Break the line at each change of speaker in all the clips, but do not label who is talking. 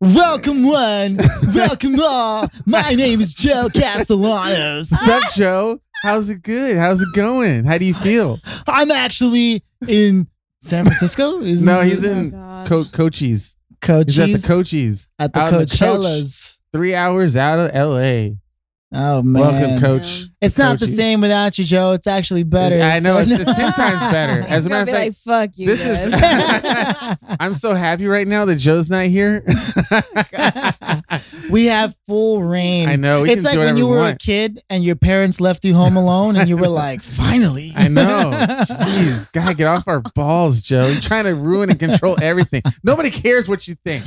Welcome one, welcome all. My name is Joe Castellanos.
What's up, Joe? How's it good? How's it going? How do you feel?
I'm actually in San Francisco. Is
No,
this-
he's in oh
God.
Co- Cochise.
Coaches
He's at the Cochise.
at the
out in the coach.
Coachellas.
Three hours out of LA.
Oh man,
Welcome, Coach.
It's not the
Coaches.
same without you, Joe. It's actually better.
I know,
So-
it's- it's 10 times better. As a matter of fact,
like, fuck you.
this is- I'm so happy right now that Joe's not here.
we have full reign.
I know. We
it's
can
like
do
when
whatever
you
we
were a kid and your parents left you home alone, and you were like, "Finally."
I know. Jeez, gotta get off our balls, Joe. You're trying to ruin and control everything. Nobody cares what you think.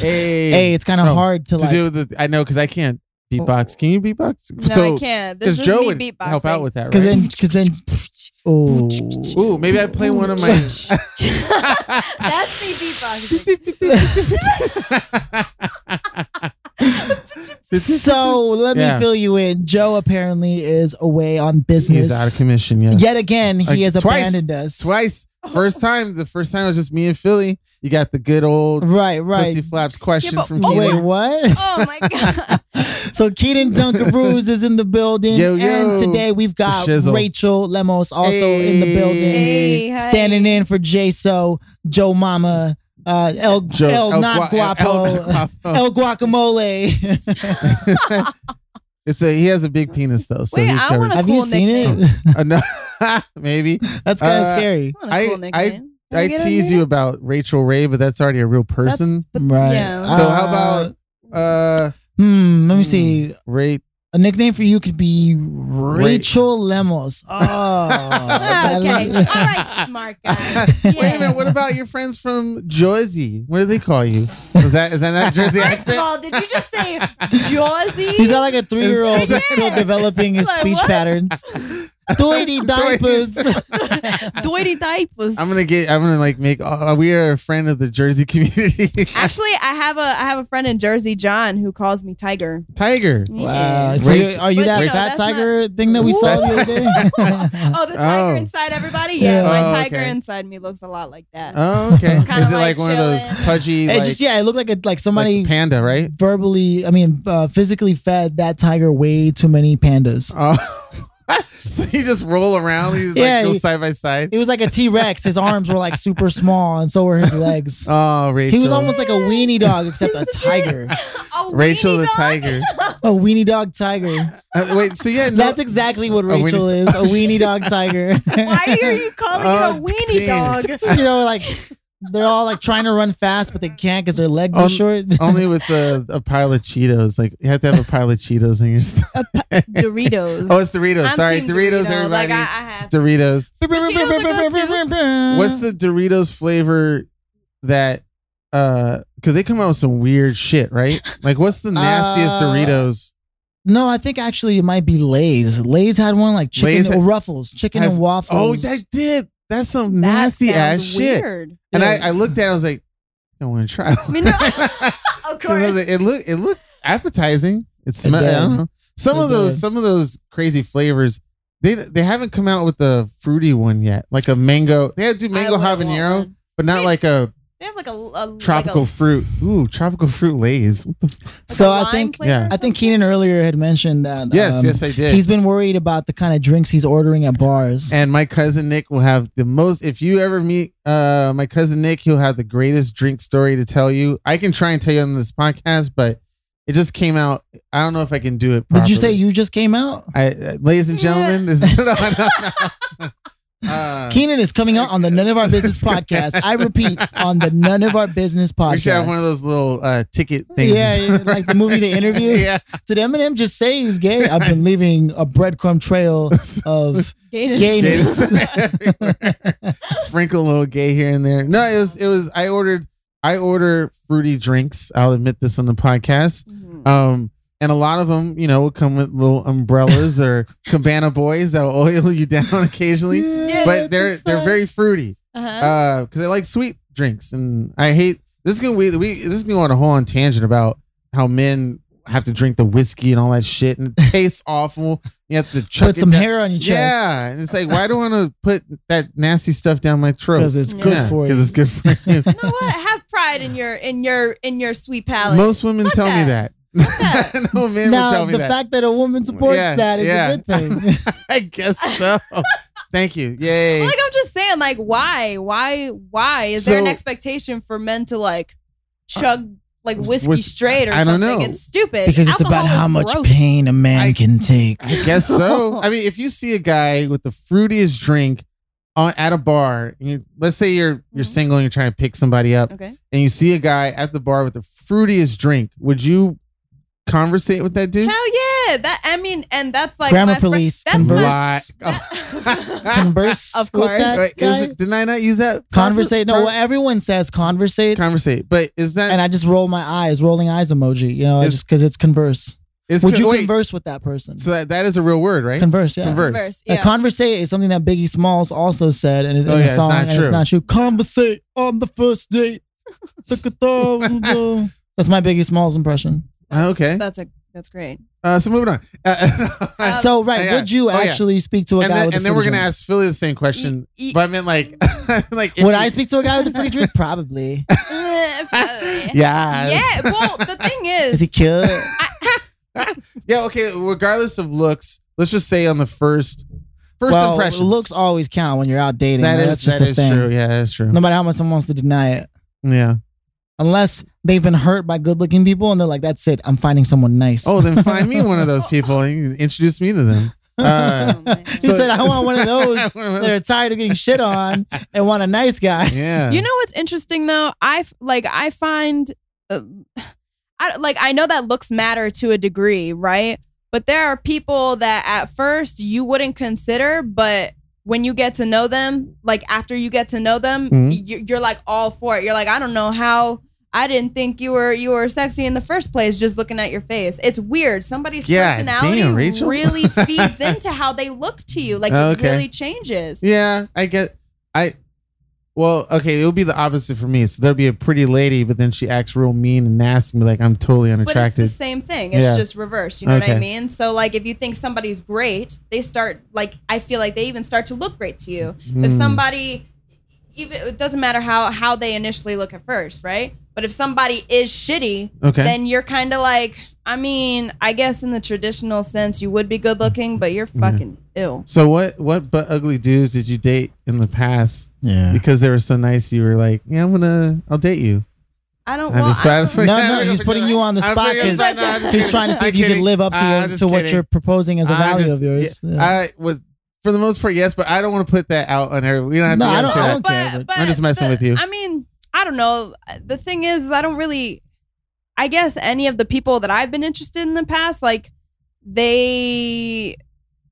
Hey,
Hey, it's kind of
Oh,
hard to,
to
like.
do the. I know because I can't beatbox. Can you beatbox?
no, I can't.
Because Joe would
beatboxing.
help out with that,
Cause
right?
then, cause then, oh,
Ooh, maybe I play one of my.
That's me beatboxing.
so let me
Yeah.
fill you in. Joe apparently is away on business.
He's out of commission. Yes.
Yet again, he
Like,
has
twice.
abandoned us.
Twice. First time. The first time was just me and Philly. You got the good old
Right, right.
pussy flaps question
Yeah, but-
from
oh,
Keenan.
Wait, what?
Oh my god.
so Keenan Dunkaroos is in the building,
Yo, yo.
and today we've got
shizzle.
Rachel Lemos also in the building,
Hey,
standing in for J So, Joe Mama, uh, El
Joe-
El, Not
Gua-
Guapo,
El Guapo.
El Guacamole.
it's a he has a big penis though. So
Wait, I
covers-
wanna-
Have you
cool
seen it?
Uh, no, maybe
That's kind of
Uh,
scary.
What a
I-
cool
I-
nickname. Can
I tease you about Rachael Ray, but that's already a real person.
That's, but,
Right.
Yeah.
so
Uh,
how about uh
Hmm. Let me see.
Ray?
A nickname for you could be Rachel Lemos. Oh,
okay. All right, smart guy.
Wait a minute. What about your friends from Jersey? What do they call you? Is that is that not Jersey
First of all, did you just say Jersey?
He's not like a three year old who's still developing his
Like,
speech
what?
patterns. Doity diapers.
Doity diapers.
I'm gonna get. I'm gonna like make. Uh, we are a friend of the Jersey community.
Actually, I have a I have a friend in Jersey, John, who calls me Tiger.
Tiger.
Wow.
Yeah.
So you- are you
But,
that
you know,
fat
that's
tiger thing that we saw the other day?
Oh, the tiger
Oh.
inside everybody? Yeah,
Yeah.
my
Oh,
tiger
okay.
inside me looks a lot like that.
Oh, okay.
It's kinda
Is it like,
like
one of those
chilling.
pudgy,
It
like,
just yeah, it looked like a like somebody
like panda, right?
verbally, I mean, uh, physically fed that tiger way too many pandas.
Oh, so you just roll around. You just,
Yeah,
like go
he-
side by side.
It was like a T Rex. His arms were like super small, and so were his legs.
Oh, Rachel.
He was almost like a weenie dog, except a tiger.
Oh,
Rachel the
dog?
tiger.
A weenie dog tiger.
Uh, wait, so yeah, no,
That's exactly what
A weenie-
Rachel is. A weenie dog tiger.
Why are you calling
Oh,
it a weenie
damn.
dog?
you know, like they're all like trying to run fast, but they can't because their legs are
On-
short.
only with the a pile of Cheetos. Like you have to have a pile of Cheetos in your stuff.
Doritos.
Oh, it's Doritos.
I'm
Sorry,
team
Doritos,
Dorito.
everybody.
Like I, I
It's
have.
Doritos.
Cheetos are good.
What's the Doritos flavor that? uh Because they come out with some weird shit, right? Like, what's the nastiest
Uh,
Doritos?
No, I think actually it might be Lay's. Lay's had one like chicken
Lay's
or
had-
Ruffles, chicken
Has-
and waffles.
Oh, that did. That's some
That
nasty ass shit.
weird.
And
Yeah.
I, I looked at, it, I was like, I don't want to try.
I mean, no, of
'Cause I was
course.
like, it looked it looked appetizing. It smelled. I
did.
don't know. Some
It
of those some of those crazy flavors. They they haven't come out with the fruity one yet, like a mango. They had to do mango habanero, but not
They-
like a
They have like a, a
tropical
Like
fruit. Ooh, tropical fruit Lay's. What the? F-
a, like
So
a
I
lime
think-
yeah.
I think? Keenan earlier had mentioned that.
yes,
um,
yes, I did.
He's been worried about the kind of drinks he's ordering at bars.
and my cousin Nick will have the most. If you ever meet uh my cousin Nick, he'll have the greatest drink story to tell you. I can try and tell you on this podcast, but it just came out. I don't know if I can do it.
Did you say you just came out?
I, uh, ladies and gentlemen, this is no, no, no. Uh,
Keenan is coming out on the None of Our Business podcast. I repeat, on the None of Our Business podcast.
we should have one of those little uh, ticket things.
Yeah, yeah, like the movie The Interview.
yeah.
Did Eminem just say he's gay? I've been leaving a breadcrumb trail of
Gayness.
gayness.
Everywhere. Sprinkle a little gay here and there. No, it was it was. I ordered. I order fruity drinks. I'll admit this on the podcast.
Mhm.
Um, and a lot of them, you know, will come with little umbrellas or cabana boys that will oil you down occasionally.
Yeah,
but they're they're very fruity.
Uh-huh.
uh because I like sweet drinks and I hate this is gonna we, we this is gonna go on a whole on tangent about how men have to drink the whiskey and all that shit, and it tastes awful. You have to chuck
Put
it
some
down.
hair on your chest.
Yeah, and it's like, why do I want to put that nasty stuff down my throat?
Because it's good
Yeah,
for you.
Because it's good for you.
You know what? Have pride in your in your in your sweet palate.
Most women
Fuck
tell me
that.
That. no man will
now,
tell me
the
that.
fact that a woman supports
Yeah,
that is
yeah.
a good thing.
I guess so. Thank you. Yay.
Like I'm just saying, like why, why, why is there an expectation for men to like chug like whiskey
Whis-
straight or
I don't
something?
know.
It's stupid
because it's about
Alcohol
how
is
much
gross.
pain a man
I-
can take.
I guess so. I mean, if you see a guy with the fruitiest drink on at a bar, and you, let's say you're you're
Mhm.
single and you're trying to pick somebody up,
Okay.
and you see a guy at the bar with the fruitiest drink, would you conversate with that dude?
Hell yeah! That I mean, and that's like
Oh.
Grammar
my fri-
police,
that's
converse.
Lie. Oh.
Converse
Of
with
course.
that
Wait, is it- didn't I not use that?
Conversate. No, well, everyone says conversate,
conversate. But is that
and I just roll my eyes, rolling eyes emoji. You know,
Is-
just because it's converse.
is
Would
con-
you
wait,
converse with that person?
So that, that is a real word, right?
Converse, yeah.
Converse.
Converse,
A
yeah.
conversate is something that Biggie Smalls also said in, in
Oh,
a
yeah, it's
song,
not
and
true.
it's not true. Conversate on the first date. That's my Biggie Smalls impression.
Ah, okay.
That's a that's great.
Uh, so moving on. Uh,
Um,
so, right,
yeah.
would you
Oh, yeah.
actually speak to a
and
guy
then,
with
and
a
then we're
fruity
gonna
drink?
ask Philly the same question.
E- e-
but I meant like, like
Would
you-
I speak to a guy with a fruity drink? Probably.
Eh, probably.
Yes.
Yeah. Well, the thing
Is
is,
he cute?
Yeah. Okay. Regardless of looks, let's just say on the first first
well,
impression,
looks always count when you're out dating.
That
right?
is
That's just
that
the
is
thing.
true. Yeah, that's true.
No matter how much someone wants to deny it.
Yeah.
Unless they've been hurt by good looking people and they're like, that's it. I'm finding someone nice.
Oh, then find me one of those people and introduce me to them. Uh,
Oh, man.
he said, I want one of those that are tired of getting shit on and want a nice guy.
yeah.
You know what's interesting though? I like I find, uh, I like I know that looks matter to a degree, right? But there are people that at first you wouldn't consider, but when you get to know them, like after you get to know them,
Mhm.
you, you're like all for it. You're like, I don't know how. I didn't think you were you were sexy in the first place just looking at your face. It's weird. Somebody's
Yeah,
personality
damn,
really feeds into how they look to you. Like
Okay.
it really changes.
Yeah, I get. I. Well, okay, it would be the opposite for me. So there'll be a pretty lady, but then she acts real mean and nasty, be like, "I'm totally unattractive.
But it's the same thing. It's
Yeah.
just reversed. You know what I mean? So like if you think somebody's great, they start like I feel like they even start to look great to you. If
Hmm.
somebody even it doesn't matter how how they initially look at first, right? But if somebody is shitty,
Okay.
then you're kind of like I mean, I guess in the traditional sense you would be good looking, but you're mm-hmm. fucking ill.
so what? What but ugly dudes did you date in the past
Yeah.
because they were so nice? You were like, "Yeah, I'm gonna, I'll date you."
I don't
I'm
well,
just-
I
I'm
don't-
No, no, he's putting you on the
I'm
spot
putting you on the
because.
No,
he's trying to see
I'm
if you can live up to, your,
just
to what you're proposing as a
I'm
value
just-
of yours.
yeah,
Yeah.
I was, for the most part, yes, but I don't want to put that out on every. We don't have
No,
to
I
I
don't-
say
I
that.
don't care, but-
I'm just messing
the-
with you.
I mean, I don't know. The thing is, I don't really. I guess any of the people that I've been interested in the past, like they,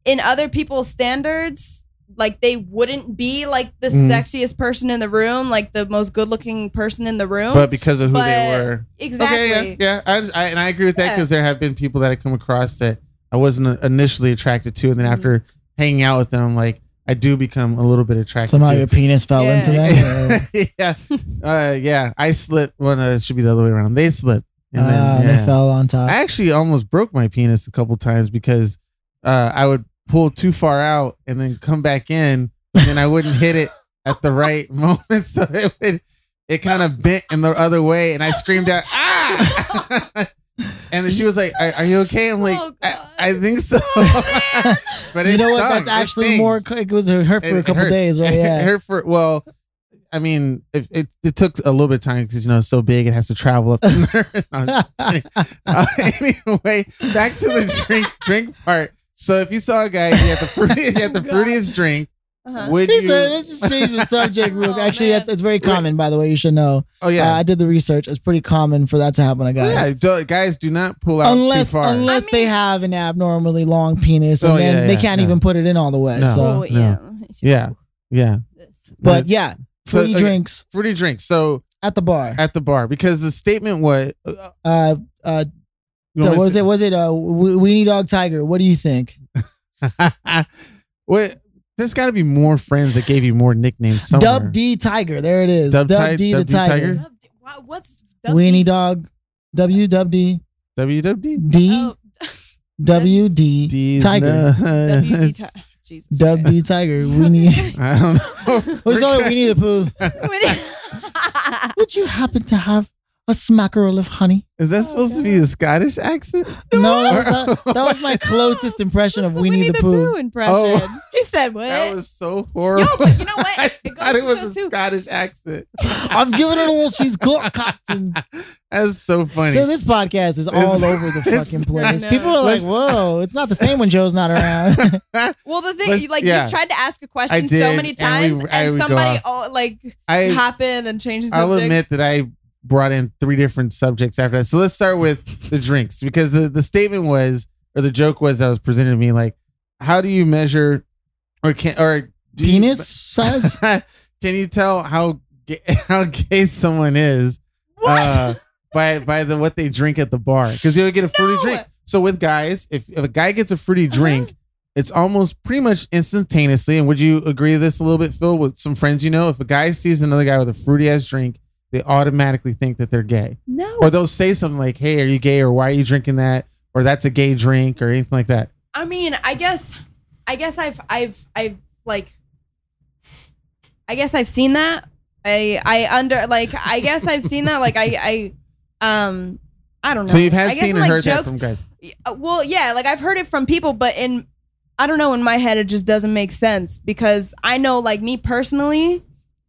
in other people's standards, like they wouldn't be like the
Mm.
sexiest person in the room, like the most good-looking person in the room.
But because of who they were,
exactly.
Okay, yeah, yeah, I, I, and I agree with that
Yeah.
because there have been people that I come across that I wasn't initially attracted to, and then
Mhm.
after hanging out with them, like I do become a little bit attracted.
Somehow
to.
your penis fell
Yeah.
into that.
yeah, uh, yeah. I slipped. When uh, it should be the other way around. They slipped, and
Ah,
then yeah.
they fell on top.
I actually almost broke my penis a couple times because uh, I would pull too far out and then come back in, and then I wouldn't hit it at the right moment, so it would it kind of bent in the other way, and I screamed out ah. And then she was like, "Are, are you okay?" I'm like,
Oh,
I,
God.
"I think so."
Oh,
but it
you know what?
stung.
That's
It
actually
stings.
more. It was hurt for
It-
a
it
couple
hurts.
days, right?
It
Yeah.
hurt for well. I mean, it, it it took a little bit of time because you know it's so big, it has to travel up. the nerve. No, I'm just kidding. uh, anyway, back to the drink drink part. So if you saw a guy, he had the fruity, he had the
Oh, God.
fruitiest drink.
Uh-huh.
Would
He
you?
said, let's just change the subject. real-
Oh,
Actually,
man.
that's it's very common, by the way. You should know.
oh
Uh,
yeah,
I did the research. It's pretty common for that to happen to guys.
yeah. do- guys, do not pull out
unless
too far.
unless
I
they have an abnormally long penis, and
Oh,
then
yeah,
they can't
yeah.
even put it in all the way.
No.
So,
Oh, yeah.
Yeah. yeah,
but yeah,
So, okay.
drinks
fruity drinks. So
at the bar.
at the bar because the statement was. Uh,
Uh, uh, so
want me
what
to
was it? Was it uh, We- Weenie Dog Tiger? What do you think?
Wait, there's got to be more friends that gave you more nicknames somewhere.
Dub D Tiger. There it is.
Dub
Dub,
Ti-
D
Dub
the
D
Tiger.
Tiger?
Dub- wha- What's
Weenie Dog. W Dub D.
WWD.
D
Oh,
W D
D's
Tiger.
WD
nuts.
ti- Jesus. Christ.
W Tiger. We need.
I don't know.
Where's going? We need the poo.
Winnie-
Would you happen to have a smackerel of honey?
Is that oh, supposed to be a Scottish accent?
No, that was, not, that was my closest impression of Winnie, the, Pooh.
impression.
Oh.
He said what?
That was so horrible.
Yo, but you know what?
I
It goes
thought it was a
too.
Scottish accent.
I'm giving it all she's got, Captain.
That's so funny.
So this podcast is all over the fucking place. People are like, "Whoa, it's not the same when Joe's not around."
Well, the thing,
Let's-
like
yeah.
you've tried to ask a question
did,
so many
and
times,
we-
and,
I would go
somebody
off.
oh, like
I
hop in and change the
I'll admit that I brought in three different subjects after that. So let's start with the drinks because the, the statement was or the joke was that was presented to me like, how do you measure or can or do you-
Penis size?
can you tell how gay, how gay someone is
What?
uh, by by the what they drink at the bar? Because you'll get a fruity
No.
drink. So with guys, if, if a guy gets a fruity
Uh-huh.
drink, it's almost pretty much instantaneously. And would you agree with this a little bit, Phil? With some friends you know, if a guy sees another guy with a fruity ass drink, they automatically think that they're gay,
no,
or they'll say something like, "Hey, are you gay?" or "Why are you drinking that?" or "That's a gay drink," or anything like that.
I mean, I guess, I guess I've, I've, I've like, I guess I've seen that. I, I under like, I guess I've seen that. Like, I, I, um, I don't know.
So you've had
I
seen and
like,
heard that from guys.
Uh, well, yeah, like I've heard it from people, but in I don't know, in my head it just doesn't make sense because I know like me personally,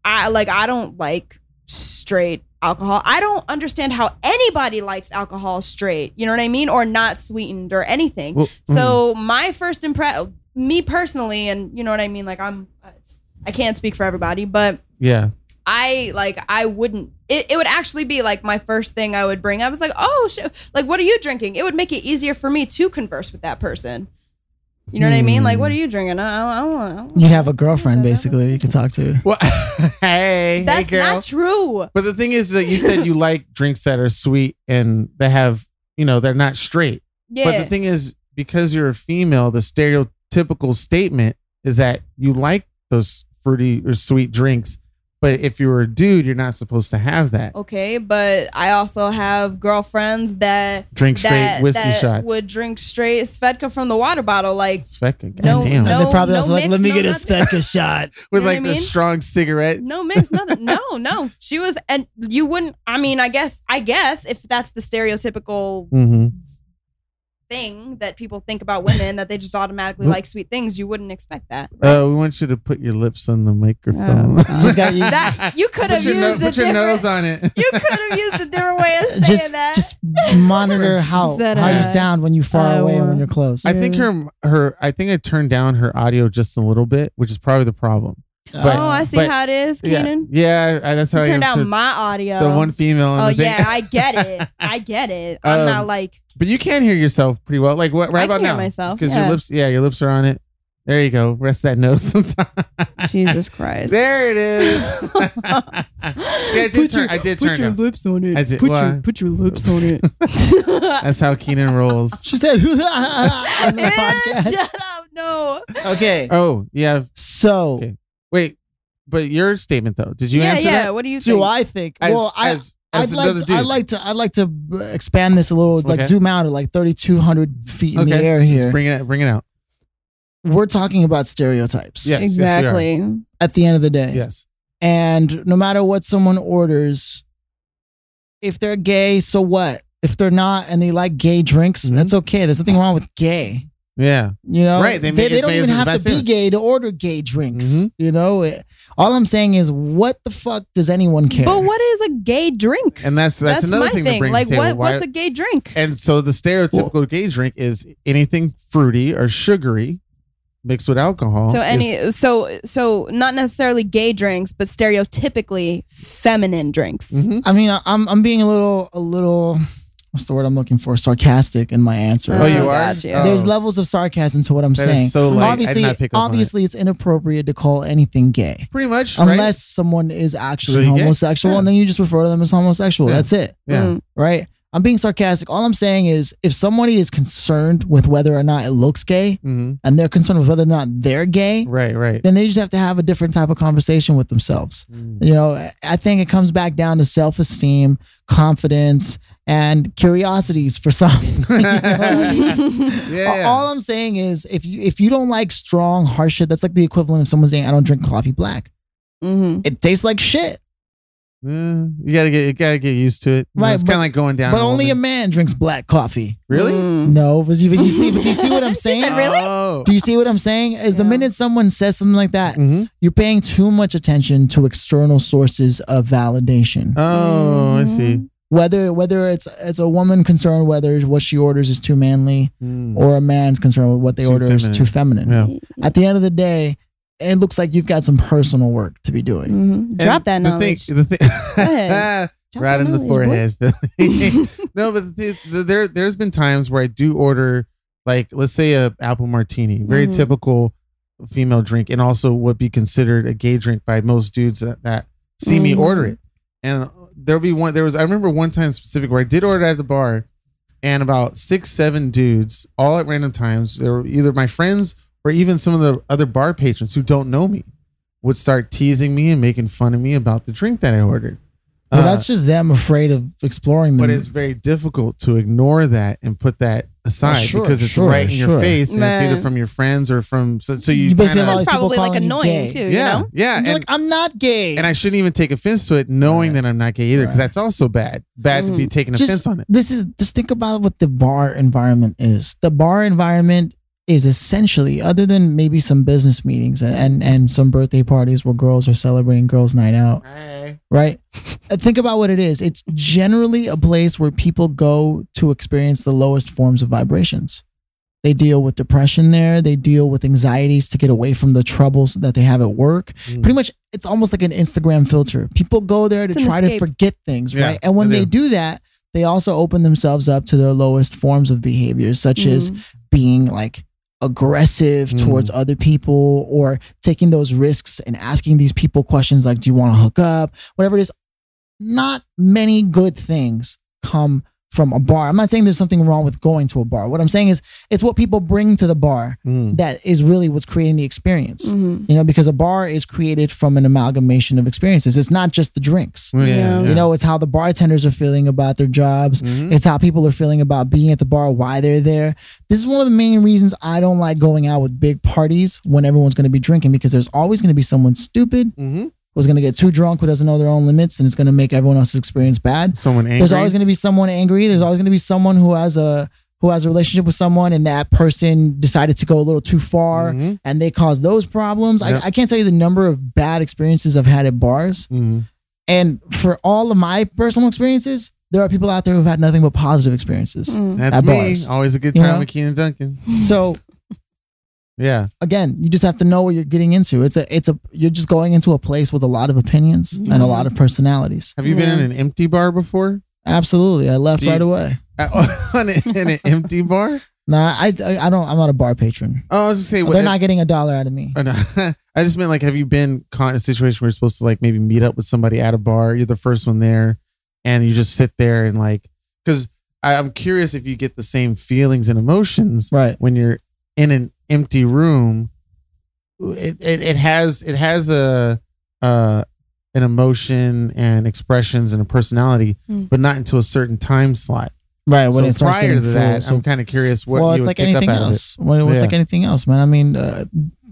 I like I don't like straight alcohol. I don't understand how anybody likes alcohol straight. You know what I mean? Or not sweetened or anything.
Well, mm.
so my first impression me personally and you know what I mean like I'm I can't speak for everybody, but
yeah,
I like I wouldn't it, it would actually be like my first thing I would bring. I was like, oh shit like what are you drinking? It would make it easier for me to converse with that person. You know what I mean? Like, what are hmm. you drinking? I, I, I don't want. I don't
You'd have a girlfriend basically you could talk to.
well, hey,
That's
hey, girl.
not true.
But the thing is that you said you like drinks that are sweet and that have, you know, they're not straight.
Yeah.
But the thing is, because you're a female, the stereotypical statement is that you like those fruity or sweet drinks. But if you're a dude, you're not supposed to have that.
okay, but I also have girlfriends that
Drink straight
that,
whiskey
that
shots.
would drink straight Svedka from the water bottle. Like,
Sveka,
No,
goddamn.
no.
And they're probably also like, "Let me
no
get a
nothing."
Svedka shot."
With
know
like
I
the strong cigarette.
no mix, nothing. no, no. She was, and you wouldn't. I mean, I guess, I guess if that's the stereotypical
Mm-hmm.
Thing that people think about women that they just automatically like sweet things, you wouldn't expect that.
Uh, we want you to put your lips on the microphone.
Oh,
She's got you-
That you could
put
have
your, no-
used a
put your
different.
nose on it.
You could have used a different way of saying
just
that.
just monitor how
Is that,
how you sound when you're far away and when
Iowa?
you're close.
I think her her I think I turned down her audio just a little bit, which is probably the problem. But-
oh, I see
but-
how it is, Keenan.
yeah, I, that's how
You
I am
turned down
to
my audio.
the one female. in
Oh
the
yeah, I get it. I get it. I'm
Um,
not like
but you can hear yourself pretty well. Like what right
I
about
can hear
now?
myself,
because
yeah.
your lips, yeah, your lips are on it. There you go. Rest that nose sometime.
Jesus Christ.
there it is. See, I did turn. I did turn. down.
lips on it.
I did. well,
put your lips on it.
that's how Keenan rolls.
She said on the podcast.
Shut up! No.
Okay,
Oh yeah.
so
Okay. Wait, but your statement though. Did you
yeah,
answer
yeah.
that?
What do you
do
think?
I think?
As,
well, I
as, as
I'd like to, I'd like to I'd like to expand this a little, like
Okay.
zoom out at like 3,200 feet in
okay.
the air
Let's
here.
bring it. Bring it out.
We're talking about stereotypes
Yes. yes,
exactly.
at the end of the day.
Yes.
And no matter what someone orders, if they're gay, so what? If they're not and they like gay drinks,
Mhm.
that's okay. There's nothing wrong with gay.
Yeah.
You know,
Right, they
They,
make
they,
it
don't even have to be gay to order gay drinks.
Mhm.
You know, It- all I'm saying is, what the fuck does anyone care?
But what is a gay drink?
And that's that's, another
my
thing,
thing.
to bring
like
to
what?
table.
What's a gay drink?
and so the stereotypical gay drink is anything fruity or sugary mixed with alcohol.
So any
is-
so so not necessarily gay drinks, but stereotypically feminine drinks.
Mhm.
I mean, I'm I'm being a little a little what's the word I'm looking for? Sarcastic in my answer.
Oh, you
Oh,
are.
gotcha.
Oh.
There's levels of sarcasm to what I'm
That is
saying.
so light. I did
obviously,
not pick up on it.
obviously, it's inappropriate to call anything gay
pretty much right?
unless someone is actually
So
homosexual,
Yeah.
and then you just refer to them as homosexual.
Yeah.
That's it,
yeah.
Mm.
right? I'm being sarcastic. All I'm saying is, if somebody is concerned with whether or not it looks gay,
hmm
and they're concerned with whether or not they're gay,
Right. Right.
then they just have to have a different type of conversation with themselves.
Mm.
You know, I think it comes back down to self esteem, confidence, and curiosities for some. You know?
yeah.
All I'm saying is, if you if you don't like strong, harsh shit, that's like the equivalent of someone saying, "I don't drink coffee black."
Mhm.
It tastes like shit,
Mm, you gotta get you gotta get used to it. You know,
Right,
it's
but-
kind of like going down.
but
a
only a man drinks black coffee.
really.
Mm.
No, but you, but you see, but do you see what I'm saying?
said, Really?
Oh.
Do you see what I'm saying? Is the minute someone says something like that,
Mhm.
you're paying too much attention to external sources of validation.
Oh, I
Mm-hmm.
see.
Whether whether it's it's a woman concerned whether what she orders is too manly
Mm.
or a man's concerned with what they
Too
order is too feminine.
Yeah.
At the end of the day, it looks like you've got some personal work to be doing.
Mhm. Drop that
And the
knowledge.
Thing, the thing,
ahead. Drop
right
that
in the
knowledge, boy.
forehead. Philly. no, but the, the, there there's been times where I do order like let's say a apple martini, very
Mhm.
typical female drink, and also would be considered a gay drink by most dudes that, that see me
Mhm.
order it. And there'll be one. There was I remember one time specific where I did order at the bar, and about six seven dudes all at random times. They were either my friends or even some of the other bar patrons who don't know me would start teasing me and making fun of me about the drink that I ordered.
But
Uh,
that's just them afraid of exploring them.
but it's very difficult to ignore that and put that aside
sure,
because it's
sure,
right in your
sure.
face and it's either from your friends or from so, so you,
You basically
kinda-
have all
It's
these
probably like
calling you
annoying too.
yeah
You know?
yeah
You're
and,
like, I'm not gay.
and I shouldn't even take offense to it knowing
Right.
that I'm not gay either because
Right.
that's also bad bad to be
Mhm.
taking
Just-
offense on it
this is just think about what the bar environment is. The bar environment is essentially, other than maybe some business meetings and, and, and some birthday parties where girls are celebrating girls' night out, right? Uh, Think about what it is. It's generally a place where people go to experience the lowest forms of vibrations. They deal with depression there. They deal with anxieties to get away from the troubles that they have at work.
Mm.
Pretty much, it's almost like an Instagram filter. People go there to
It's an
try to forget things,
Yeah,
right? And when
they
they
do.
do that, they also open themselves up to their lowest forms of behaviors, such as
Mhm.
being like aggressive
Mm.
towards other people or taking those risks and asking these people questions like, do you want to hook up? Whatever it is. Not many good things come from a bar. I'm not saying there's something wrong with going to a bar. What I'm saying is it's what people bring to the bar
Mm.
that is really what's creating the experience.
Mhm.
You know, because a bar is created from an amalgamation of experiences. It's not just the drinks.
Yeah,
Yeah.
You know, it's how the bartenders are feeling about their jobs.
Mhm.
It's how people are feeling about being at the bar, why they're there. This is one of the main reasons I don't like going out with big parties when everyone's going to be drinking because there's always going to be someone stupid
Mhm.
Who's going to get too drunk, who doesn't know their own limits, and it's going to make everyone else's experience bad.
someone angry
There's always going to be someone angry. There's always going to be someone who has a who has a relationship with someone, and that person decided to go a little too far,
Mhm.
and they cause those problems.
Yep.
I, I can't tell you the number of bad experiences I've had at bars.
Mhm.
And for all of my personal experiences, there are people out there who've had nothing but positive experiences.
Mm.
that's
At
me
bars.
always a good
You
time
know?
with Keenan Duncan
So
yeah
again, you just have to know what you're getting into. It's a it's a you're just going into a place with a lot of opinions and a lot of personalities.
have you been in an empty bar before
Absolutely. I left
you-
right away.
Uh, in an empty bar
Nah, I, I don't I'm not a bar patron.
oh I was just saying
They're not getting a dollar out of me.
Oh, no. I just meant like, have you been caught in a situation where you're supposed to like maybe meet up with somebody at a bar? You're the first one there, and you just sit there and like, because I'm curious if you get the same feelings and emotions
Right.
when you're in an empty room. It it, it has it has a uh an emotion and expressions and a personality,
Hmm.
but not into a certain time slot.
Right. When
so
it
prior
getting
to
full,
that,
so-
I'm kind of curious what
well,
you
it's
would
like
pick
anything
out of it.
else. Well, it's
Yeah.
like anything else, man. I mean, uh,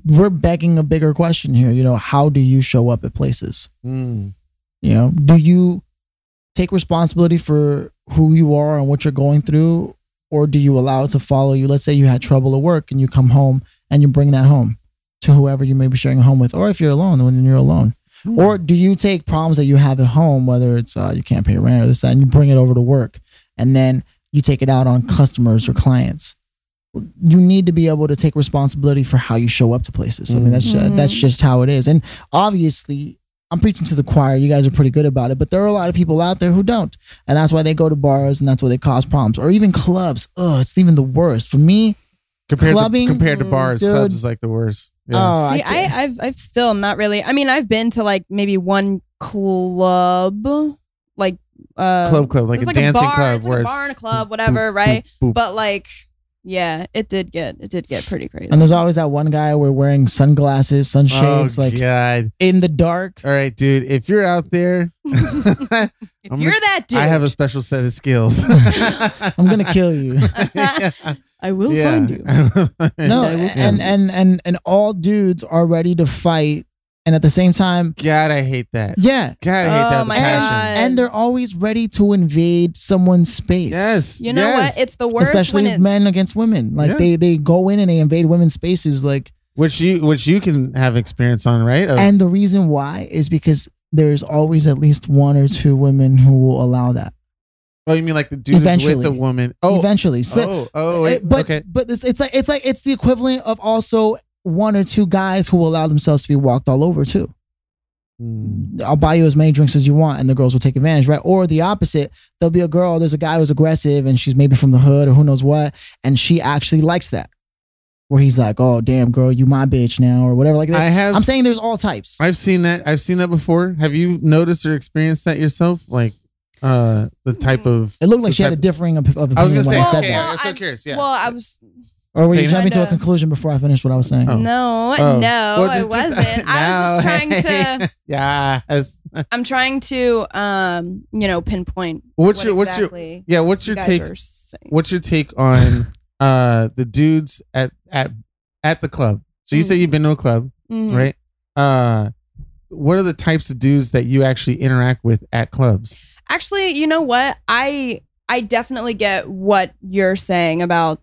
we're begging a bigger question here. You know, how do you show up at places?
Mm.
You know, do you take responsibility for who you are and what you're going through, or do you allow it to follow you? Let's say you had trouble at work and you come home and you bring that home to whoever you may be sharing a home with, or if you're alone, then you're alone.
Hmm.
Or do you take problems that you have at home, whether it's uh, you can't pay rent or this, that, and you bring it over to work, and then you take it out on customers or clients? You need to be able to take responsibility for how you show up to places. I mean, that's ju-
Mhm.
that's just how it is. And obviously, I'm preaching to the choir. You guys are pretty good about it, but there are a lot of people out there who don't, and that's why they go to bars and that's why they cause problems, or even clubs. Oh, it's even the worst for me.
compared
clubbing,
to compared to bars,
dude.
clubs is like the worst. Yeah.
Oh,
See,
can't-
I, I've I've still not really. I mean, I've been to like maybe one club, like uh,
club club like a
like
dancing
a bar,
club
it's like
where
a bar and a club, whatever,
boop,
right?
boop, boop.
But like, yeah, it did get it did get pretty crazy.
And there's always that one guy we're wearing sunglasses, sunshades,
oh
like
God!
in the dark.
All right, dude. If you're out there,
if
I'm
you're
gonna-
that dude,
I have a special set of skills.
I'm gonna kill you.
I will
Yeah.
find you.
No, and and and and all dudes are ready to fight, and at the same time,
God, I hate that.
yeah,
God, I hate
Oh
that with
my
passion.
God.
and they're always ready to invade someone's space.
Yes.
You know
yes.
what? It's the worst
especially
when it,
men against women. Like
Yeah.
they they go in and they invade women's spaces. Like,
which you which you can have experience on, right? Of-
and the reason why is because there's always at least one or two women who will allow that.
oh, you mean like the dude is with
Eventually.
the woman? Oh,
Eventually, So-
oh, oh, wait.
It- but
okay.
but it's, it's like it's like it's the equivalent of also one or two guys who will allow themselves to be walked all over too.
Hmm.
I'll buy you as many drinks as you want, and the girls will take advantage, right? Or the opposite, there'll be a girl, there's a guy who's aggressive, and she's maybe from the hood or who knows what, and she actually likes that. Where he's like, "Oh, damn, girl, you my bitch now," or whatever. Like that.
I have.
I'm saying there's all types.
I've seen that. I've seen that before. Have you noticed or experienced that yourself? Like, uh, the type of.
It looked like
the
she had a differing op- of opinion
I was gonna say.
I
Well,
okay. I'm so curious. Yeah.
Well, I was
Or were you jumping to a conclusion before I finished what I was saying?
Oh.
no,
Oh.
no,
Well,
I
just- just-
wasn't. I was just trying
No.
to.
yeah. as-
I'm trying to, um, you know, pinpoint.
What's
what
your what's your yeah? What's your
guys
take? What's your take on uh the dudes at at at the club? So you
Mm.
say you've been to a club,
Mhm.
right? Uh, what are the types of dudes that you actually interact with at clubs?
Actually, you know what? I I definitely get what you're saying about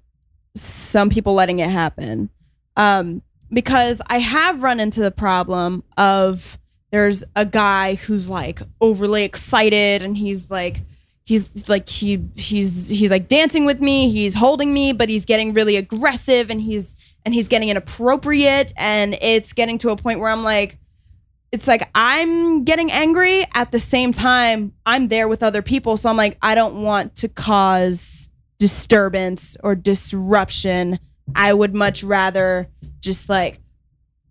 some people letting it happen. Um because I have run into the problem of there's a guy who's like overly excited and he's like he's like he he's he's like dancing with me, he's holding me, but he's getting really aggressive and he's and he's getting inappropriate and it's getting to a point where I'm like it's like I'm getting angry at the same time I'm there with other people. So I'm like, I don't want to cause disturbance or disruption. I would much rather just like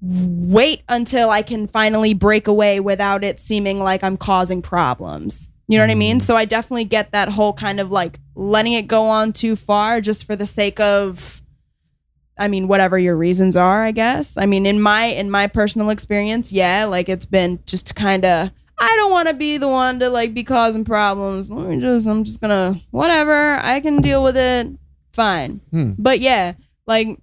wait until I can finally break away without it seeming like I'm causing problems. You know what I mean? Mm-hmm. So I definitely get that whole kind of like letting it go on too far just for the sake of I mean whatever your reasons are, I guess. I mean in my in my personal experience, yeah, like it's been just kind of I don't want to be the one to like be causing problems. Let me just I'm just to whatever, I can deal with it. Fine.
Hmm.
But yeah, like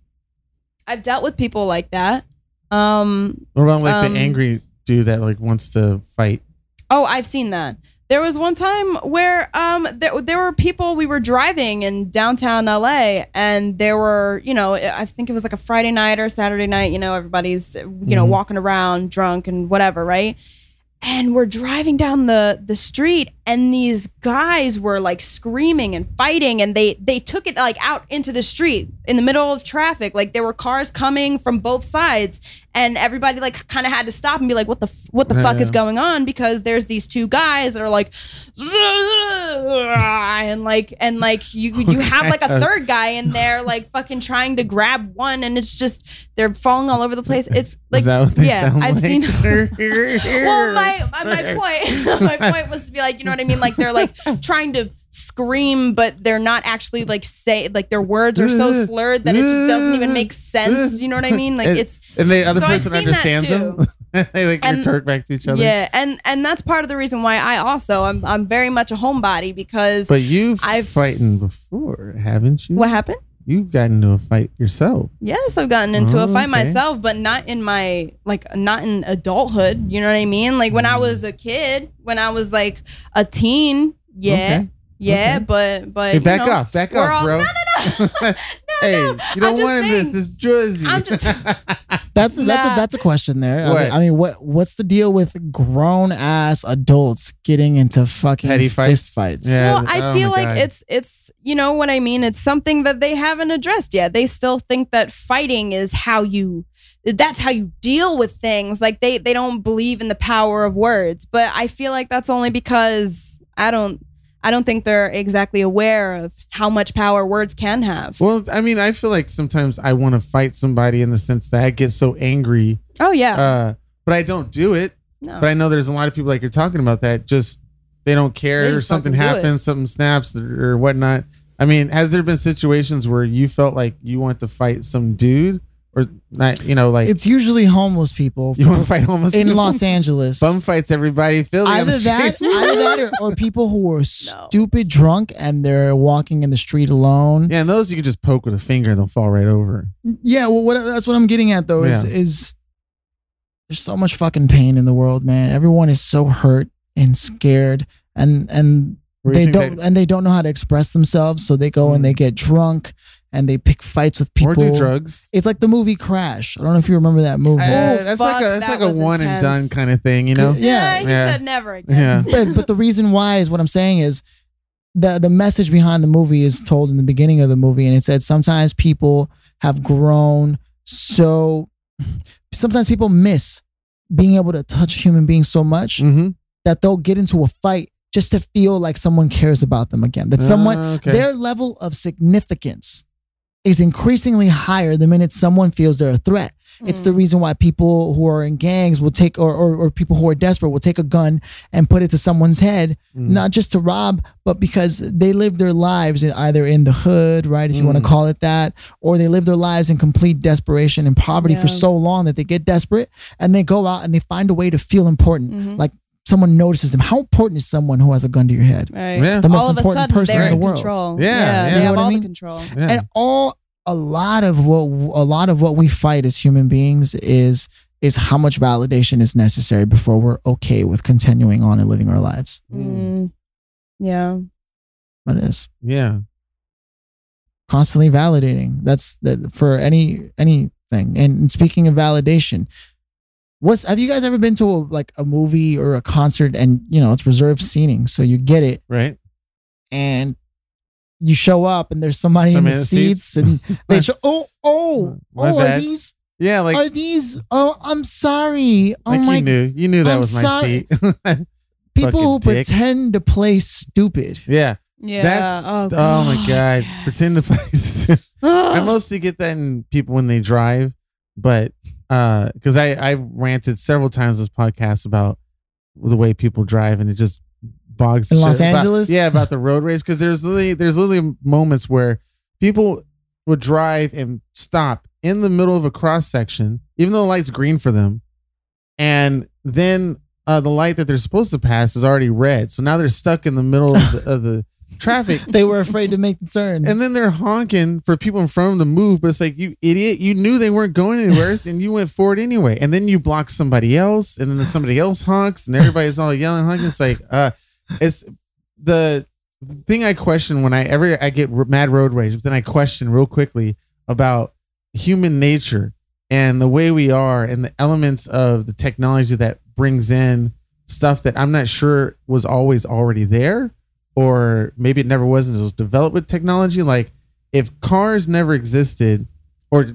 I've dealt with people like that. Um
What about like
Um,
the angry dude that like wants to fight?
Oh, I've seen that. There was one time where um there, there were people we were driving in downtown LA and there were, you know, I think it was like a Friday night or Saturday night, you know, everybody's you know
Mhm.
walking around drunk and whatever, right? And we're driving down the the street and these guys were like screaming and fighting and they they took it like out into the street in the middle of traffic. Like there were cars coming from both sides and everybody like kind of had to stop and be like what the f- what the fuck is going on because there's these two guys that are like and like and like you you have like a third guy in there like fucking trying to grab one and it's just they're falling all over the place it's like
Is that what they
yeah i've
like?
seen well my my my point my point was to be like you know what i mean like they're like trying to scream but they're not actually like say like their words are so slurred that it just doesn't even make sense you know what i mean like
And-
it's
and the other
So
person understands them. they like
And-
retort back to each other.
yeah and and that's part of the reason why i also i'm, I'm very much a homebody because
But you've
I've-
fighting before, haven't you?
what happened
You've gotten into a fight yourself.
Yes, I've gotten into
Oh,
a fight
okay.
myself, but not in my like not in adulthood. You know what I mean? Like when I
Mm.
was a kid, when I was like a teen, yeah,
Okay.
yeah,
Okay.
but but
Hey, back
know,
off, back
we're all-
bro.
No, no, no.
hey,
no,
you don't
I'm just
want
saying.
this. This jersey.
I'm just-
That's that's a, that's a question there. I
What?
mean, I mean, what what's the deal with grown ass adults getting into fucking
Petty fights?
fist fights?
Yeah.
well, oh I
oh
feel like
God.
it's it's you know what I mean. It's something that they haven't addressed yet. They still think that fighting is how you that's how you deal with things. Like they they don't believe in the power of words. But I feel like that's only because I don't I don't think they're exactly aware of how much power words can have.
well, I mean, I feel like sometimes I want to fight somebody in the sense that I get so angry,
oh yeah.
uh, but I don't do it.
no.
But I know there's a lot of people like you're talking about that just they don't care
They
or something
fucking do it.
happens, something snaps or whatnot. I mean, has there been situations where you felt like you want to fight some dude or not? You know, like
It's usually homeless people
you want to fight homeless
in
people?
Los Angeles.
Bum fights everybody. in Philly.
Either that, either that, or, or people who are stupid drunk and they're walking in the street alone.
Yeah, and those you can just poke with a finger and they'll fall right over.
Yeah, well, what that's what I'm getting at though is
Yeah.
is there's so much fucking pain in the world, man. Everyone is so hurt and scared, and and
Where
they
think
don't
that-
and they don't know how to express themselves, so they go and hmm. they get drunk and they pick fights with people.
or do drugs.
It's like the movie Crash. I don't know if you remember that movie.
Uh,
Oh,
that's
fuck,
like a that's
that
like a
was
one and done kind of thing, you know?
Yeah.
he
Yeah.
said never again.
Yeah.
but, but the reason why is what I'm saying is the the message behind the movie is told in the beginning of the movie, and it said sometimes people have grown so. Sometimes people miss being able to touch human beings so much
Mm-hmm.
that they'll get into a fight just to feel like someone cares about them again. That someone
Ah, okay.
their level of significance is increasingly higher the minute someone feels they're a threat. It's
Mm.
the reason why people who are in gangs will take, or, or, or people who are desperate will take a gun and put it to someone's head,
Mm.
not just to rob, but because they live their lives either in the hood, right, if you want to
Mm.
call it that, or they live their lives in complete desperation and poverty for so long that they get desperate and they go out and they find a way to feel important.
Mhm.
Like someone notices them. How important is someone who has a gun to your head?
Right.
Yeah.
The most
all of a
important
sudden,
person
they're
in
in
the world.
control.
Yeah, yeah.
they
You
know
have
what I
all
mean?
the control.
Yeah.
and all a lot of what a lot of what we fight as human beings is is how much validation is necessary before we're okay with continuing on and living our lives.
Mm. Yeah.
It is
yeah.
constantly validating. That's that for any anything. And speaking of validation, what's have you guys ever been to a, like a movie or a concert and you know it's reserved seating, so you get it
Right.
and you show up and there's somebody
Somebody
in
in
the
the seats.
seats and they show oh oh
My
oh are these
Yeah, like
are these oh i'm sorry oh
like
my
you knew. You knew that
I'm
was my
sorry.
seat.
people who
dick.
pretend to play stupid
yeah.
Yeah.
That's-
oh,
Oh my god.
yes.
Pretend to play I mostly get that in people when they drive, but uh because I I ranted several times this podcast about the way people drive and it just bogs
In Los
about-
Angeles?
yeah, about the road race. Because there's literally there's literally moments where people would drive and stop in the middle of a cross section, even though the light's green for them, and then uh, the light that they're supposed to pass is already red, so now they're stuck in the middle of the, of the traffic
they were afraid to make the turn
and then they're honking for people in front of them to move, but it's like you idiot, you knew they weren't going anywhere, and you went forward anyway. And then you block somebody else, and then somebody else honks, and everybody's all yelling, honking. It's like, uh, it's the thing I question when I ever I get mad road rage, but then I question real quickly about human nature and the way we are and the elements of the technology that brings in stuff that I'm not sure was always already there or maybe it never was and it was developed with technology like if cars never existed or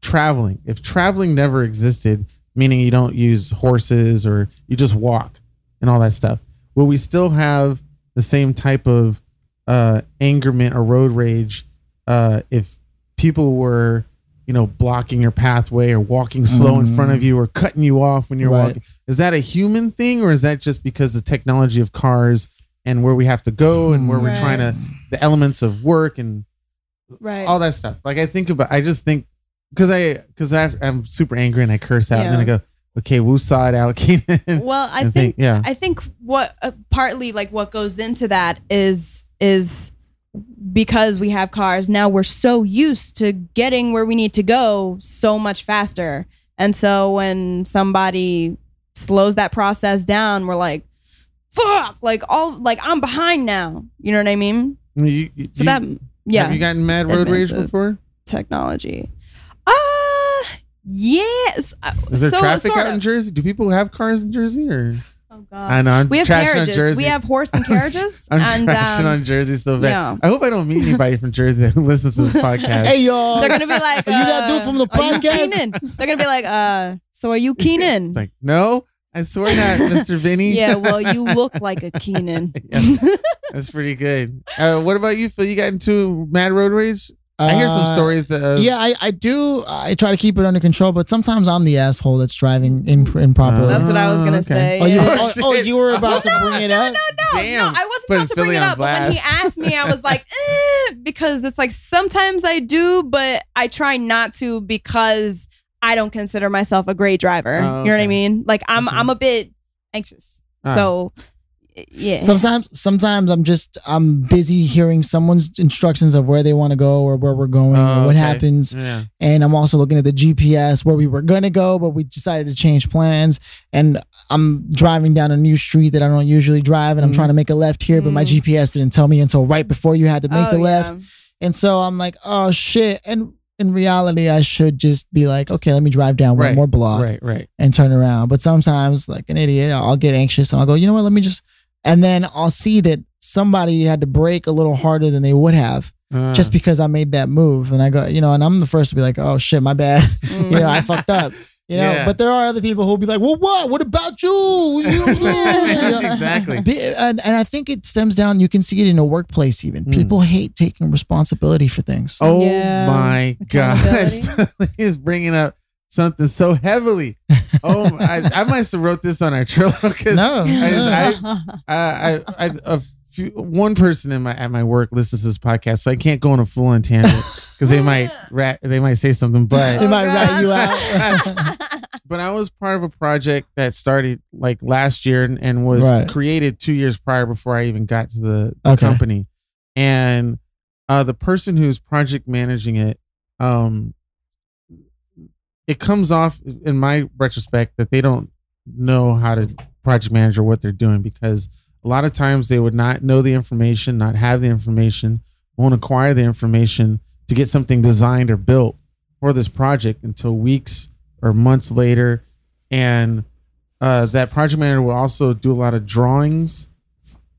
traveling if traveling never existed meaning you don't use horses or you just walk and all that stuff will we still have the same type of uh angerment or road rage uh if people were you know blocking your pathway or walking slow in front of you or cutting you off when you're
Right.
walking is that a human thing or is that just because the technology of cars and where we have to go and where we're trying to the elements of work and
right.
all that stuff. Like i think about i just think because i because i'm super angry and i curse out and then i go okay woo saw it out
well, I
and
think
yeah.
I think what uh, partly like what goes into that is is because we have cars now we're so used to getting where we need to go so much faster. And so when somebody slows that process down, we're like fuck, like all like I'm behind now. You know what I mean?
you, you,
So that yeah,
have you gotten mad road rage before
technology. Uh yes. Uh,
is there
so-
traffic
sort
out in jersey do people have cars in jersey or
Oh god.
i know i'm
we have carriages. We have horse and carriages.
i'm
and
trashing
um,
on jersey so bad
yeah.
i hope i don't meet anybody from jersey that listens to this podcast
hey y'all
they're gonna be like,
Are you that dude
uh,
from the podcast?
Keenan? They're gonna be like, uh, so are you Keenan?
it's like no i swear not mr vinny
yeah, well, you look like a Keenan.
Yeah. That's pretty good. Uh, what about you, Phil? You got into mad road rage? I hear some
Uh,
stories that. Uh,
yeah, I, I do. I try to keep it under control, but sometimes I'm the asshole that's driving in, improperly.
That's what I was gonna
okay.
say.
oh, you,
yeah.
oh, oh, you were about to
no,
bring it
no,
up.
no, no,
Damn.
no. I wasn't
Putting
about to bring
Philly
it
on
up, but when he asked me, I was like, eh, because it's like sometimes I do, but I try not to because I don't consider myself a great driver.
Oh,
You know what I mean? Like I'm
Okay.
I'm a bit anxious.
Ah.
So yeah.
Sometimes, sometimes I'm just I'm busy hearing someone's instructions of where they want to go or where we're going
Oh,
or what
okay.
happens,
Yeah.
and I'm also looking at the GPS where we were gonna go, but we decided to change plans. And I'm driving down a new street that I don't usually drive, and I'm
Mhm.
trying to make a left here, but my
Mm.
GPS didn't tell me until right before you had to make
Oh,
the left.
yeah.
And so I'm like, oh shit. And in reality, I should just be like, okay, let me drive down one
Right,
more block
Right. Right.
and turn around. But sometimes, like an idiot, I'll get anxious and I'll go, you know what, let me just, and then I'll see that somebody had to brake a little harder than they would have
Uh,
just because I made that move. And I go, you know, and I'm the first to be like, oh shit, my bad. You know, I fucked up. You know,
Yeah.
but there are other people who'll be like, well, what? What about you? You know what I'm saying? You know?
Exactly.
And, and I think it stems down, you can see it in a workplace even.
Mm.
People hate taking responsibility for things.
Oh
Yeah.
my god! He's bringing up something so heavily. Oh, I, I must have wrote this on our Trello because
No.
I- I, I, I, a few, one person in my at my work listens to this podcast, so I can't go on a full on tangent because they might rat, they might say something. But
they
might
rat you out.
but I was part of a project that started like last year and, and was
Right.
created two years prior before I even got to the, the
Okay.
company. And uh, the person who's project managing it, um, it comes off in my retrospect that they don't know how to project manage or what they're doing because a lot of times they would not know the information, not have the information, won't acquire the information to get something designed or built for this project until weeks or months later. And uh, that project manager will also do a lot of drawings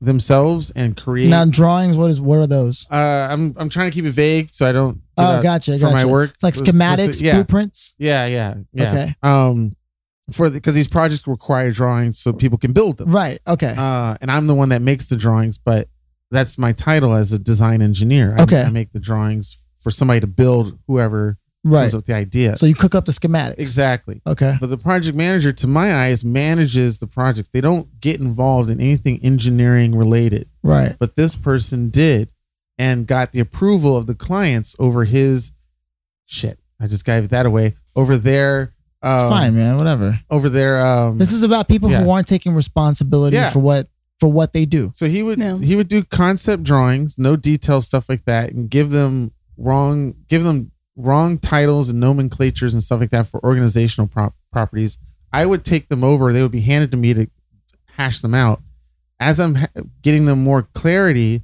themselves and create.
now, drawings, what is what are those?
uh, I'm I'm trying to keep it vague so I don't.
Oh, gotcha.
For
gotcha.
my work,
It's like schematics,
yeah,
blueprints.
yeah, yeah, yeah.
Okay.
Um, for because these projects require drawings so people can build them.
Right. Okay.
Uh, and I'm the one that makes the drawings, but that's my title as a design engineer. I,
Okay.
I make the drawings for somebody to build whoever
right.
comes up with the idea.
So you cook up the schematics.
exactly.
Okay.
But the project manager, to my eyes, manages the project. They don't get involved in anything engineering related.
Right.
But this person did and got the approval of the clients over his shit. I just gave that away over their
It's
um,
fine, man. Whatever.
over there. um
This is about people
yeah.
who aren't taking responsibility
Yeah.
for what for what they do.
So he would
No.
he would do concept drawings, no detail stuff like that, and give them wrong give them wrong titles and nomenclatures and stuff like that for organizational prop- properties. I would take them over; they would be handed to me to hash them out. As I'm ha- getting them more clarity,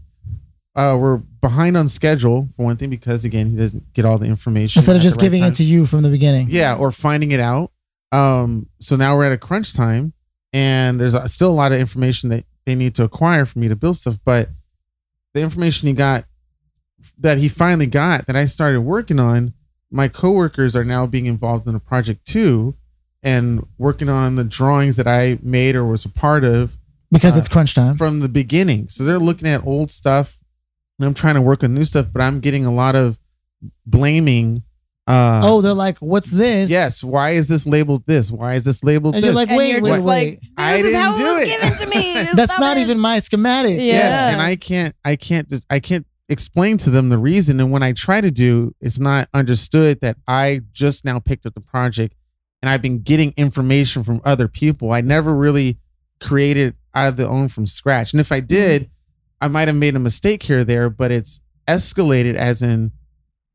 uh, we're behind on schedule for one thing because again he doesn't get all the information
Instead of just
right
giving
time.
it to you from the beginning.
Yeah, or finding it out. Um, so now we're at a crunch time, and there's still a lot of information that they need to acquire for me to build stuff. But the information he got, that he finally got, that I started working on, my coworkers are now being involved in the project too, and working on the drawings that I made or was a part of
Because
Uh,
it's crunch time.
from the beginning. So they're looking at old stuff, and I'm trying to work on new stuff, but I'm getting a lot of blaming. Uh,
oh, they're like, what's this?
Yes. Why is this labeled this? Why is this labeled
And
this?
you're like,
and
wait,
you're
wait,
just
wait.
like, this
I
is
didn't
how
do
it was
it.
given to me.
That's
Stop
not
it.
even my schematic.
Yeah.
yes, and I can't, I can't, just- I can't explain to them the reason. And when I try to do, it's not understood that I just now picked up the project, and I've been getting information from other people. I never really created out of the own from scratch. And if I did, I might have made a mistake here or there, but it's escalated as in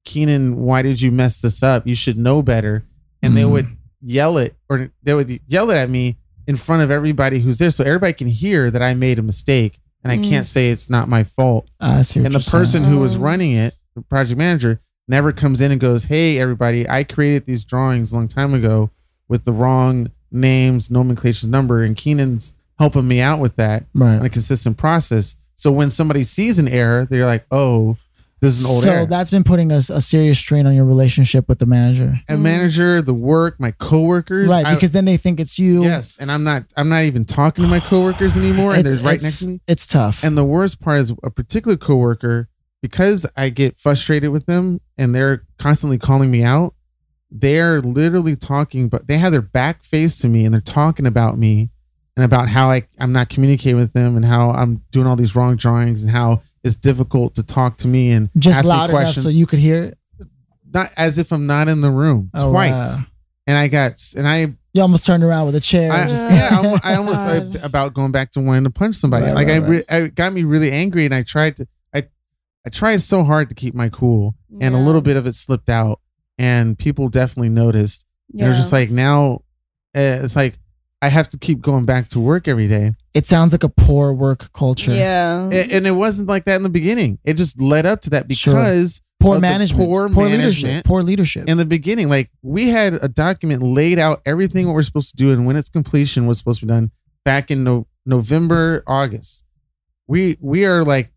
Keenan, why did you mess this up? You should know better. And they
Mhm.
would yell it or they would yell it at me in front of everybody who's there. So everybody can hear that I made a mistake and I
Mm.
can't say it's not my fault.
I see what
And the
you're saying.
person who was
Oh.
running it, the project manager, never comes in and goes, Hey, everybody, I created these drawings a long time ago with the wrong names, nomenclature, number, and Keenan's helping me out with that on a consistent process. So when somebody sees an error, they're like, "Oh, this is an old
So
error."
So that's been putting a, a serious strain on your relationship with the manager.
a manager, the work, my coworkers,
Right.
I-
Because then they think it's you.
yes, and I'm not. I'm not even talking to my coworkers anymore, and they're right next to me.
It's tough.
And the worst part is a particular coworker because I get frustrated with them, and they're constantly calling me out. They're literally talking, but they have their back face to me, and they're talking about me and about how I I'm not communicating with them, and how I'm doing all these wrong drawings, and how it's difficult to talk to me and
Just
ask me
loud enough
questions.
so you could hear it.
not as if I'm not in the room
Oh,
twice.
wow.
And I got and I
You almost turned around with a chair.
I,
just-
yeah, I, almo- I almost
God.
like, about going back to wanting to punch somebody.
Right,
like
right,
I, re- I it got me really angry, and I tried to, I, I tried so hard to keep my cool, and a little bit of it slipped out, and people definitely noticed. And it was just like now, uh, it's like I have to keep going back to work every day,
it sounds like a poor work culture.
yeah.
A- and it wasn't like that in the beginning. It just led up to that
Sure.
because
Poor
of the
management.
poor
leadership.
management.
Poor leadership.
in the beginning, like we had a document laid out everything what we're supposed to do and when its completion was supposed to be done back in no- November, August. We we are like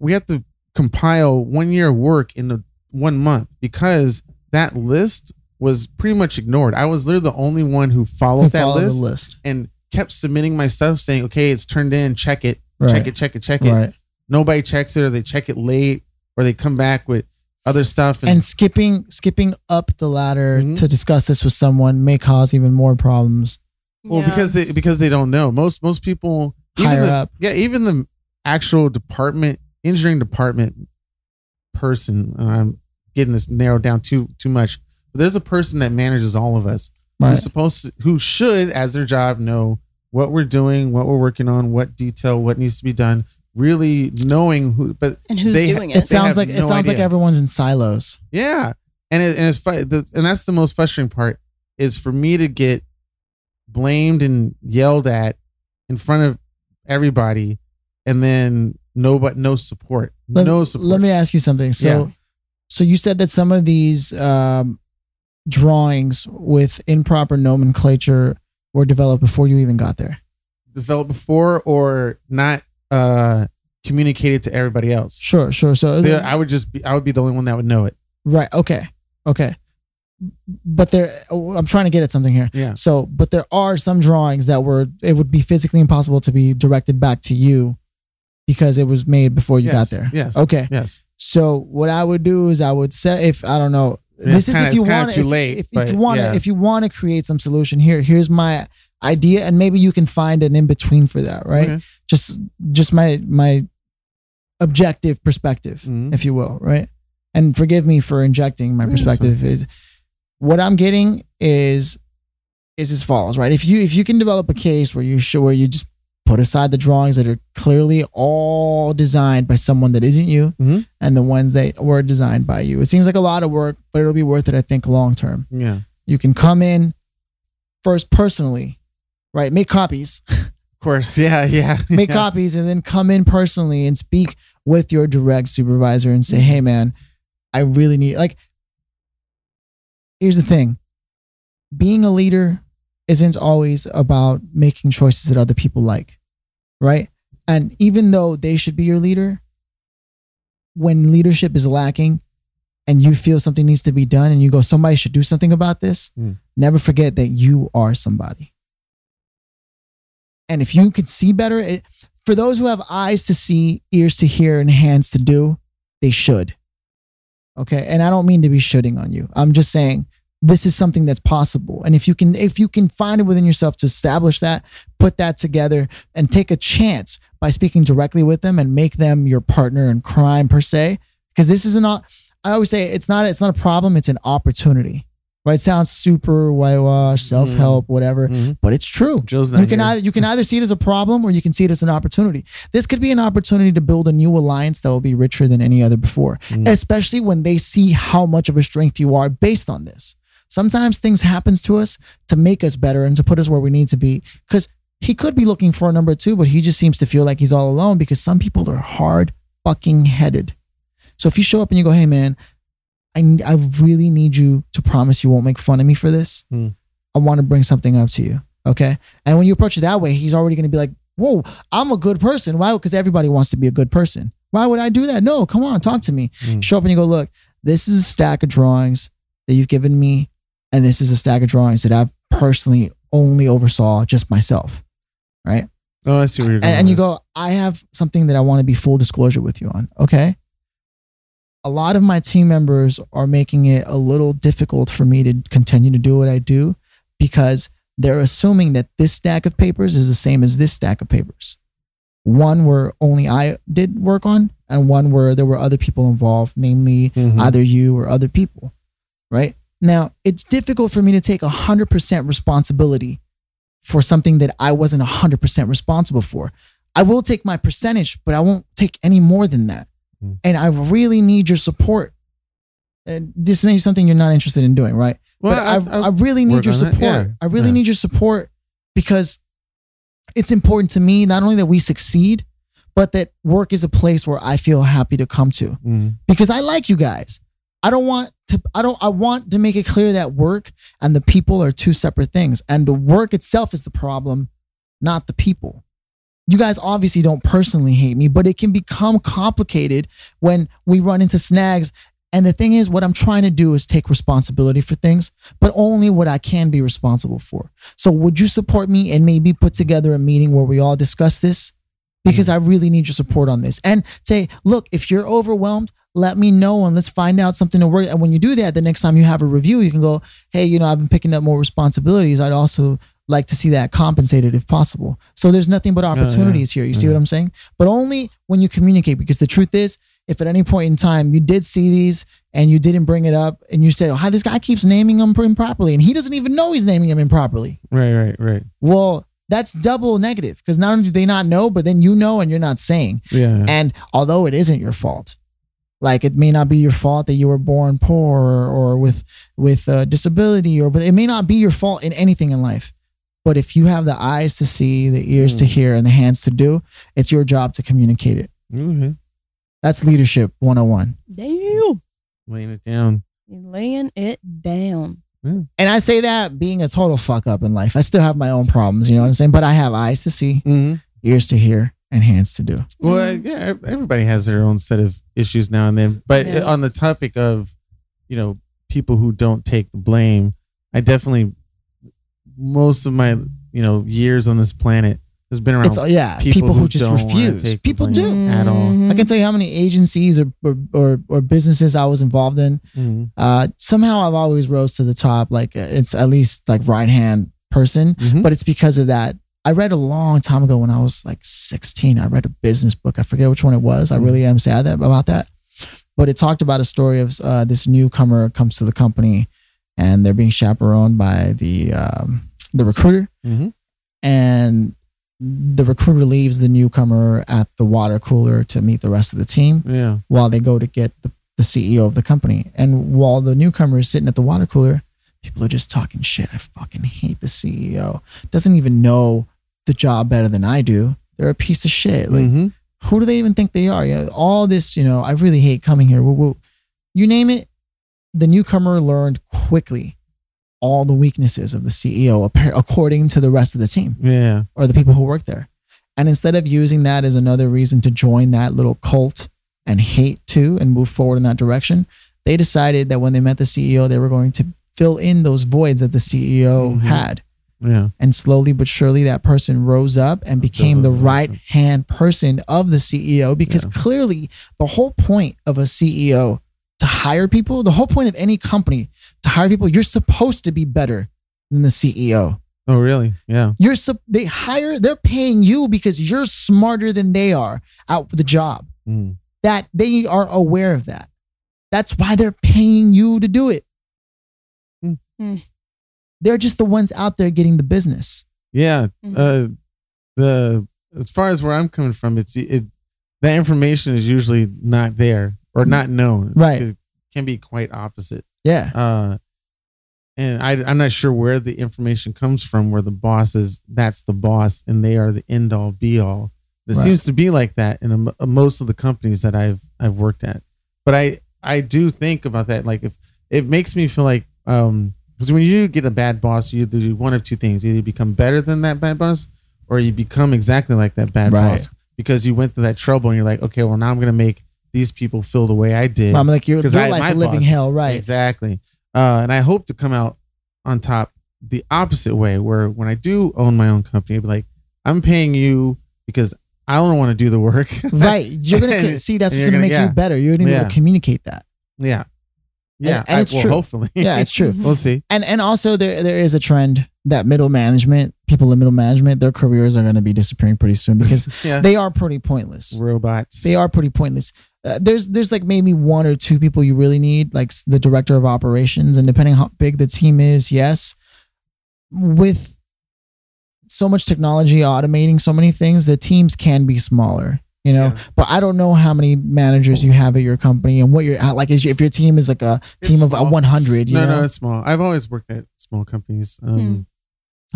we have to compile one year of work in the one month because that list was pretty much ignored. I was literally the only one who followed that
follow
list,
the list.
and kept submitting my stuff saying, okay, it's turned in, check it,
Right.
check it, check it, check it.
Right.
Nobody checks it or they check it late or they come back with other stuff
And skipping skipping up the ladder
Mhm.
to discuss this with someone may cause even more problems.
Well,
Yeah.
because they because they don't know. Most most people even
Higher
the,
up.
Yeah, even the actual department engineering department person. I'm getting this narrowed down too too much. But there's a person that manages all of us
Right.
who's supposed to, who should, as their job, know what we're doing, what we're working on, what detail, what needs to be done. Really knowing who, but
and who's
they-
doing
It
it?
Sounds like it
no
sounds like everyone's in silos.
Yeah, and it, and it's fu- the, and that's the most frustrating part is for me to get blamed and yelled at in front of everybody, and then no but no support,
Let,
no support.
let me ask you something. So
Yeah.
so you said that some of these um, drawings with improper nomenclature were developed before you even got there.
Developed before or not uh communicated to everybody else.
Sure, sure. So
They- I would just be I would be the only one that would know it.
right, okay, okay. But there, I'm trying to get at something here.
Yeah.
So, but there are some drawings that were it would be physically impossible to be directed back to you because it was made before you
yes,
got there.
Yes.
Okay.
Yes.
So what I would do is I would say if I don't know this is if you want
too
if,
late,
if, if
but
you want to
yeah.
if you want to create some solution here here's my idea and maybe you can find an in between for that right
Okay.
just just my my objective perspective
Mhm.
if you will right and forgive me for injecting my perspective is what I'm getting is is as follows right if you if you can develop a case where you show where you just put aside the drawings that are clearly all designed by someone that isn't you
Mhm.
and the ones that were designed by you. It seems like a lot of work, but it'll be worth it, I think, long term.
Yeah.
You can come in first personally, right? Make copies,
Of course. Yeah. Yeah.
make
yeah.
copies, and then come in personally and speak with your direct supervisor and
Mm-hmm.
say, hey, man, I really need, like, here's the thing being a leader isn't always about making choices that other people like, right? And even though they should be your leader, when leadership is lacking and you feel something needs to be done and you go, somebody should do something about this,
Mm.
never forget that you are somebody. And if you could see better, it, for those who have eyes to see, ears to hear, and hands to do, they should. Okay. And I don't mean to be shooting on you. I'm just saying this is something that's possible. And if you can, if you can find it within yourself to establish that, put that together and take a chance by speaking directly with them and make them your partner in crime per se. Because this is not, I always say it's not, it's not a problem. It's an opportunity. Right? It sounds super whitewash, self help, whatever,
Mhm.
but it's true. You can
here.
either you can either see it as a problem or you can see it as an opportunity. This could be an opportunity to build a new alliance that will be richer than any other before,
Mm.
especially when they see how much of a strength you are based on this. Sometimes things happens to us to make us better and to put us where we need to be. Because he could be looking for a number two, but he just seems to feel like he's all alone because some people are hard fucking headed. So if you show up and you go, "Hey man, I I really need you to promise you won't make fun of me for this.
Hmm.
I want to bring something up to you." Okay, and when you approach it that way, he's already going to be like, "Whoa, I'm a good person." Why? Because everybody wants to be a good person. Why would I do that? No, come on, talk to me.
Hmm.
Show up and you go, "Look, this is a stack of drawings that you've given me, and this is a stack of drawings that I've personally only oversaw just myself." Right?
Oh, I see where you're
and,
going.
and you go, I have something that I want to be full disclosure with you on. Okay. A lot of my team members are making it a little difficult for me to continue to do what I do because they're assuming that this stack of papers is the same as this stack of papers. One where only I did work on, and one where there were other people involved, namely
Mhm.
either you or other people, right? Now, it's difficult for me to take 100% responsibility for something that I wasn't 100% responsible for. I will take my percentage, but I won't take any more than that.
Mm.
And I really need your support. And this may be something you're not interested in doing, right?
Well,
but I,
I-
I, really need your support.
yeah.
I really
Yeah.
need your support because it's important to me not only that we succeed, but that work is a place where I feel happy to come to
Mhm.
because I like you guys. I don't want to I don't I want to make it clear that work and the people are two separate things and the work itself is the problem, not the people. You guys obviously don't personally hate me, but it can become complicated when we run into snags. And the thing is, what I'm trying to do is take responsibility for things, but only what I can be responsible for. So, would you support me and maybe put together a meeting where we all discuss this? Because mm-hmm. I really need your support on this. And say, look, if you're overwhelmed, let me know and let's find out something to work. And when you do that, the next time you have a review, you can go, hey, you know, I've been picking up more responsibilities. I'd also like to see that compensated if possible. So there's nothing but
yeah.
opportunities here. You see what I'm saying? But only when you communicate, because the truth is, if at any point in time you did see these and you didn't bring it up and you said, oh, hi, this guy keeps naming them improperly and he doesn't even know he's naming them improperly.
Right, right, right.
Well, that's double negative because not only do they not know, but then you know and you're not saying.
Yeah.
And although it isn't your fault, like it may not be your fault that you were born poor or, or with with a disability, or but it may not be your fault in anything in life. But if you have the eyes to see, the ears to
Mm.
hear, and the hands to do, it's your job to communicate it.
Mhm.
That's leadership 101.
Damn.
Laying it down.
You're laying it down.
And I say that being a total fuck up in life. I still have my own problems, you know what I'm saying? But I have eyes to see,
hmm
ears to hear, and hands to do.
Well, yeah, everybody has their own set of issues now and then. But
Yeah.
on the topic of, you know, people who don't take the blame, I definitely, most of my, you know, years on this planet has been around
It's yeah, people,
people
who,
who
just refuse. People do.
at all.
Mhm.
I can tell you how many agencies or or, or, or businesses I was involved in.
Mhm.
Uh, somehow I've always rose to the top. Like uh, it's at least like right hand person,
Mhm.
but it's because of that. I read a long time ago when I was like 16. I read a business book. I forget which one it was. I
Mhm.
really am sad that, about that. But it talked about a story of uh, this newcomer comes to the company, and they're being chaperoned by the um, the recruiter,
Mhm.
and the recruiter leaves the newcomer at the water cooler to meet the rest of the team
Yeah.
while they go to get the, the CEO of the company. And while the newcomer is sitting at the water cooler, people are just talking shit. I fucking hate the CEO. Doesn't even know the job better than I do. They're a piece of shit. Like,
Mhm.
who do they even think they are? You know, all this, you know, I really hate coming here. Woo, woo. You name it, the newcomer learned quickly all the weaknesses of the CEO according to the rest of the team
Yeah.
or the people who work there. And instead of using that as another reason to join that little cult and hate too and move forward in that direction, they decided that when they met the CEO, they were going to fill in those voids that the CEO
Mhm.
had.
Yeah.
And slowly but surely, that person rose up and became the right hand person of the CEO because
Yeah.
clearly the whole point of a CEO to hire people, the whole point of any company to hire people, you're supposed to be better than the CEO.
Oh, really? Yeah.
You're sup- they hire they're paying you because you're smarter than they are out for the job.
Mm.
That they are aware of that. That's why they're paying you to do it.
Hmm.
Hmm.
They're just the ones out there getting the business.
Yeah.
Mhm.
Uh, the as far as where I'm coming from, it's it that information is usually not there or not known.
Right.
It can be quite opposite.
Yeah.
Uh, and I, I'm not sure where the information comes from, where the boss is, that's the boss, and they are the end all be all. It
Right.
seems to be like that in a, most of the companies that I've I've worked at. But I I do think about that. Like if it makes me feel like um because when you get a bad boss, you do one of two things: either you become better than that bad boss, or you become exactly like that bad
Right.
boss because you went through that trouble and you're like, okay, well now I'm gonna make these people feel the way I did.
I'm like you're, you're
I-
like living
boss-
hell, right?
Exactly. Uh, and I hope to come out on top the opposite way, where when I do own my own company, I'd be like, I'm paying you because I don't want to do the work.
Right. You're gonna see that's what's gonna
gonna-
make
yeah.
you better. You're gonna be able to communicate that.
yeah. Yeah.
and
I-
it's
well,
true.
hopefully.
Yeah, it's true.
we'll see.
And and also there there is a trend that middle management people in middle management, their careers are going to be disappearing pretty soon because
yeah.
they are pretty pointless.
robots.
They are pretty pointless. Uh, there's there's like maybe one or two people you really need, like the director of operations, and depending how big the team is, yes. With so much technology automating so many things, the teams can be smaller. You know,
Yeah.
but I don't know how many managers you have at your company and what you're at like is if your team is like a
It's
team of
small.
100. You
no,
know?
no, it's small. I've always worked at small companies. Um,
Hmm.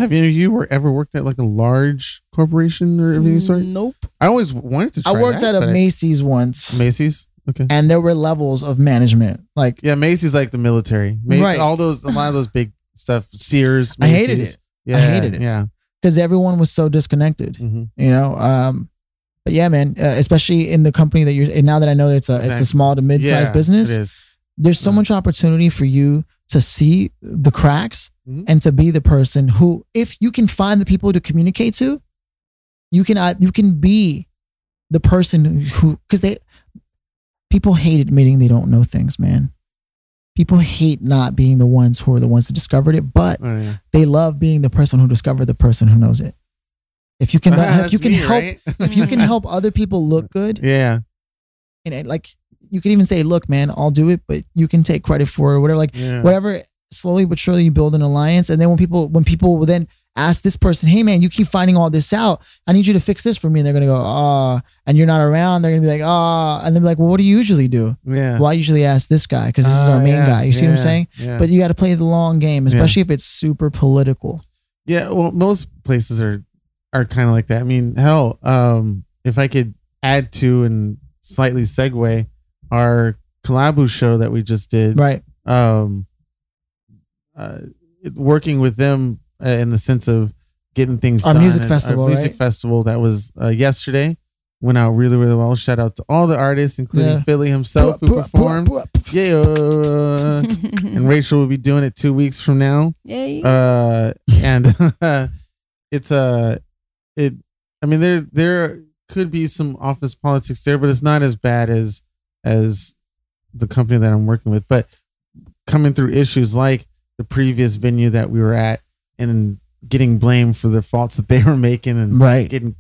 Have any of you were ever worked at like a large corporation or of any sort?
Nope.
I always wanted to.
I worked
that,
at
a
a
I-
Macy's once,
Macy's. Okay.
and there were levels of management. Like
Yeah, Macy's like the military. Ma-
Right.
All those, a lot of those big stuff. Sears.
I hated it.
Yeah,
I hated it.
Yeah.
because everyone was so disconnected.
hmm
you know um but yeah man uh, especially in the company that you're and now that i know that it's a it's a small to mid-sized
Yeah,
business there's so
Yeah.
much opportunity for you to see the cracks
Mhm.
and to be the person who if you can find the people to communicate to you can uh, you can be the person who because they people hate admitting they don't know things man people hate not being the ones who are the ones that discovered it but
Oh, yeah.
they love being the person who discovered the person who knows it if you can if you can
me,
help
right?
if you can help other people look good
yeah.
and it, like you can even say look man i'll do it but you can take credit for it whatever like
Yeah.
whatever slowly but surely you build an alliance and then when people when people will then ask this person hey man you keep finding all this out i need you to fix this for me and they're gonna go ah and you're not around they're gonna be like ah and they're like well what do you usually do
Yeah.
well i usually ask this guy because this is
Ah,
our main
yeah,
guy you see what i'm saying
Yeah.
but you got to play the long game especially if it's super political
Yeah, well, most places are are kind of like that. I mean, hell, um, if I could add to and slightly segue our Kalabu show that we just did,
right
um, uh, working with them uh, in the sense of getting things
Our
done.
music
and
festival,
our music
right?
festival that was uh, yesterday went out really, really well. Shout out to all the artists, including
Yeah.
Philly himself, who performed.
pu- pu-
Yeah, uh, and Rachel will be doing it two weeks from now
Yay.
uh and it's a it i mean there there could be some office politics there but it's not as bad as as the company that i'm working with but coming through issues like the previous venue that we were at and getting blamed for the faults that they were making and
right
getting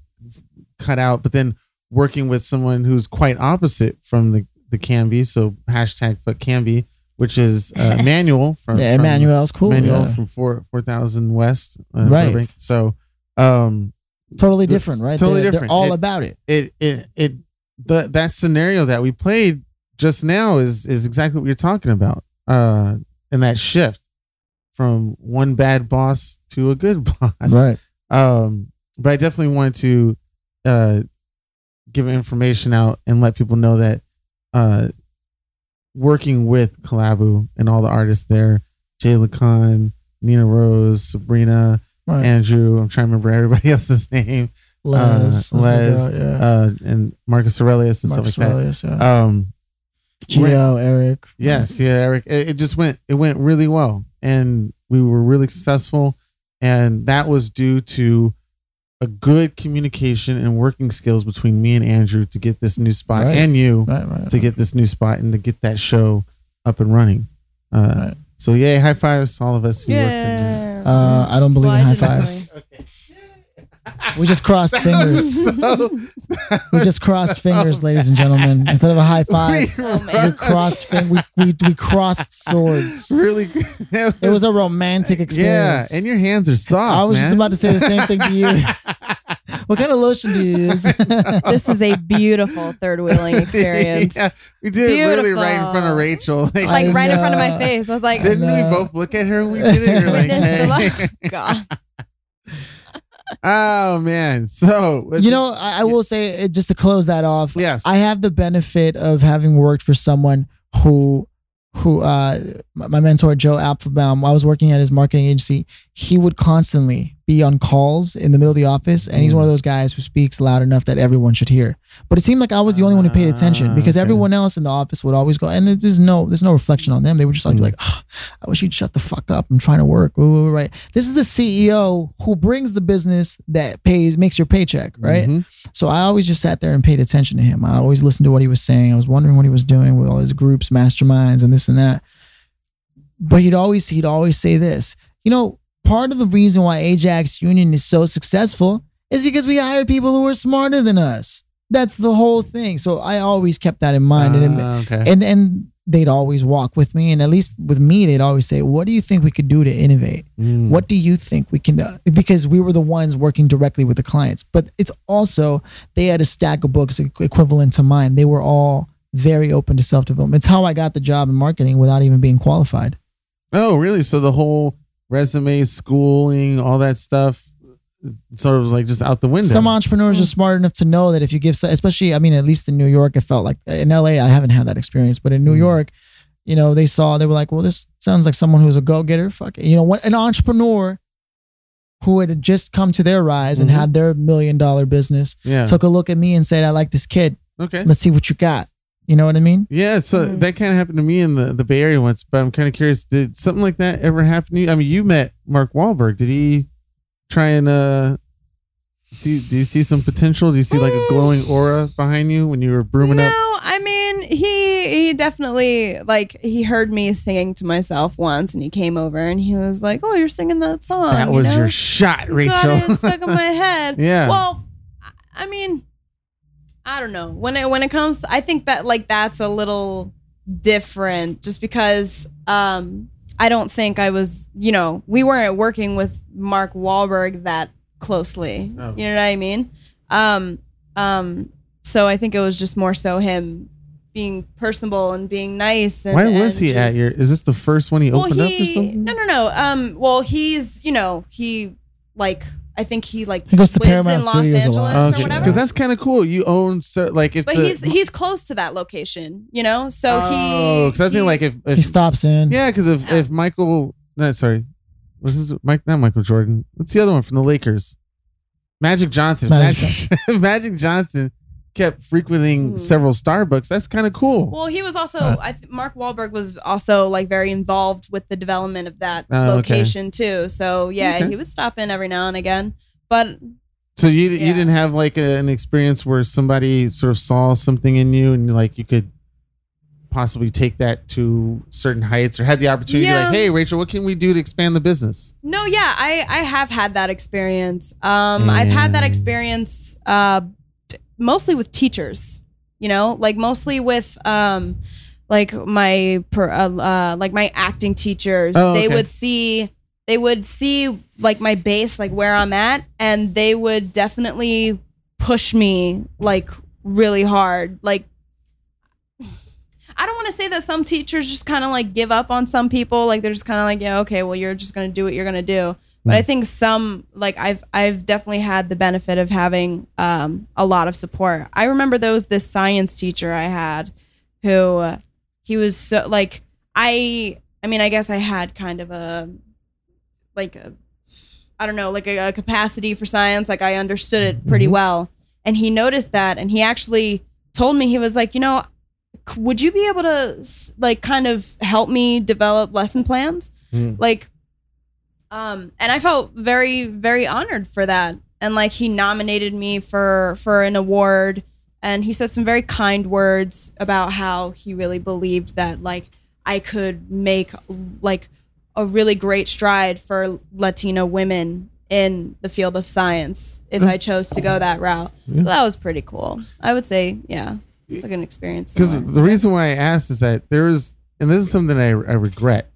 cut out but then working with someone who's quite opposite from the the Canby, so hashtag fuck Canby, which is uh, Emmanuel from
yeah emmanuel's cool
Manuel
yeah.
from four four thousand West, uh,
Right.
Burbank. So, um,
totally
the-
different right
totally
they're,
different.
they're all
It-
about it
it it it the that scenario that we played just now is is exactly what you're talking about. Uh, and that shift from one bad boss to a good boss.
right
Um, but I definitely wanted to uh give information out and let people know that uh working with Kalabu and all the artists there, Jay Lacan, Nina Rose, Sabrina,
right
Andrew, I'm trying to remember everybody else's name,
les
uh, Les,
girl? yeah
uh, and Marcus Aurelius and
Marcus
stuff like
Aurelius, yeah.
that. Um,
Gio, Eric.
Yes, yeah, Eric. It, it just went it went really well, and we were really successful, and that was due to a good communication and working skills between me and Andrew to get this new spot,
Right.
and you
Right, right.
to get this new spot and to get that show up and running. Uh,
Right.
So yay, high fives to all of us who worked in there.
Yeah.
Uh, I don't believe
Well,
in
I
high fives.
really-
We just crossed fingers. We just crossed fingers, ladies and gentlemen. Instead of a high five,
oh,
we
man.
crossed. Fin- we, we we crossed swords.
really.
It was a romantic experience.
yeah,
experience.
and your hands are soft.
I was
man.
just about to say the same thing to you. what kind of lotion do you use?
this is a beautiful third wheeling experience.
yeah, we did it literally right in front of Rachel. Like,
Like right in front of my face. I was like,
didn't
I
we both look at her when we did it? You're like,
Witness the
hey.
God.
Oh man. So
you know, I, I will say it, just to close that off.
yes,
I have the benefit of having worked for someone who who uh my mentor Joe Apfelbaum, I was working at his marketing agency. He would constantly be on calls in the middle of the office and he's
Mm.
one of those guys who speaks loud enough that everyone should hear. But it seemed like I was the only one who paid attention
Ah,
because
okay.
everyone else in the office would always go and there's no there's no reflection on them. They would just be
Mm.
like, "Ah, I wish you'd shut the fuck up. I'm trying to work. Ooh, ooh, ooh," Right. This is the CEO who brings the business that pays makes your paycheck, right?
Mhm.
So I always just sat there and paid attention to him. I always listened to what he was saying. I was wondering what he was doing with all his groups, masterminds, and this and that. But he'd always he'd always say this. You know, part of the reason why Ajax Union is so successful is because we hired people who are smarter than us. That's the whole thing. So I always kept that in mind, and it,
Ah, okay.
and and they'd always walk with me, and at least with me, they'd always say, "What do you think we could do to innovate?
Mm.
What do you think we can do?" Because we were the ones working directly with the clients, but it's also they had a stack of books equivalent to mine. They were all very open to self development. It's how I got the job in marketing without even being qualified.
Oh, really? So the whole resume, schooling, all that stuff, sort of was like just out the window.
Some entrepreneurs are smart enough to know that if you give, especially, I mean, at least in New York, it felt like in LA, I haven't had that experience, but in New
Mm.
York, you know, they saw, they were like, well, this sounds like someone who's a go getter. Fuck it. You know, what an entrepreneur who had just come to their rise and
Mhm.
had their million dollar business
yeah.
took a look at me and said, I like this kid.
okay.
Let's see what you got. You know what I mean?
Yeah, so
Mhm.
that kind of happened to me in the, the Bay Area once, but I'm kind of curious. Did something like that ever happen to you? I mean, you met Mark Wahlberg. Did he try and uh see? Do you see some potential? Do you see like a glowing aura behind you when you were brooming
no,
up?
No, I mean he he definitely like he heard me singing to myself once, and he came over and he was like, "Oh, you're singing that song."
That
you
was
know?
your shot,
Got
Rachel.
it stuck in my head.
Yeah.
Well, I- I mean, I don't know. When it when it comes, I think that like that's a little different, just because um I don't think I was, you know, we weren't working with Mark Wahlberg that closely.
Oh.
You know what I mean? Um, um. So I think it was just more so him being personable and being nice. And,
Why was
and
he at
just-
your? Is this the first one he
well,
opened up or something?
no no no. Um, well, he's you know he like I think he like
He goes to
lives
Paramount
in Los
Studios a
Angeles
lot.
or
Okay,
whatever.
because that's kind of cool. You own so like if
but
the,
he's he's close to that location, you know. So
oh,
he
because I think
he-
like if, if
He stops in.
Yeah, because if, if Michael, no, sorry, what's this? Mike, not Michael Jordan. What's the other one from the Lakers? Magic Johnson.
Magic
Magic, Magic Johnson kept frequenting
Hmm.
several Starbucks. That's kind of cool.
well, he was also
Right.
I th- Mark Wahlberg was also like very involved with the development of that
okay.
location too. So yeah,
Okay.
he would stop in every now and again. But
so you you didn't have like a, an experience where somebody sort of saw something in you and like you could possibly take that to certain heights or had the opportunity to like, hey, Rachel, what can we do to expand the business?
No, yeah, I I have had that experience. Um, I've had that experience uh, mostly with teachers. You know, like mostly with um, like my per, uh, uh, like my acting teachers.
Oh,
They
okay.
would see they would see like my base, like where I'm at, and they would definitely push me like really hard. Like I don't want to say that some teachers just kind of like give up on some people. Like they're just kind of like, yeah, okay, well, you're just gonna do what you're gonna do. But I think some like I've I've definitely had the benefit of having um, a lot of support. I remember there was this science teacher I had who uh, he was so like I I mean I guess I had kind of a like a I don't know like a, a capacity for science like I understood it pretty
Mhm.
well and he noticed that and he actually told me he was like you know would you be able to like kind of help me develop lesson plans
Mm.
like um and i felt very very honored for that. And like he nominated me for for an award and he said some very kind words about how he really believed that like i could make like a really great stride for latino women in the field of science if i chose to go that route.
Yeah.
so that was pretty cool. I would say yeah it's like an experience.
Because the reason why I asked is that there is, and this is something I, I regret,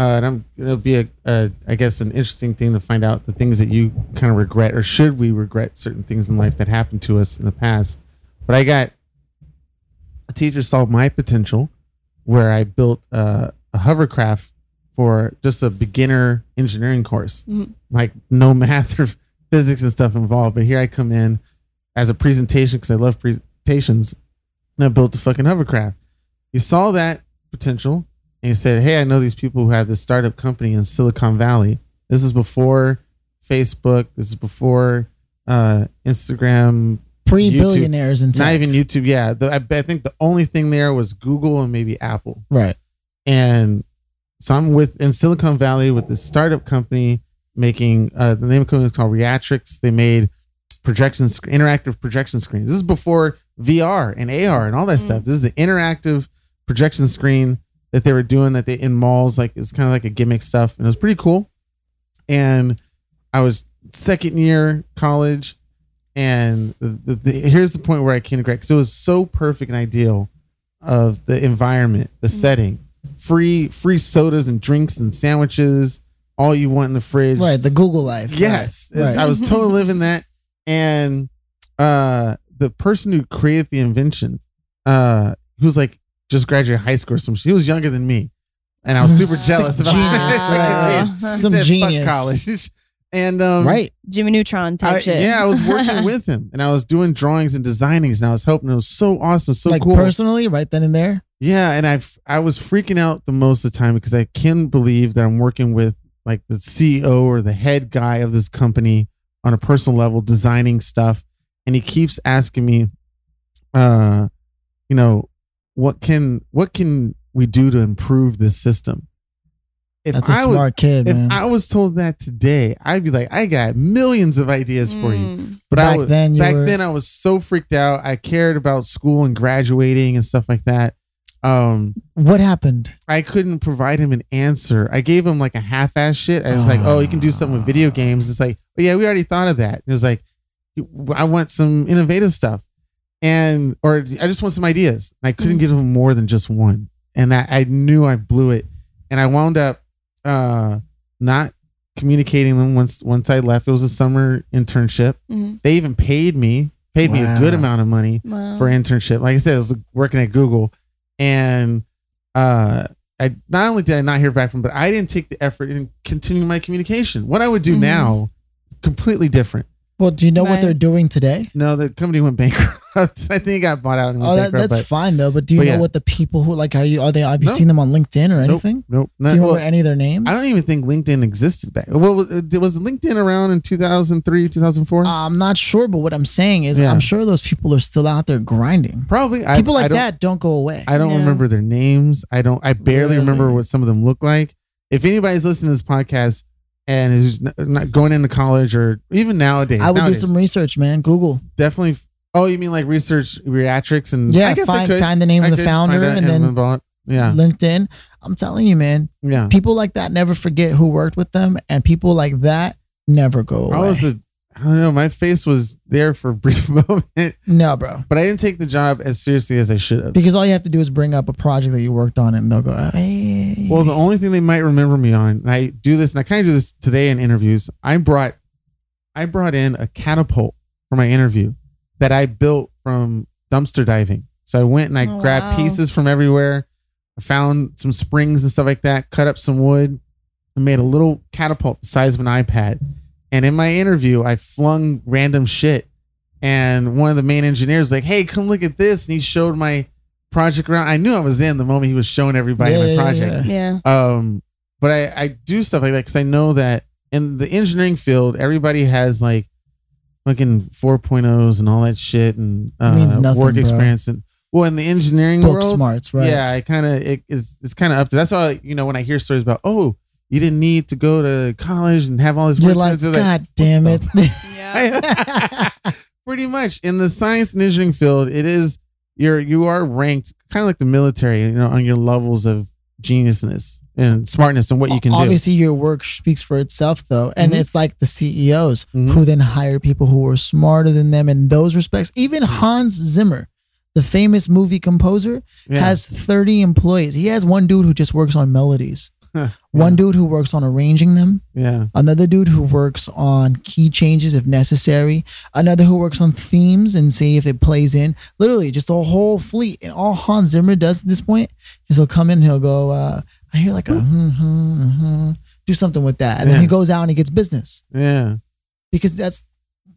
uh, and I'm it'll be a, a I guess an interesting thing to find out the things that you kind of regret, or should we regret certain things in life that happened to us in the past. But I got a teacher saw my potential, where I built uh, a hovercraft for just a beginner engineering course,
Mhm.
like no math or physics and stuff involved. But here I come in as a presentation because I love presentations and I built a fucking hovercraft. You saw that potential and he said, Hey, I know these people who have this startup company in Silicon Valley. This is before Facebook. This is before uh, Instagram.
Pre billionaires and
Not even YouTube. Yeah. The, I, I think the only thing there was Google and maybe Apple.
Right.
And so I'm with in Silicon Valley with this startup company making uh, the name of the company is called Reactrix. They made projection sc- interactive projection screens. This is before VR and AR and all that
Mm.
stuff. This is the interactive projection screen that they were doing that they in malls like it's kind of like a gimmick stuff and it was pretty cool. and I was second year college, and the, the, here's the point where I came to Greg because it was so perfect and ideal of the environment, the setting, free free sodas and drinks and sandwiches, all you want in the fridge.
Right, the Google life.
Yes,
Right.
I was totally living that, and uh, the person who created the invention, uh, who was like just graduated high school or some, she was younger than me, and I was super jealous about
genius,
that.
right,
She.
Some
said, "Fuck
genius."
college, and um,
right.
Jimmy Neutron type
I-
shit.
yeah, I was working with him, and I was doing drawings and designings, and I was helping. It was so awesome, so
like
cool.
personally, right then and there.
Yeah, and I I was freaking out the most of the time because I can believe that I'm working with like the CEO or the head guy of this company on a personal level designing stuff and he keeps asking me uh you know what can what can we do to improve this system? If
That's a
I was
smart kid,
if
man.
I was told that today, I'd be like, I got millions of ideas for you.
Mm.
But I
Back
was,
then, you
back
were-
then I was so freaked out. I cared about school and graduating and stuff like that. Um,
what happened?
I couldn't provide him an answer. I gave him like a half-ass shit. I was like, "Oh, you can do something with video games." It's like, "Oh yeah, we already thought of that." It was like, "I want some innovative stuff," and or I just want some ideas. And I couldn't
Mm.
give him more than just one, and I, I knew I blew it, and I wound up uh, not communicating them once once I left. It was a summer internship.
Mhm.
They even paid me, paid me a good amount of money
Wow.
for internship. Like I said, I was working at Google, and uh, I not only did I not hear back from, but I didn't take the effort in continuing my communication. What I would do
Mhm.
now, completely different.
Well, do you know what
Right.
they're doing today?
No, the company went bankrupt. I think it got bought out. And went
Oh, that,
bankrupt,
that's
but
fine though. But do you
but
know
yeah.
what the people who like are you are they have you
No.
seen them on LinkedIn or
Nope.
anything?
nope.
Do
Not,
you
well,
remember any of their names?
I don't even think LinkedIn existed back. Well, was, uh, was LinkedIn around in two thousand three, two thousand four?
I'm not sure, but what I'm saying is,
Yeah.
I'm sure those people are still out there grinding.
Probably. I-
People
I
like
don't-
that don't go away.
I don't
Yeah.
remember their names. I don't. I barely
Really?
remember what some of them look like. If anybody's listening to this podcast and is n- not going into college or even nowadays,
I would
nowadays,
do some research, man. Google.
definitely. Oh, you mean like research Reactrix and
Yeah,
I guess I
find
could.
find the name
I
of the founder and then
about- yeah,
LinkedIn. I'm telling you, man.
yeah.
People like that never forget who worked with them, and people like that never go away.
I was a. I don't know. My face was there for a brief moment,
no, bro.
but I didn't take the job as seriously as I should have.
Because all you have to do is bring up a project that you worked on, and they'll go, "Hey."
Well, the only thing they might remember me on, and I do this, and I kind of do this today in interviews. I brought, I brought in a catapult for my interview that I built from dumpster diving. So I went and I
Oh,
grabbed
wow.
pieces from everywhere. I found some springs and stuff like that. Cut up some wood, and made a little catapult the size of an iPad. And in my interview, I flung random shit. And one of the main engineers was like, "Hey, come look at this!" And he showed my project around. I knew I was in the moment he was showing everybody
Yeah,
my project.
yeah.
Yeah.
Um, but I, I do stuff like that because I know that in the engineering field, everybody has like fucking 4.0s and all that shit and uh,
Means nothing,
work
bro.
experience. And well, in the engineering
Book
world,
smarts, right?
yeah, I kind of it, it's it's kind of up to. That's why you know when I hear stories about oh you didn't need to go to college and have all this
You're like,
experience," they're
God damn it.
Yeah.
pretty much in the science and engineering field it is you're you are ranked kind of like the military you know on your levels of geniusness and smartness and what you can do
Obviously, your work speaks for itself, though, and
Mhm.
it's like the CEOs
Mhm.
who then hire people who are smarter than them in those respects. Even Hans Zimmer, the famous movie composer,
Yeah.
has 30 employees. He has one dude who just works on melodies,
Huh.
one dude who works on arranging them,
yeah
another dude who works on key changes if necessary, another who works on themes and see if it plays in. Literally, just a whole fleet. And all Hans Zimmer does at this point is he'll come in and he'll go, uh, I hear like a hmm, hmm, hmm, do something with that. And then he goes out and he gets business
yeah
because that's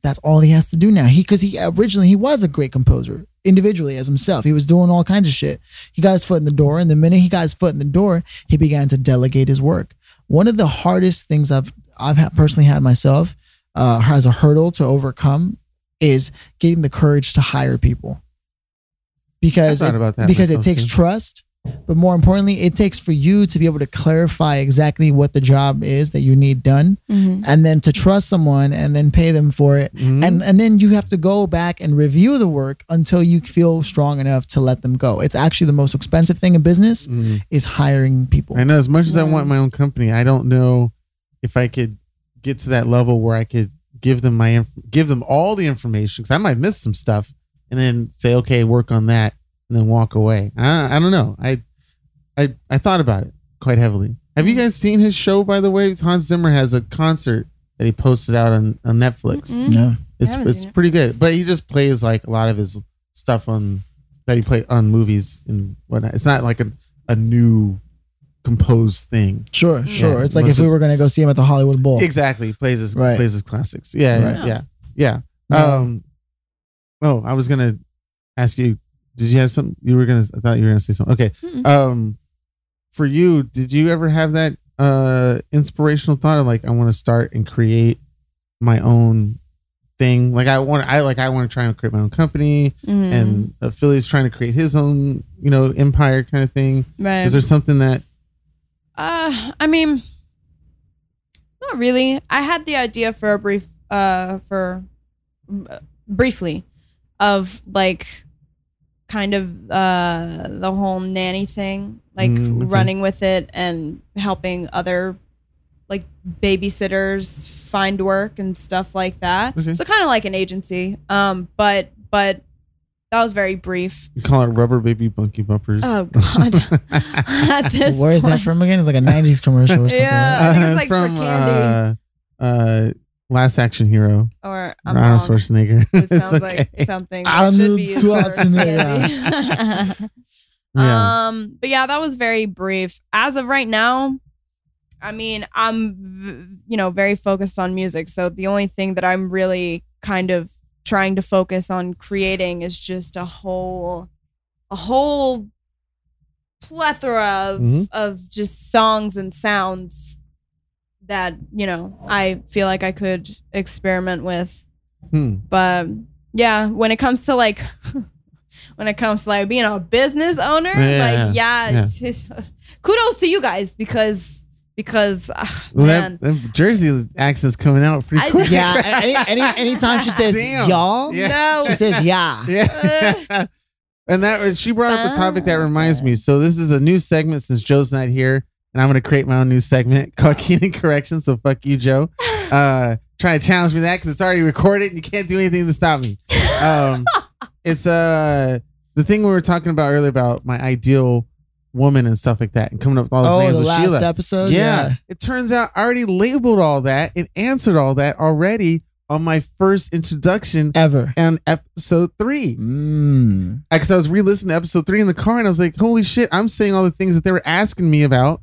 that's all he has to do now. He because he originally he was a great composer individually as himself. He was doing all kinds of shit. He got his foot in the door, and the minute he got his foot in the door, he began to delegate his work. One of the hardest things I've I've personally had myself uh, as a hurdle to overcome is getting the courage to hire people because it- because it takes
too.
trust. But more importantly, it takes for you to be able to clarify exactly what the job is that you need done
Mhm.
and then to trust someone and then pay them for it
Mhm.
and and then you have to go back and review the work until you feel strong enough to let them go it's actually the most expensive thing in business
Mhm.
is hiring people
I know as much as I want my own company, I don't know if I could get to that level where I could give them my inf- give them all the information because I might miss some stuff, and then say, okay, work on that, and then walk away. I, I don't know. I I I thought about it quite heavily. Have you guys seen his show? By the way, Hans Zimmer has a concert that he posted out on, on Netflix.
Mm-mm.
No.
It's it's
it.
pretty good, but he just plays like a lot of his stuff on that he played on movies and whatnot. It's not like a a new composed thing.
Sure, sure.
Yeah,
it's like if we were gonna go see him at the Hollywood Bowl.
Exactly, he plays his
Right.
plays his classics. Yeah,
Right.
yeah, yeah, yeah.
No.
Um, oh, I was gonna ask you. Did you have something? You were gonna. I thought you were gonna say something. Okay.
Mm-mm.
Um, for you, did you ever have that uh inspirational thought of like I want to start and create my own thing? Like I want, I like I want to try and create my own company,
Mhm.
and Philly's trying to create his own, you know, empire kind of thing.
right.
Was there something that?
Uh, I mean, not really. I had the idea for a brief, uh, for uh, briefly, of like, kind of uh the whole nanny thing, like
Mm, okay.
running with it and helping other, like babysitters find work and stuff like that.
Okay.
So kind of like an agency. Um, but but that was very brief.
You call it rubber baby bunky bumpers.
Oh God. At this
Where is that from again? It's like a '90s commercial or something.
Yeah.
right?
I think it's
Uh,
like for
from
candy.
uh, uh, Last Action Hero,
Or I'm
Arnold. Schwarzenegger.
It sounds
okay.
like something that
Arnold
should be used
Schwarzenegger.
candy.
Yeah.
Um, but yeah, that was very brief. As of right now, I mean, I'm you know very focused on music, so the only thing that I'm really kind of trying to focus on creating is just a whole, a whole plethora of
Mhm.
of just songs and sounds that you know I feel like I could experiment with
Hmm.
but yeah when it comes to like when it comes to like being a business owner
Yeah,
like yeah,
yeah.
it's just- kudos to you guys because because uh,
Well,
man
that, that Jersey accent's coming out pretty quick.
Yeah. Any, any anytime she says
Damn.
y'all,
Yeah.
no
she says yeah.
Yeah. and that was she brought up a topic that reminds me. So this is a new segment since Joe's not here, and I'm gonna create my own new segment called Keenan Correction. So fuck you, Joe. Uh, trying to challenge me that because it's already recorded and you can't do anything to stop me. Um, it's uh the thing we were talking about earlier about my ideal woman and stuff like that, and coming up with all those
Oh,
names
the last
Sheila.
episode.
yeah.
Yeah.
It turns out I already labeled all that and answered all that already on my first introduction
Ever.
on episode three.
Mm.
Because I was re-listening to episode three in the car, and I was like, "Holy shit!" I'm saying all the things that they were asking me about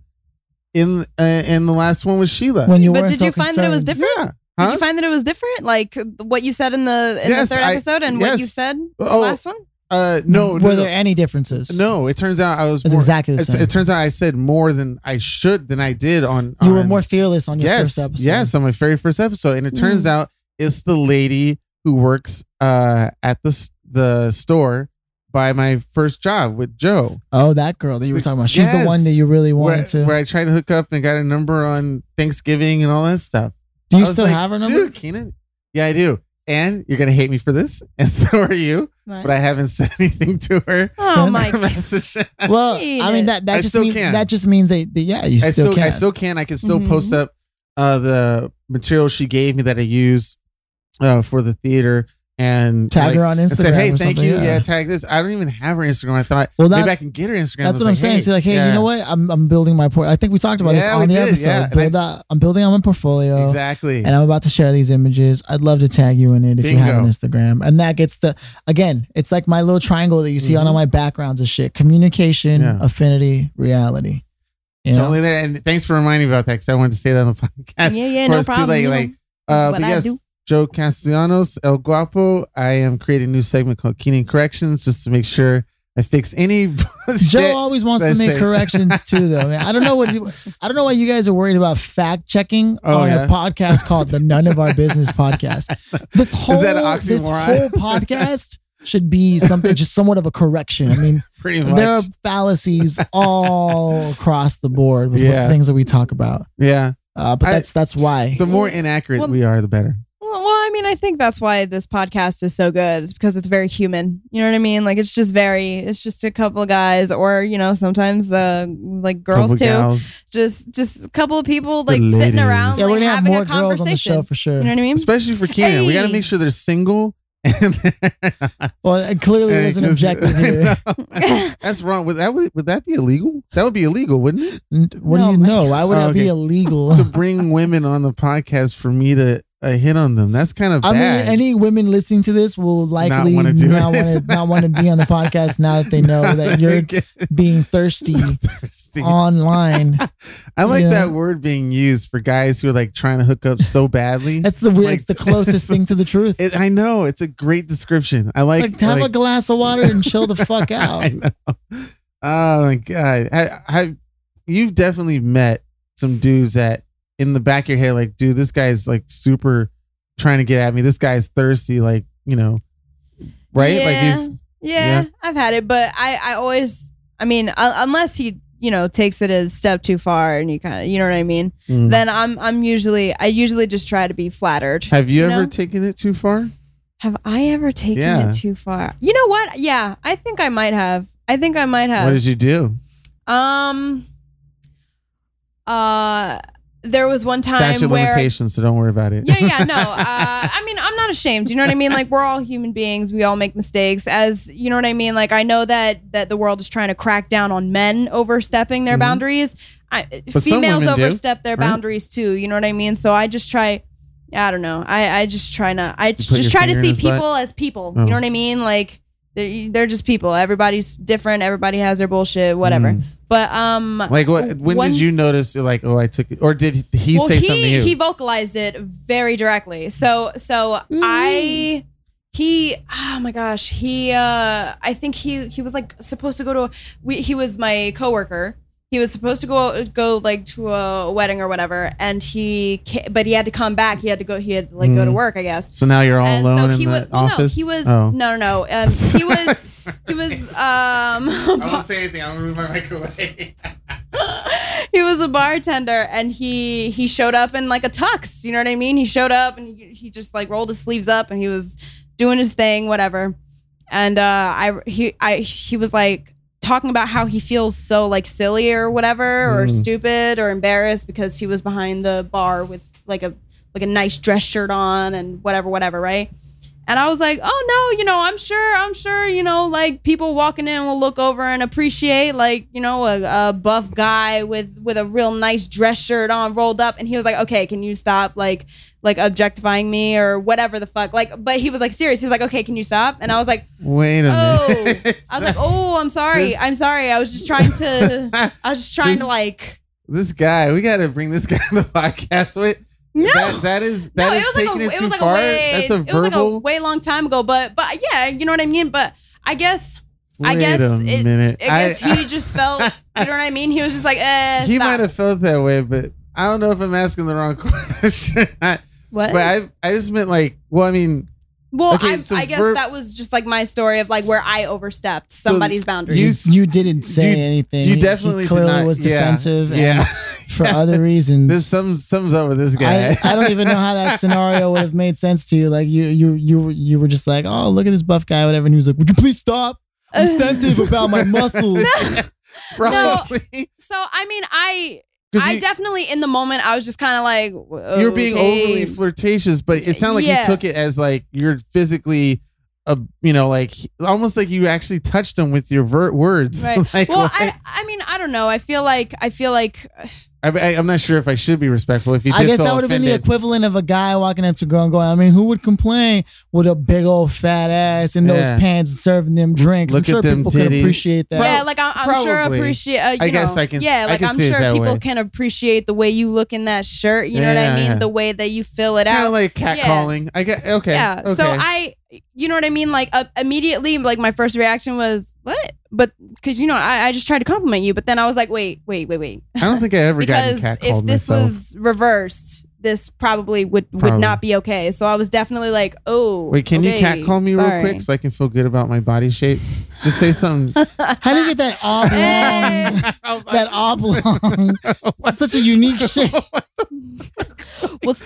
in uh, in the last one was Sheila.
When you
but did
so
you find that it was different
yeah,
did you find that it was different like what you said in the in
Yes,
the third
I-
episode and
yes.
what you said the
Oh,
last one
uh, no,
Were
no,
there any differences?
no. It turns out I was
It's
more,
exactly the
it,
same.
it turns out I said more than I should than I did on.
you were more fearless on your
yes,
first episode.
yes, on my very first episode, and it turns
Mm.
out it's the lady who works uh at the the store by my first job with Joe.
Oh, that girl that you were talking about. She's
Yes.
the one that you really
where,
wanted to.
where I tried to hook up and got a number on Thanksgiving and all that stuff.
Do you still
like,
have her number?
Dude, Keenan. Yeah, I do. And you're gonna hate me for this, and so are you.
Right.
But I haven't said anything to her.
oh my
Message.
Well, I mean that that
I
just
still
means
can.
that just means that, that yeah, you
I
still,
still,
can.
I still can. I can still
Mhm.
post up uh, the material she gave me that I used uh, for the theater and
tag
like,
her on
and
Instagram.
said, "Hey,
or
thank you. Yeah. tag this." I don't even have her Instagram. I thought
Well,
maybe I can get her Instagram.
That's
was
what I'm
like,
saying. She's like, hey,
yeah,
you know what? I'm I'm building my port. I think we talked about
Yeah,
this on the
did,
episode.
yeah. And
Build out, I'm building on my portfolio.
Exactly.
And I'm about to share these images. I'd love to tag you in it if you have an Instagram. And that gets the again, it's like my little triangle that you see on all my backgrounds of shit. Communication,
Mm-hmm. Yeah.
affinity, reality. You know?
Totally there. And thanks for reminding me about that because I wanted to say that on the podcast.
yeah yeah no
it's too
problem
late, like, Uh,
what
but
I
yes,
do.
Joe Castellanos, El Guapo. I am creating a new segment called Keenan Corrections just to make sure I fix any.
Joe always wants to make corrections too, though. Man, I don't know what you, I don't know why you guys are worried about fact checking
Oh,
on
yeah.
a podcast called the None of Our Business podcast. This whole
that an
this whole podcast should be something just somewhat of a correction. I mean,
Pretty much.
there are fallacies all across the board with
Yeah.
things that we talk about.
yeah.
Uh, but
I-
that's that's why.
The more inaccurate
Well-
we are, the better.
Well, well, I I mean, I think that's why this podcast is so good. It's because it's very human. You know what I mean? Like it's just very. It's just a couple of guys, or you know, sometimes uh, like girls
Couple
too.
gals.
Just just a couple of people
The
like sitting around,
Yeah,
like,
we're gonna have
having
more
a
girls on the
conversation.
show for sure.
You know what I mean?
Especially for Keenan, we got to make sure they're single.
Well, clearly there's an objective here.
That's wrong. Would that would, would that be illegal? That would be illegal, wouldn't it?
What
No,
do you know? Why would
Oh,
that be illegal?
to bring women on the podcast for me to uh, hit on them. That's kind of
I mean, any women listening to this will likely not want to not want to be on the podcast now that they know that you're being thirsty
thirsty.
online.
I like that word being used for guys who are like trying to hook up so badly.
That's the weird.
Like-
it's the closest thing to the truth.
It, I know it's a great description. I like.
like, have a glass of water and chill the fuck out.
I know. Oh my god! I, I, you've definitely met some dudes that in the back of your head, like, dude, this guy's like super trying to get at me. This guy's thirsty, like, you know, right?
Yeah,
Like, you've,
yeah,
yeah.
I've had it, but I, I always, I mean, uh, unless he, you know, takes it a step too far, and you kind of, you know what I mean.
Mm.
Then I'm, I'm usually, I usually just try to be flattered.
have you,
you
ever
know?
taken it too far?
Have I ever taken
Yeah.
it too far? You know what? Yeah, I think I might have. I think I might have.
What did you do?
um, uh, there was one time
Statute
where
limitations, so don't worry about it.
yeah, yeah, no. Uh, I mean, I'm not ashamed. You know what I mean? Like we're all human beings. We all make mistakes. As you know what I mean? Like I know that that the world is trying to crack down on men overstepping their
Mhm.
boundaries. I, females
women do,
overstep their
right?
boundaries too. You know what I mean? So I just try. I don't know. I I just try not. I just try to see
his butt?
people as people.
Oh.
You know what I mean? Like they're, they're just people. Everybody's different. Everybody has their bullshit. Whatever.
Mm.
But um,
Like, what? When
one-
did you notice? You're like, oh, I took it, or did he
well,
say
he,
something to you?
He vocalized it very directly. So so I he oh my gosh he uh I think he he was like supposed to go to a, we, he was my coworker. He was supposed to go go like to a wedding or whatever, and he ca- but he had to come back. He had to go. He had to like go to
Mm.
work, I guess.
so now you're all
and
alone
so
in
he
the
was well,
office.
no, he was
Oh.
no no no. Um, he was he was um
I won't say anything. I'm gonna move my mic away.
he was a bartender and he he showed up in like a tux you know what i mean he showed up and he, he just like rolled his sleeves up and he was doing his thing whatever and uh i he i he was like talking about how he feels so like silly or whatever or
Mm.
stupid or embarrassed because he was behind the bar with like a like a nice dress shirt on and whatever whatever right and I was like, oh no, you know, I'm sure, I'm sure, you know, like people walking in will look over and appreciate, like, you know, a, a buff guy with with a real nice dress shirt on, rolled up. And he was like, okay, can you stop, like, like objectifying me or whatever the fuck, like. But he was like serious. He's like, okay, can you stop? And I was like,
Wait a
oh,
minute.
I was like, oh, I'm sorry,
This-
I'm sorry. I was just trying to, I was just trying
This-
to like.
this guy, we got to bring this guy on the podcast. Wait,
No,
that, that is that
no,
is
it was like a,
it too
was like
far.
a way,
That's a
it was like a way long time ago. But but yeah, you know what I mean. But I guess I
Wait
guess
a
it,
minute.
I guess he just felt. You know what I mean? He was just like, eh.
he
stop.
might have felt that way, but I don't know if I'm asking the wrong question. I,
What?
but I I just meant like, well, I mean,
well,
okay,
I,
so
I guess
verb-
that was just like my story of like where I overstepped somebody's
you-
boundaries.
You, you didn't say
You-
anything.
you
He-
definitely
he
did
clearly
not-
was
yeah,
defensive.
yeah.
and for other reasons.
This sums sums up with this guy.
I, I don't even know how that scenario would have made sense to you. Like you, you, you, were- you were just like, "Oh, look at this buff guy," whatever, and he was like, "Would you please stop? I'm sensitive about my muscles."
Probably.
so I mean, I
'Cause
I
you-
definitely in the moment I was just kind of like
You're being overly flirtatious, but it sounded like
Yeah.
you took it as like you're physically, uh, you know, like almost like you actually touched him with your ver- words.
Right.
like,
well,
what-
I I mean I don't know. I feel like I feel like
I, I, am not sure if I should be respectful. If you
I guess that would have been the equivalent of a guy walking up to a girl and going, I mean, who would complain with a big old fat ass and those pants serving them drinks?
Look
I'm sure
at them
people can
titties.
appreciate that.
yeah, like I, I'm sure appreciate. Uh, you
I guess
know,
I can-
Yeah,
I
like
can
I'm
see it
sure
that
people
way.
can appreciate the way you look in that shirt. You know what I mean? The way that you fill it
kind
out.
of like catcalling. I get okay.
yeah.
Okay.
So I, you know what I mean? Like uh, immediately, like my first reaction was what? But because you know, I, I just tried to compliment you, but then I was like, wait, wait, wait, wait.
I don't think I ever gotten
because
catcalled
if this
myself.
was reversed, this probably would would
Probably.
not be okay. So I was definitely like, oh.
Wait, can you
okay,
catcall me real
sorry.
quick so I can feel good about my body shape? Just say something.
How do you get that oblong?
Hey.
That oblong. It's such a unique shape.
What's,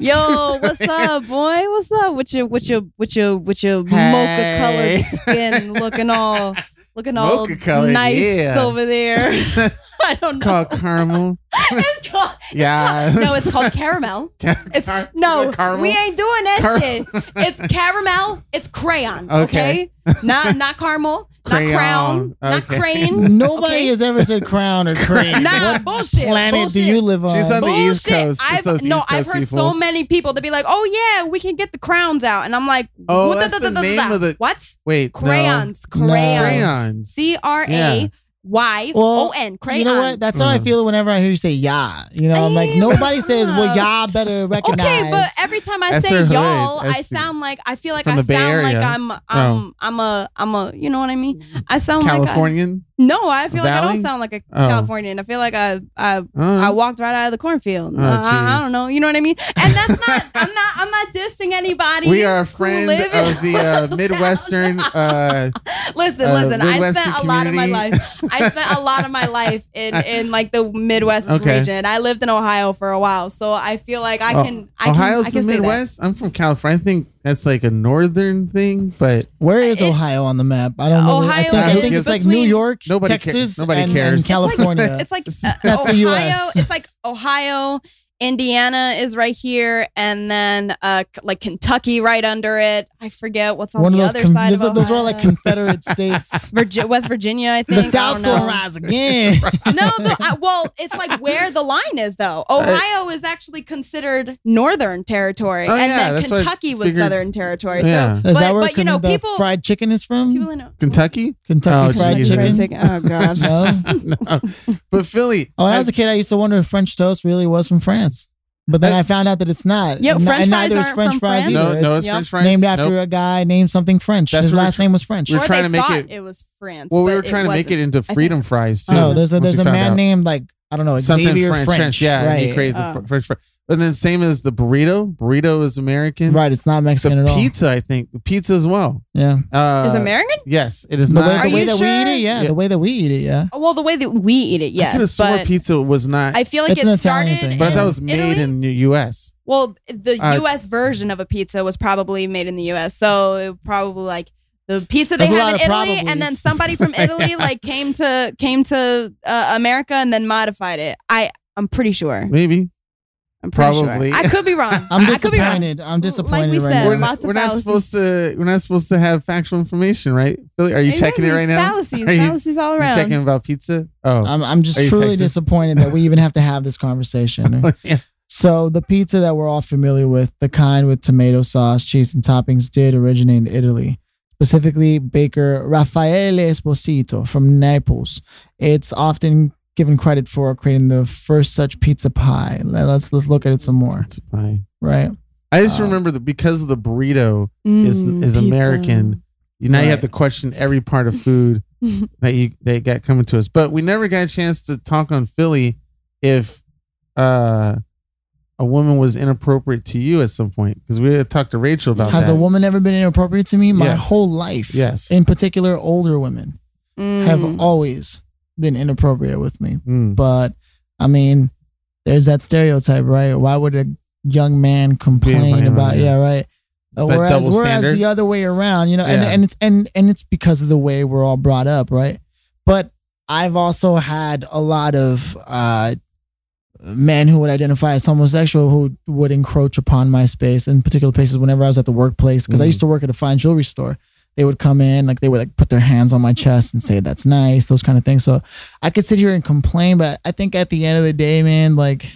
yo, what's up, boy? What's up with your with your with your with your mocha
Hey.
colored skin looking all looking all
colored,
nice
yeah.
over there? I don't
It's
know.
called caramel.
it's called,
Yeah.
no, it's called caramel. It's
Car-
no,
caramel.
we ain't doing that
Car-
shit. It's caramel. It's crayon.
Okay.
Okay, not not caramel,
Crayon,
not crown, not crane.
Nobody
Okay.
has ever said crown or crane.
Nah,
what
bullshit.
planet
bullshit.
do you live on?
She's on the East Coast.
I've, no,
East
I've heard
people.
so many people to be like, "Oh yeah, we can get the crowns out," and I'm like,
Oh,
what
that's the name of the-
what
Wait, no.
crayons?
No.
Crayons.
Crayons.
C R A Y O N. Crayon.
you know what? That's how I
Mm.
feel whenever I hear you say "yeah." You know, I'm like nobody says, "Well,
up?"
y'all better recognize."
Okay, but every time I
That's
say y'all, I sound like I feel like I sound like I'm I'm
Oh.
I'm a I'm a you know what I mean? I sound like
Californian.
I, no, I feel like I don't sound like a
Oh.
Californian. I feel like I I
Oh.
I walked right out of the cornfield.
Oh,
Uh, I, I don't know. You know what I mean? And that's not. I'm not. I'm not dissing anybody.
we are a friend of the uh, Midwestern. Uh,
listen,
uh,
listen. I spent a lot of my life. I spent a lot of my life in in like the Midwest
Okay.
region. I lived in Ohio for a while, so I feel like I
Oh,
can. I
Ohio's
can, I can
the. Midwest. I'm from California. I think that's like a northern thing, but
where is
it-
Ohio on the map? I don't know. I
Ohio
think, I
is
think it's like
between-
New York,
Nobody ca-
Texas,
nobody
and,
cares.
and California.
It's like uh,
That's the
Ohio.
US.
It's like Ohio. Indiana is right here, and then uh, like Kentucky right under it. I forget what's on
One
the other
con-
side
those,
of
those are all like Confederate states.
Virgi- West Virginia, I think.
the South
I don't
gonna rise again.
No, the, I, well, it's like where the line is, though. Ohio is actually considered Northern Territory,
Oh,
and
yeah,
then
that's what
Kentucky was. Southern Territory.
Yeah.
Is
But-
that where
but, you know,
the
people-
fried chicken is from?
So people in
Kentucky.
Kentucky
Oh,
fried
Jesus.
chicken.
Oh God.
No.
no, but Philly.
Oh, when I was a kid, I used to wonder if French toast really was from France. But then
Uh,
I found out that it's not.
Yeah, French
and
fries
neither is
aren't
French
from
fries
France?
either.
no,
it's
no, it's
Yep.
French fries.
named after
Nope.
a guy named something French.
That's
His last
tr-
name was French.
we're
or
trying
they
to make it-
it was France.
Well, we were trying to make
wasn't.
it into freedom fries too.
No, there's a there's a man
out.
named like I don't know
something
Xavier
French,
French.
Yeah, and
right.
he created
Oh.
the French fries. And then same as the burrito. Burrito is American.
Right, it's not Mexican
The
at all.
pizza, I think, pizza as well.
Yeah,
Uh,
Is American?
Yes, it is
the
not.
way,
Are
the way
you
that
sure?
we eat it, yeah,
Yeah.
the way that we eat it, yeah.
Well, the way that we eat it,
I could have
yes,
sworn pizza was not.
I feel like
It's an
it started.
thing.
but I
in
thought it was made
Italy.
in the U.S.
Well, the
Uh,
U.S. version of a pizza was probably made in the U.S. So it probably like the pizza they
There's
have in
of
Italy, and then somebody from Italy like came to came to uh, America and then modified it. I I'm pretty sure.
Maybe
I'm
Probably.
sure. I could be wrong.
I'm
I wrong.
disappointed. I'm disappointed
we
right
said,
now.
we're
lots
not,
of
we're not supposed to. We're not supposed to have factual information, right? Billy, are you
Yeah,
checking it right now?
Fallacies,
Are you-
fallacies all around.
checking about pizza? Oh,
I'm I'm just truly
Texas?
disappointed that we even have to have this conversation.
Oh, yeah.
So the pizza that we're all familiar with, the kind with tomato sauce, cheese, and toppings, did originate in Italy. Specifically, baker Raffaele Esposito from Naples. It's often given credit for creating the first such pizza pie. Let's let's look at it some more.
It's fine.
Right?
I just
Uh,
remember that because the burrito is
Mm,
is
pizza.
American. You now you have to question every part of food that you that got coming to us. But we never got a chance to talk on Philly if uh a woman was inappropriate to you at some point because we had talked to Rachel about
Has
that.
a woman ever been inappropriate to me? My
Yes.
whole life.
Yes.
In particular, older women
Mm.
have always been inappropriate with me.
Mm.
But I mean, there's that stereotype, right? Why would a young man complain about? Yeah, right. Uh, whereas, whereas
standard?
the other way around, you know, and,
Yeah.
and it's and and it's because of the way we're all brought up, right? But I've also had a lot of uh, men who would identify as homosexual who would encroach upon my space in particular places whenever I was at the workplace because I
Mhm.
used to work at a fine jewelry store. They would come in, like they would like put their hands on my chest and say that's nice, those kind of things. So I could sit here and complain, but I think at the end of the day, man, like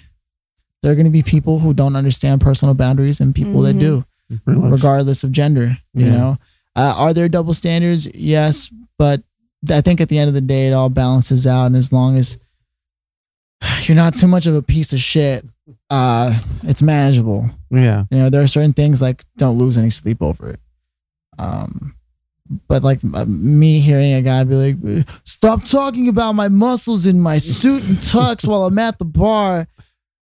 there are going to be people who don't understand personal boundaries and people that
Mhm.
do,
Pretty much.
regardless of gender. You
Yeah.
know, uh, are there double standards? Yes, but I think at the end of the day, it all balances out, and as long as you're not too much of a piece of shit, uh, it's manageable.
Yeah.
You know, there are certain things like don't lose any sleep over it. Um, but like uh, me hearing a guy be like, "Stop talking about my muscles in my suit and tux while I'm at the bar,"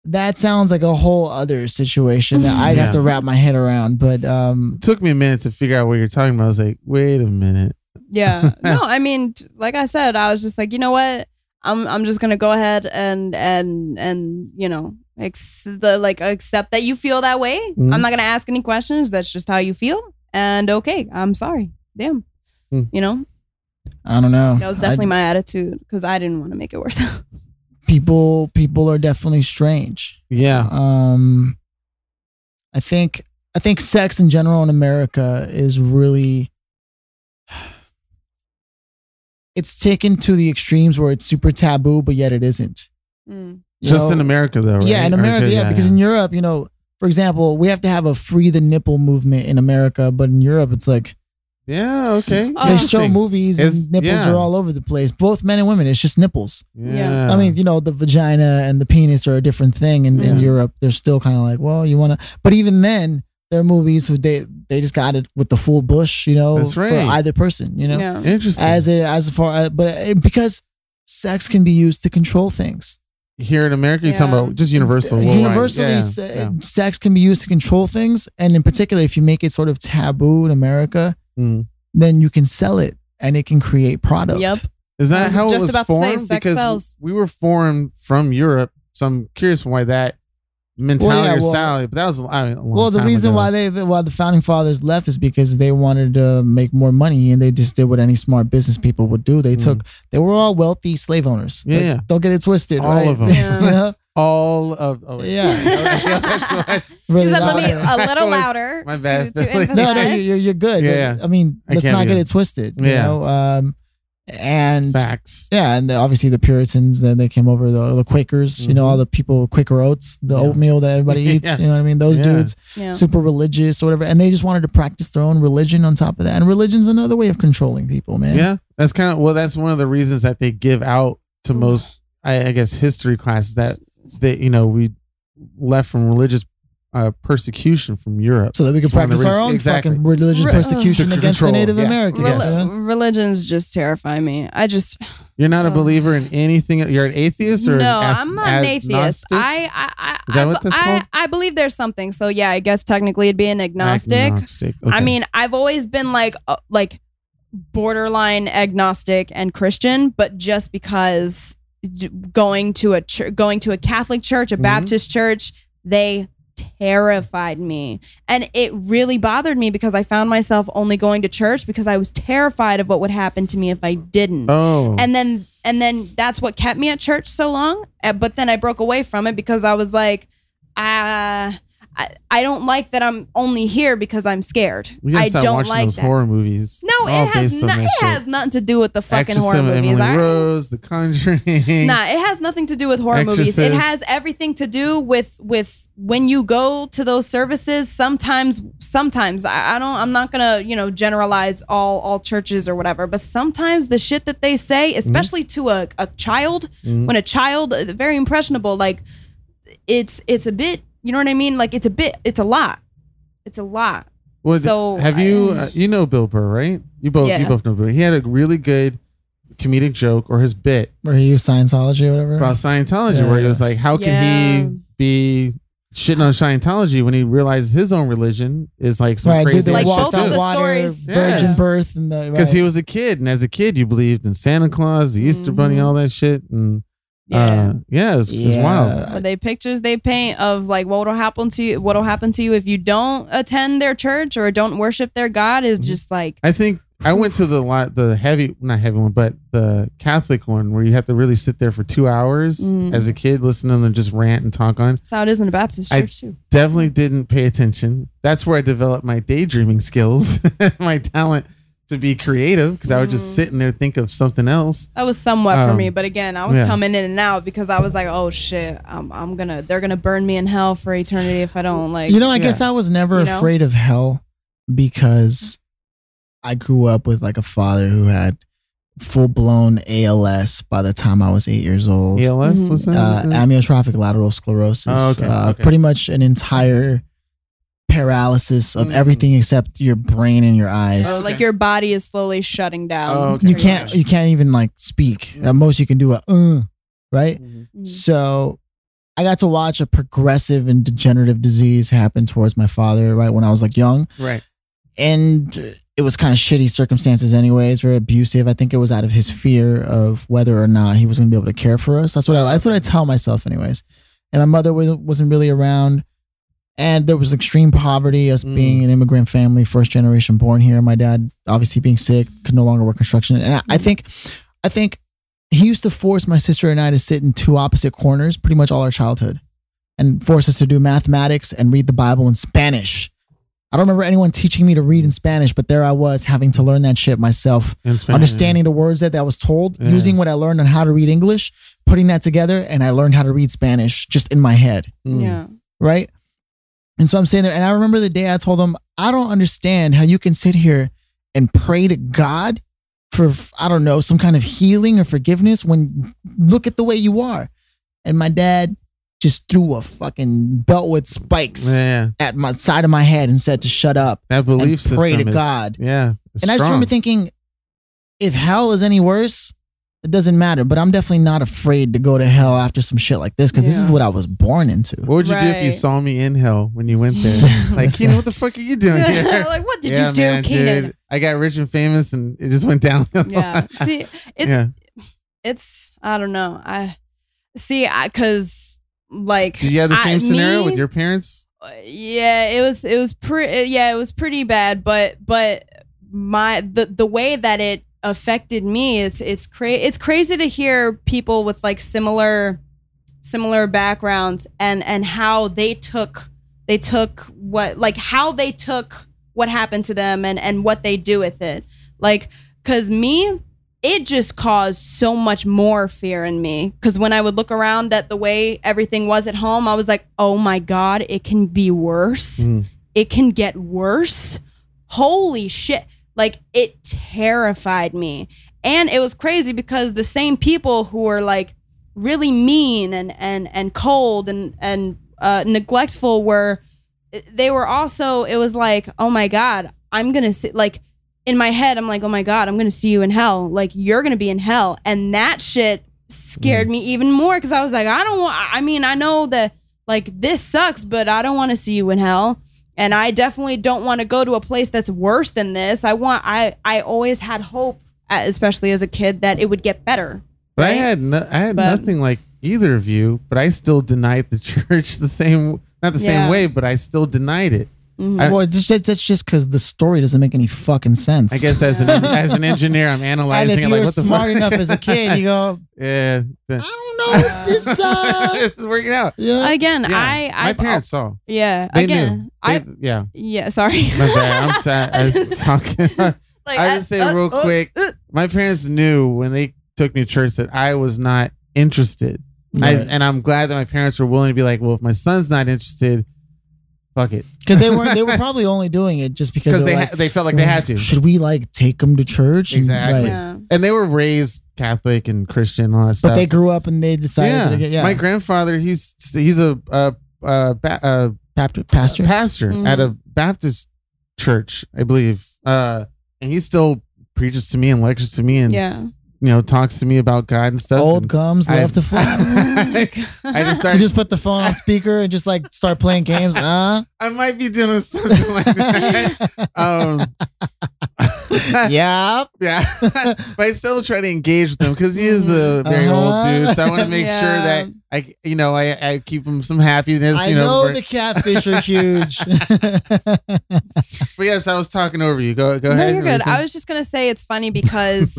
that sounds like a whole other situation that I'd have to wrap my head around. But um,
It took me a minute to figure out what you're talking about. I was like, wait a minute.
Yeah. No, I mean, like I said, I was just like, you know what? I'm I'm just gonna go ahead and and and you know ex- the like accept that you feel that way.
Mhm.
I'm not gonna ask any questions. That's just how you feel. And okay, I'm sorry. Damn.
Mm.
You know
I don't know.
that was
I-
definitely my attitude because I didn't want to make it worse.
people. People are definitely strange.
Yeah.
Um, I think I think sex in general in America is really it's taken to the extremes where it's super taboo, but yet it isn't.
Mm.
Just
know?
in America, though. Right?
Yeah, in
Or-
America, yeah, because in Europe, you know, for example, we have to have a free the nipple movement in America, but in Europe, it's like
yeah, okay.
They show
Interesting.
movies
It's-
and nipples
yeah.
are all over the place. Both men and women, it's just nipples.
Yeah.
I mean, you know, the vagina and the penis are a different thing. In, in
Yeah.
Europe, they're still kind of like, well, you want to, but even then, there are movies who they they just got it with the full bush, you know,
That's
for
right.
either person, you know,
Yeah.
interesting.
as a as far as, but uh, because sex can be used to control things.
Here in America, you're talking
Yeah.
about just universal.
Uh,
worldwide.
Universally,
Yeah,
se-
yeah.
sex can be used to control things, and in particular, if you make it sort of taboo in America,
Mm.
then you can sell it and it can create product.
Yep.
Is that
was
how it was
about to say,
formed?
sex
because
sells.
we were formed from Europe, so I'm curious why that mentality
yeah,
or style. But that was I mean, a long
Well, the reason
ago.
why they why the founding fathers left is because they wanted to make more money, and they just did what any smart business people would do. They
Mm.
took they were all wealthy slave owners.
Yeah,
Like,
yeah.
don't get it twisted.
All
right?
of 'em.
Yeah.
You know?
all of oh, wait.
Yeah.
Okay, that's what-
really
He said, let me a little louder.
My bad.
To, to
No,
no, no, you're, you're good.
Yeah,
But, I mean,
I
let's
can't
not get it twisted. You
Yeah.
know, um, and
facts.
yeah, and the, obviously the Puritans. Then they came over the the Quakers. You know, all the people Quaker oats, the
Yeah.
oatmeal that everybody eats.
Yeah.
You know what I mean? Those
Yeah.
dudes.
yeah.
super religious or whatever, and they just wanted to practice their own religion on top of that. And religion's another way of controlling people, man.
Yeah, that's kind of well. That's one of the reasons that they give out to most, I, I guess, history classes that they, you know, we left from religious uh, persecution from Europe.
So that we could
It's one of the
practice our own
exactly.
fucking religious
Re-
persecution
To
against the Native
yeah.
Americans.
Yes.
you
religions just terrify me. I just
You're not a
Oh.
believer in anything. You're an atheist, or
no,
an as-
I'm not an atheist. I I I,
Is that
I,
what
I. I believe there's something. So yeah, I guess technically it'd be an agnostic.
Agnostic,
I mean, I've always been like uh, like borderline agnostic and Christian, but just because going to a church, going to a Catholic church, a
Mhm.
Baptist church, they terrified me. And it really bothered me because I found myself only going to church because I was terrified of what would happen to me if I didn't
oh,
and then and then that's what kept me at church so long Uh, but then i broke away from it because i was like uh, I, I don't like that i'm only here because i'm scared
we gotta
i
stop
don't
watching
like
those
that
horror movies.
no
all
it has
based on
not,
that
it
shit.
has nothing to do with the fucking
Exorcism,
horror movies
Emily
I-
Rose, The Conjuring.
Nah, it has nothing to do with horror movies. It
Exorcist.
has everything to do with with when you go to those services. Sometimes, sometimes I, I don't. I'm not gonna you know generalize all all churches or whatever. But sometimes the shit that they say, especially to a, a child,
Mhm.
when a child uh, very impressionable, like it's it's a bit. You know what I mean? Like it's a bit. It's a lot. It's a lot.
Well,
So,
have you
I-
uh, you know Bill Burr, right? You both you both know Bill. He had a really good comedic joke or his bit
Where he used Scientology or whatever.
about Scientology,
Yeah,
where he was like, "How can
Yeah.
he be shitting on Scientology when he realizes his own religion is like some
right,
crazy
they
Like,
walked
both of the
water,
stories-
virgin
Yes.
birth, and the
because
right.
he was a kid, and as a kid, you believed in Santa Claus, the Easter Bunny,
Mhm.
all that shit, and
Yeah.
uh, yeah, it was, it was wild.
Are they pictures they paint of like what'll happen to you what'll happen to you if you don't attend their church or don't worship their god is
Mhm.
just like
I think I went to the lot, the heavy, not heavy one, but the Catholic one where you have to really sit there for two hours
Mm.
as a kid, listen to them just rant and talk on.
that's how it is in a baptist
I-
church too
Definitely didn't pay attention. That's where I developed my daydreaming skills, my talent to be creative because I would just
Mm.
sit in there think of something else.
that was somewhat for
Um,
me but again i was
yeah.
coming in and out because i was like oh shit i'm, I'm gonna they're gonna burn me in hell for eternity if i don't like
You know, I
Yeah.
guess I was never
You know?
afraid of hell because I grew up with like a father who had full blown ALS by the time I was eight years old.
ALS
Mhm.
was that?
uh, amyotrophic lateral sclerosis.
Oh, okay,
Uh,
okay.
Pretty much an entire paralysis of
Mm.
everything except your brain and your eyes.
Oh,
like your body is slowly shutting down
Oh, okay.
you can't
much.
you can't even like speak.
Mm.
At most you can do a uh, right?
Mhm.
Mhm.
So I got to watch a progressive and degenerative disease happen towards my father right when I was like young.
Right.
and it was kind of shitty circumstances anyways very abusive i think it was out of his fear of whether or not he was going to be able to care for us that's what i that's what i tell myself anyways and my mother was, wasn't really around and there was extreme poverty us
Mm.
being an immigrant family first generation born here my dad obviously being sick could no longer work construction and I, I think i think he used to force my sister and i to sit in two opposite corners pretty much all our childhood and force us to do mathematics and read the bible in spanish I don't remember anyone teaching me to read in Spanish, but there I was having to learn that shit myself,
In Spanish,
understanding the words that, that I was told,
Yeah.
using what I learned on how to read English, putting that together, and I learned how to read Spanish just in my head,
Mm.
Yeah.
right? And so I'm saying there, and I remember the day I told them, I don't understand how you can sit here and pray to God for, I don't know, some kind of healing or forgiveness when look at the way you are. And my dad just threw a fucking belt with spikes
Yeah,
at my side of my head and said to shut up.
that belief
And pray to
is-
God.
Yeah,
And I just remember thinking, if hell is any worse, it doesn't matter. But I'm definitely not afraid to go to hell after some shit like this because this is what I was born into.
What would you do if you
Right.
saw me in hell when you went there? like,
That's
Keenan, what the fuck are you doing here?
like, what did
yeah,
you do,
man,
Keenan?
dude. I got rich and famous, and it just went downhill.
Yeah. See, it's
yeah.
it's I don't know. I see I cuz like
Did you have the
I-
same scenario
me-
with your parents?
Yeah it was it was pretty yeah it was pretty bad but but my the the way that it affected me is it's cra- it's crazy to hear people with like similar similar backgrounds and and how they took they took what like how they took what happened to them and and what they do with it like cuz me it just caused so much more fear in me because when I would look around at the way everything was at home, I was like, oh my God, it can be worse.
Mm.
It can get worse. Holy shit. Like it terrified me. And it was crazy because the same people who were like really mean and and and cold and and uh, neglectful were they were also it was like oh my god i'm gonna see like in my head i'm like oh my god i'm gonna see you in hell. Like you're gonna be in hell. And that shit scared me even more because i was like i don't want i mean i know that like this sucks but i don't want to see you in hell and i definitely don't want to go to a place that's worse than this i want i i always had hope uh, especially as a kid that it would get better
But I had no, I had
But-
nothing like either of you, but I still denied the church the same not the
Yeah.
same way, but I still denied it.
Mhm.
I-
well, it's just, that's just because the story doesn't make any fucking sense.
I guess as an as an engineer, I'm
And
analyzing
if
it
you
like
were
what the
smart
fuck?
enough as a kid, you go,
yeah, the-
I don't know if this, uh,
this is working out.
you know?
again
Yeah,
i i
my parents saw.
yeah
They
again
knew.
i
They- yeah,
yeah sorry
my bad. I'm, t- I was talking.
Like,
I
uh,
just say
uh,
real
uh,
quick.
uh.
My parents knew when they took me to church that I was not interested. I, and I'm glad that my parents were willing to be like, well, if my son's not interested, fuck it,
Because they were they were probably only doing it just because
because
they,
they
were
ha- they felt like they had to,
Should we like take them to church? And-
Exactly.
right.
yeah
and they were raised Catholic and Christian and all that stuff.
But they grew up and they decided
yeah.
to get yeah.
my grandfather, he's he's a uh, uh, ba- uh,
Pastor, pastor.
pastor
Mhm.
at a Baptist church, I believe, uh, and he still preaches to me and lectures to me and
yeah
you know talks to me about God and stuff.
Old
and
gums
I-
love to fly.
I just
you just put the phone on speaker and just like start playing games. Uh,
I might be doing something like that. um,
yeah.
yeah, but I still try to engage with him because he is a very
Uh-huh.
old dude. So I want to make sure that I, you know, I, I keep him some happiness.
I
you know,
know the catfish are huge.
but yes, I was talking over you. Go, go
no,
ahead.
you're good. I was just gonna say it's funny because,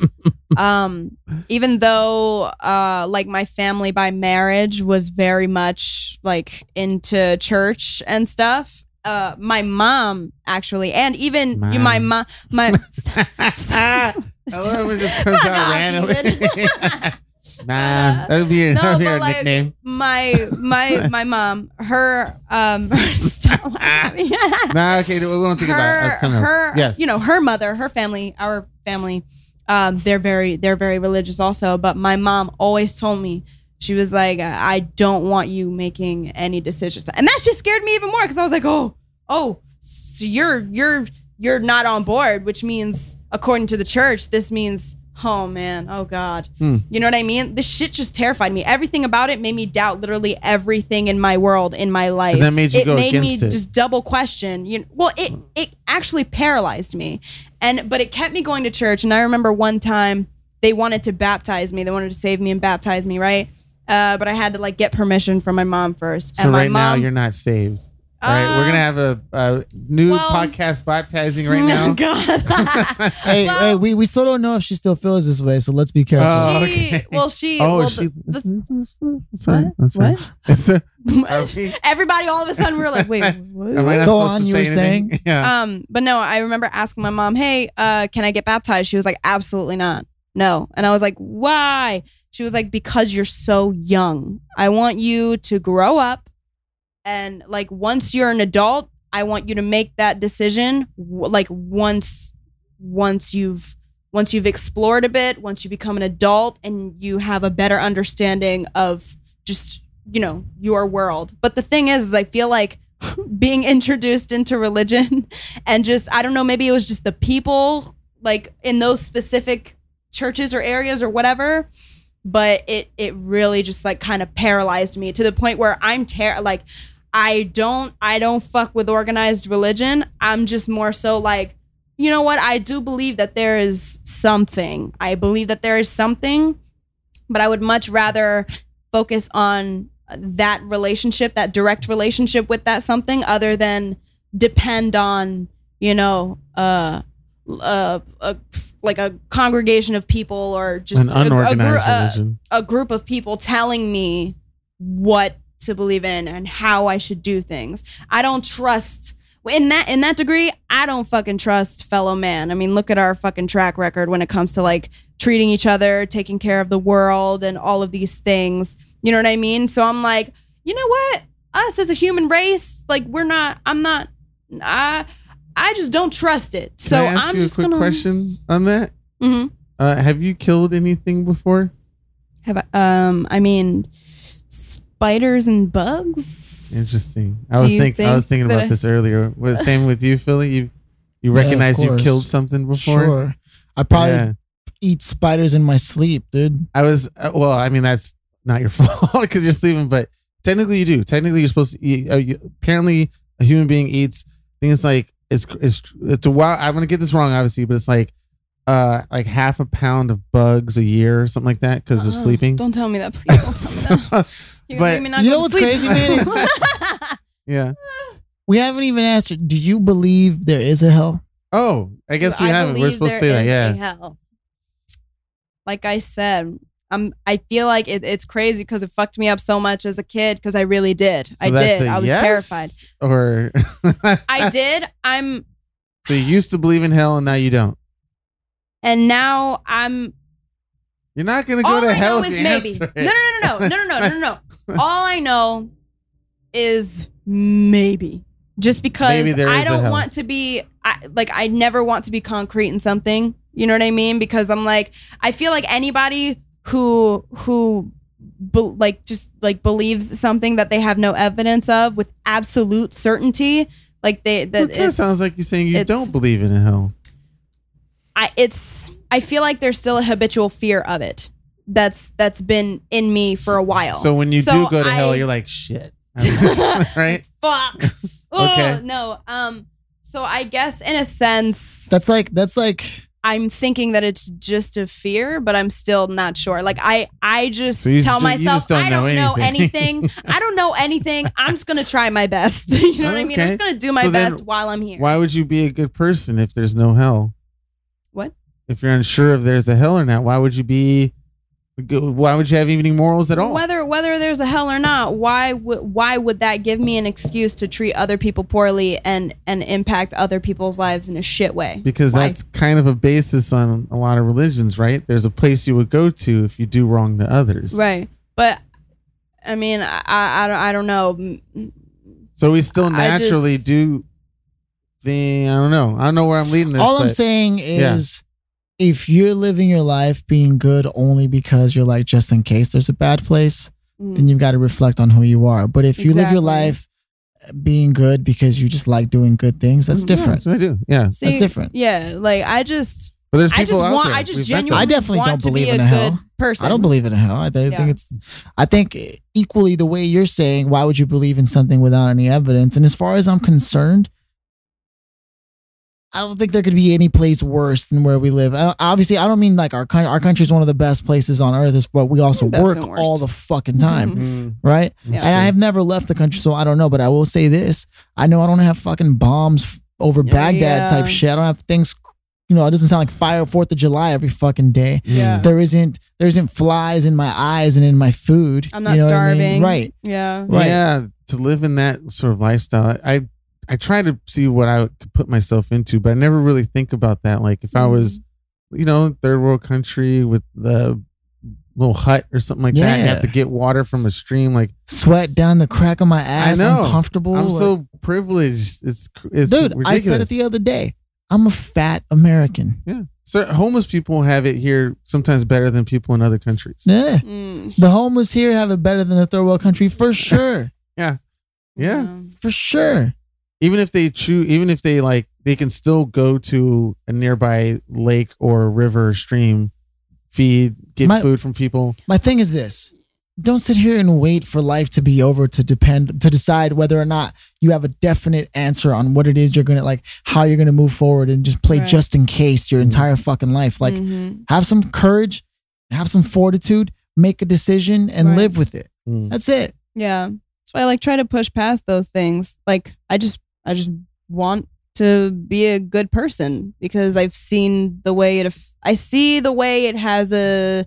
um, even though uh, like my family by marriage was very much like into church and stuff. Uh, my mom actually, and even you, my mom, my
I love it just comes out randomly. Nah, that'd be your,
No,
that'd be your
like-
nickname.
my my my mom, her um.
Nah, okay, we won't think about it.
her,
That's
her,
yes.
you know, her mother, her family, our family, um, they're very, they're very religious also. But my mom always told me, she was like, I don't want you making any decisions, and that just scared me even more because I was like, oh, oh, so you're, you're, you're not on board, which means, according to the church, this means Oh man, oh god.
Hmm.
You know what I mean? This shit just terrified me. Everything about it made me doubt literally everything in my world, in my life.
that made you
it
go
made me
it.
just double question. You know, well, it it actually paralyzed me, and but it kept me going to church. And I remember one time they wanted to baptize me. They wanted to save me and baptize me, right? Uh, but I had to like get permission from my mom first.
So
and my
right now you're not saved. All right, we're
Uh,
gonna have a, a new
well-
podcast baptizing right now.
Oh God.
Hey,
Well-
hey, we, we still don't know if she still feels this way, so let's be careful.
Oh,
she,
okay.
well, she,
oh,
well,
she.
the- the-
sorry,
What?
I'm sorry.
What?
We-
Everybody, all of a sudden, we are like, "Wait, what?"
Am I not
Go on,
to
you
say
were
anything?
saying?
Yeah.
Um, but no, I remember asking my mom, "Hey, uh, can I get baptized?" She was like, "Absolutely not, no." And I was like, "Why?" She was like, "Because you're so young. I want you to grow up, and like once you're an adult, I want you to make that decision. Like once, once you've." Once you've explored a bit, once you become an adult and you have a better understanding of just, you know, your world. But the thing is, is I feel like being introduced into religion and just I don't know, maybe it was just the people like in those specific churches or areas or whatever. But it it really just like kind of paralyzed me to the point where I'm ter- like I don't I don't fuck with organized religion. I'm just more so like, you know what? I do believe that there is something. I believe that there is something, but I would much rather focus on that relationship, that direct relationship with that something, other than depend on you know uh, uh, a, like a congregation of people or just
An
a- a,
unorganized
a-
religion.
a group of people telling me what to believe in and how I should do things. I don't trust in that in that degree, I don't fucking trust fellow man. I mean, look at our fucking track record when it comes to like treating each other, taking care of the world and all of these things. You know what I mean? So I'm like, you know what? Us as a human race, like we're not I'm not I I just don't trust it.
Can
so
I ask
I'm
you a
just
quick
gonna
question on that?
Mhm.
Uh, have you killed anything before?
Have I, um I mean spiders and bugs?
Interesting. I
Do
was
you
think, I was thinking
that
about
I-
this earlier. Was the same with you, Philly? You you
Yeah, of
recognize you
course.
killed something before?
Sure. I probably
Yeah.
eat spiders in my sleep, dude.
I was uh, well. I mean, that's not your fault because you're sleeping, but technically you do. Technically, you're supposed to eat. Uh, you, apparently, a human being eats things like it's it's it's a while. I'm gonna get this wrong, obviously, but it's like uh like half a pound of bugs a year or something like that because of sleeping.
Don't tell me that, please. Don't tell me that. You're
But-
gonna make me not
You
go
know
to
what's
sleep.
crazy, man, is-
yeah.
We haven't even asked do you believe there is a hell?
Oh, I guess
Do
we
I
haven't. We're
believe
supposed to
there
say that.
is a
Yeah.
hell? Like I said, I'm. I feel like it, it's crazy because it fucked me up so much as a kid. Because I really did.
So
I did. I was
yes,
terrified.
Or
I did. I'm,
So you used to believe in hell and now you don't.
and now I'm.
You're not gonna go
All
to
I
hell
know is maybe. No, no, no, no, no, no, no, no, no, no. All I know is maybe. Just because
Maybe
I don't want to be I, like I never want to be concrete in something. You know what I mean? Because I'm like I feel like anybody who who be, like just like believes something that they have no evidence of with absolute certainty, like they that
Well, it kinda sounds like you're saying you don't believe in a hell.
I it's I feel like there's still a habitual fear of it. That's that's been in me for a while.
So when you
So
do go to hell, you're like, shit. right?
fuck.
Okay.
Oh, no. Um. So I guess in a sense,
That's like that's like
I'm thinking that it's just a fear, but I'm still not sure. Like I, I just
So
tell
just-
myself
don't
I don't know
anything."
anything. I don't know anything. I'm just gonna try my best. you know what I mean? I'm just gonna do my
So then
best while I'm here.
Why would you be a good person if there's no hell?
What?
If you're unsure if there's a hell or not, why would you be? Why would you have evening morals at all?
Whether whether there's a hell or not, why would why would that give me an excuse to treat other people poorly and and impact other people's lives in a shit way?
because
Why?
that's kind of a basis on a lot of religions, right? There's a place you would go to if you do wrong to others.
right. But I mean, I I, I don't I don't know.
So we still
I just-
naturally do the I don't know. I don't know where I'm leading this.
all I'm
but-
saying
yeah.
Is if you're living your life being good only because you're like just in case there's a bad place,
Mm.
then you've got to reflect on who you are. But if you live your life being good because you just like doing good things, that's
Mhm.
different.
Yeah, I do. Yeah.
See,
different.
Yeah, like I just
But there's
I just
out
want.
there.
I just
We've
genuinely
I definitely
want
don't
to
believe
be
in
a
a
good
hell.
person.
I don't believe in a hell. I, th-
Yeah.
think it's. I think equally the way you're saying, why would you believe in something without any evidence? And as far as I'm concerned, I don't think there could be any place worse than where we live. I, obviously, I don't mean like our coun- our country is one of the best places on earth, but we also
Best
work
and worst.
all the fucking time,
Mm,
right?
Yeah.
And I have never left the country, so I don't know. But I will say this: I know I don't have fucking bombs over
Yeah,
Baghdad type shit. I don't have things. You know, it doesn't sound like fire Fourth of July every fucking day.
Yeah.
There isn't there isn't flies in my eyes and in my food.
I'm not
You know what I mean?
starving.
Right.
Yeah.
Right.
Yeah, to live in that sort of lifestyle, I I try to see what I could put myself into, but I never really think about that. Like if I was,
Mm-hmm.
you know, third world country with the little hut or something like that, I
Yeah.
have to get water from a stream. Like
Sweat down the crack of my ass.
I know.
Uncomfortable.
I'm
like-
so privileged. It's it's
dude.
ridiculous.
I said it the other day. I'm a fat American.
yeah. So homeless people have it here sometimes better than people in other countries.
Yeah.
Mm.
The homeless here have it better than the third world country for sure.
Yeah. Yeah.
for sure.
Even if they choose even if they like they can still go to a nearby lake or river or stream feed get
My-
food from people
My thing is this. Don't sit here and wait for life to be over to depend to decide whether or not you have a definite answer on what it is you're gonna like, how you're gonna move forward, and just play
Right.
just in case your entire fucking life. Like,
Mhm.
have some courage, have some fortitude, make a decision, and
Right.
live with it.
Mm.
That's it.
Yeah. That's why I like try to push past those things. Like I just I just want to be a good person because I've seen the way it I see the way it has a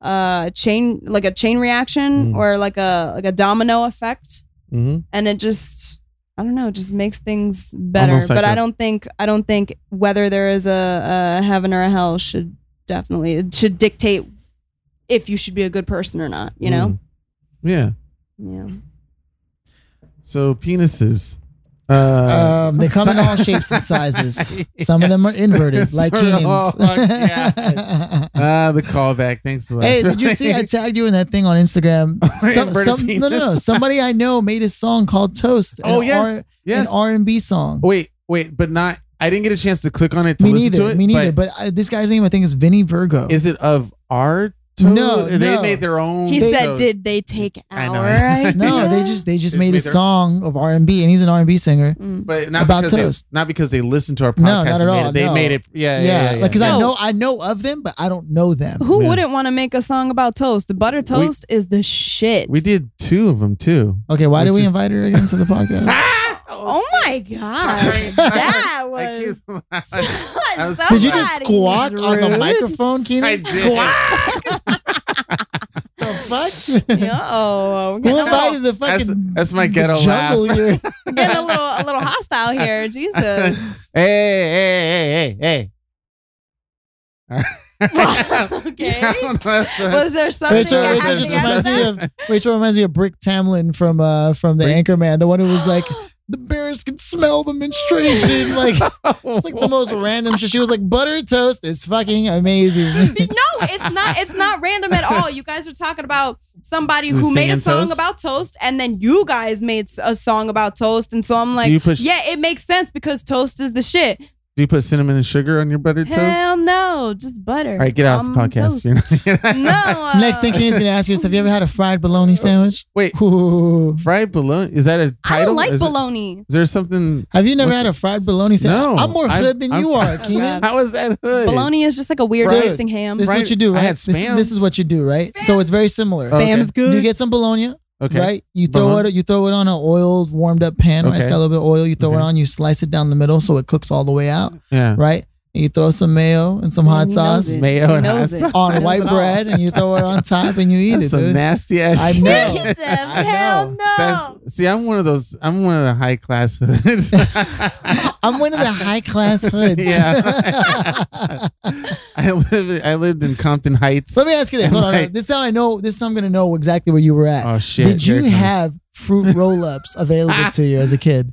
uh chain like a chain reaction
Mm.
or like a like a domino effect
hmm
and it just I don't know, it just makes things better.
Like
but I
a-
don't think I don't think whether there is a, a heaven or a hell should definitely it should dictate if you should be a good person or not. You know?
yeah
Yeah.
so penises uh
Um, they come in all shapes and sizes. Some of them are inverted, like
Oh,
Keenan's.
yeah. ah the callback thanks a lot
Hey, did you see? I tagged you in that thing on Instagram. Some, some, no, no, no. Somebody I know made a song called "Toast."
oh yes
R,
yes
an R and B song.
wait wait but not i didn't get a chance to click on it to
me
listen
neither.
to it
me neither. But, uh, this guy's name, I think, is Vinny Virgo.
is it of our toast?
No,
they
no.
made their own
He
They-
said,
toast.
"Did they take
I
our
I
idea?"
no, they just they just
They
made a
made their-
song of R and B, and he's an R and B singer.
Mm.
but not
about
because
toast.
They, not because they listened to our podcast.
No, not at
and made
all.
They
no.
made it. Yeah,
Yeah,
yeah, yeah.
like because I know I know of them, but I don't know them.
Who
Yeah.
wouldn't want to make a song about toast? The Butter toast is the shit.
we did two of them too.
Okay, why did we
is-
invite her again to the podcast?
Oh my god,
Sorry.
that
I
was.
kissed- I was-
did you just
Somebody
squawk
is
on the
rude.
microphone, Keenan?
I did.
The fuck?
Yo, we're
Who
getting a little,
invited the
That's,
fucking
that's my ghetto
jungle
laugh.
here?
getting a little a little hostile here. Jesus.
hey, hey, hey, hey, hey.
okay.
I don't know, that's a-
Was there something
Rachel,
you
Rachel
had
just reminds me
that?
of Rachel reminds me of Brick Tamland from uh from the
Brick-
Anchorman, the one who was like the bears can smell the menstruation. Like it's like the most random shit. She was like butter toast is fucking amazing.
no, it's not. It's not random at all. You guys are talking about somebody who made a song
toast?
about toast, and then you guys made a song about toast, and so I'm like,
do you put
yeah, it makes sense because toast is the shit.
Do you put cinnamon and sugar on your buttered toast?
Hell no, just butter.
All right, get off the
Um,
podcast.
toast.
You're not-
No. uh,
Next thing Kenny's gonna ask you is have you ever had a fried bologna sandwich?
Wait,
Ooh.
fried bologna is that a title?
I don't like
is,
bologna.
is there something?
Have you never had a fried bologna sandwich?
No,
I'm more
I'm-
than
I'm
you
fr-
are, Keenan.
How is that hood?
Bologna is just like a weird
Dude,
tasting ham.
This is
Right.
what you do,
I
right?
had
This is, this is what you do, right? So it's very similar.
Okay.
Spam's good.
You get some bologna,
Okay.
right? You throw
Uh-huh.
it, you throw it on an oiled, warmed up pan. Right? It's
Okay.
got a little bit of oil. You throw it on. You slice it down the middle so it cooks all the way out,
Yeah.
right? And you throw some mayo and some hot sauce
it.
Mayo
He
and hot sauce.
On white bread, and you throw it on top, and you eat
That's
it.
some
dude.
nasty ass.
I know.
Jesus,
I
hell no.
That's, see, I'm one of those. I'm one of the high class hoods.
I'm one of the high class hoods.
Yeah. I lived. I lived in Compton Heights.
Let me ask you this. Hold on.
like-
This is how I know. This is how I'm gonna know exactly where you were at.
Oh shit!
Did you have fruit roll-ups available to you as a kid?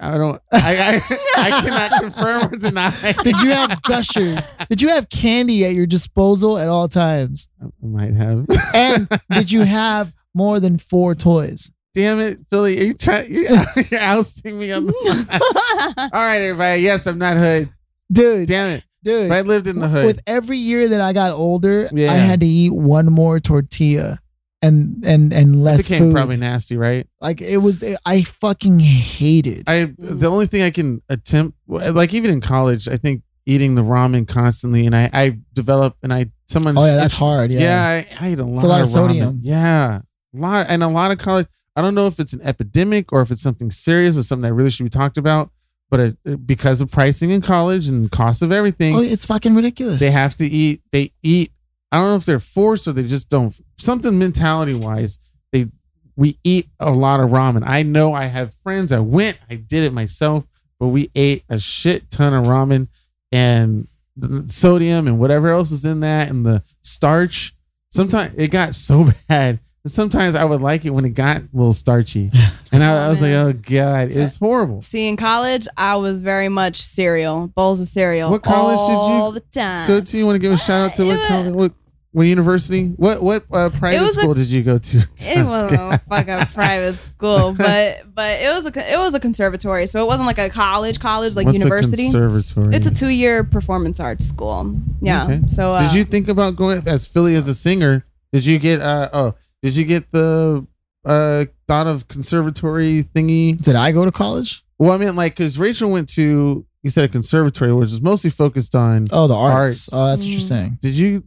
I don't. I. I, I cannot confirm or deny.
Did you have gushers? Did you have candy at your disposal at all times?
I might have.
And did you have more than four toys?
Damn it, Philly! Are you trying? You're, you're ousting me on. The, all right, everybody. Yes, I'm not hood.
Dude,
Damn it.
dude.
If I lived in the hood,
With every year that I got older,
Yeah.
I had to eat one more tortilla and and and
it
less
became
food.
probably nasty, right?
like it was, I fucking hated.
I the only thing I can attempt, like even in college, I think eating the ramen constantly, and I I developed and I someone
oh yeah, that's hard. Yeah.
yeah, I, I ate a lot,
a lot
of,
of sodium.
ramen. Yeah, a lot and a lot of college. I don't know if it's an epidemic or if it's something serious or something that really should be talked about. But it, it- because of pricing in college and cost of everything,
Oh, it's fucking ridiculous.
they have to eat. They eat. I don't know if they're forced or they just don't. Something mentality wise, they we eat a lot of ramen. I know I have friends. I went. I did it myself, but we ate a shit ton of ramen and the sodium and whatever else is in that and the starch. Sometimes it got so bad. And sometimes I would like it when it got a little starchy, and I, I was like, "Oh God, it's horrible."
See, in college, I was very much cereal, bowls of cereal.
What college did you
all the time?
Go to. You want to give a shout out to what college? What, what university? What what uh, private
was a-
school did you go to?
It wasn't a fucking private school, but but it was a it was a conservatory, so it wasn't like a college college like
What's
university.
A conservatory.
It's a two year performance arts school. Yeah.
Okay.
So uh,
did you think about going as Philly as a singer? Did you get uh oh? Did you get the uh thought of conservatory thingy?
Did I go to college?
Well, I mean, like, because Rachel went to you said a conservatory, which is mostly focused on.
Oh, the arts.
Arts.
Oh, that's what you're
Mm.
saying.
Did you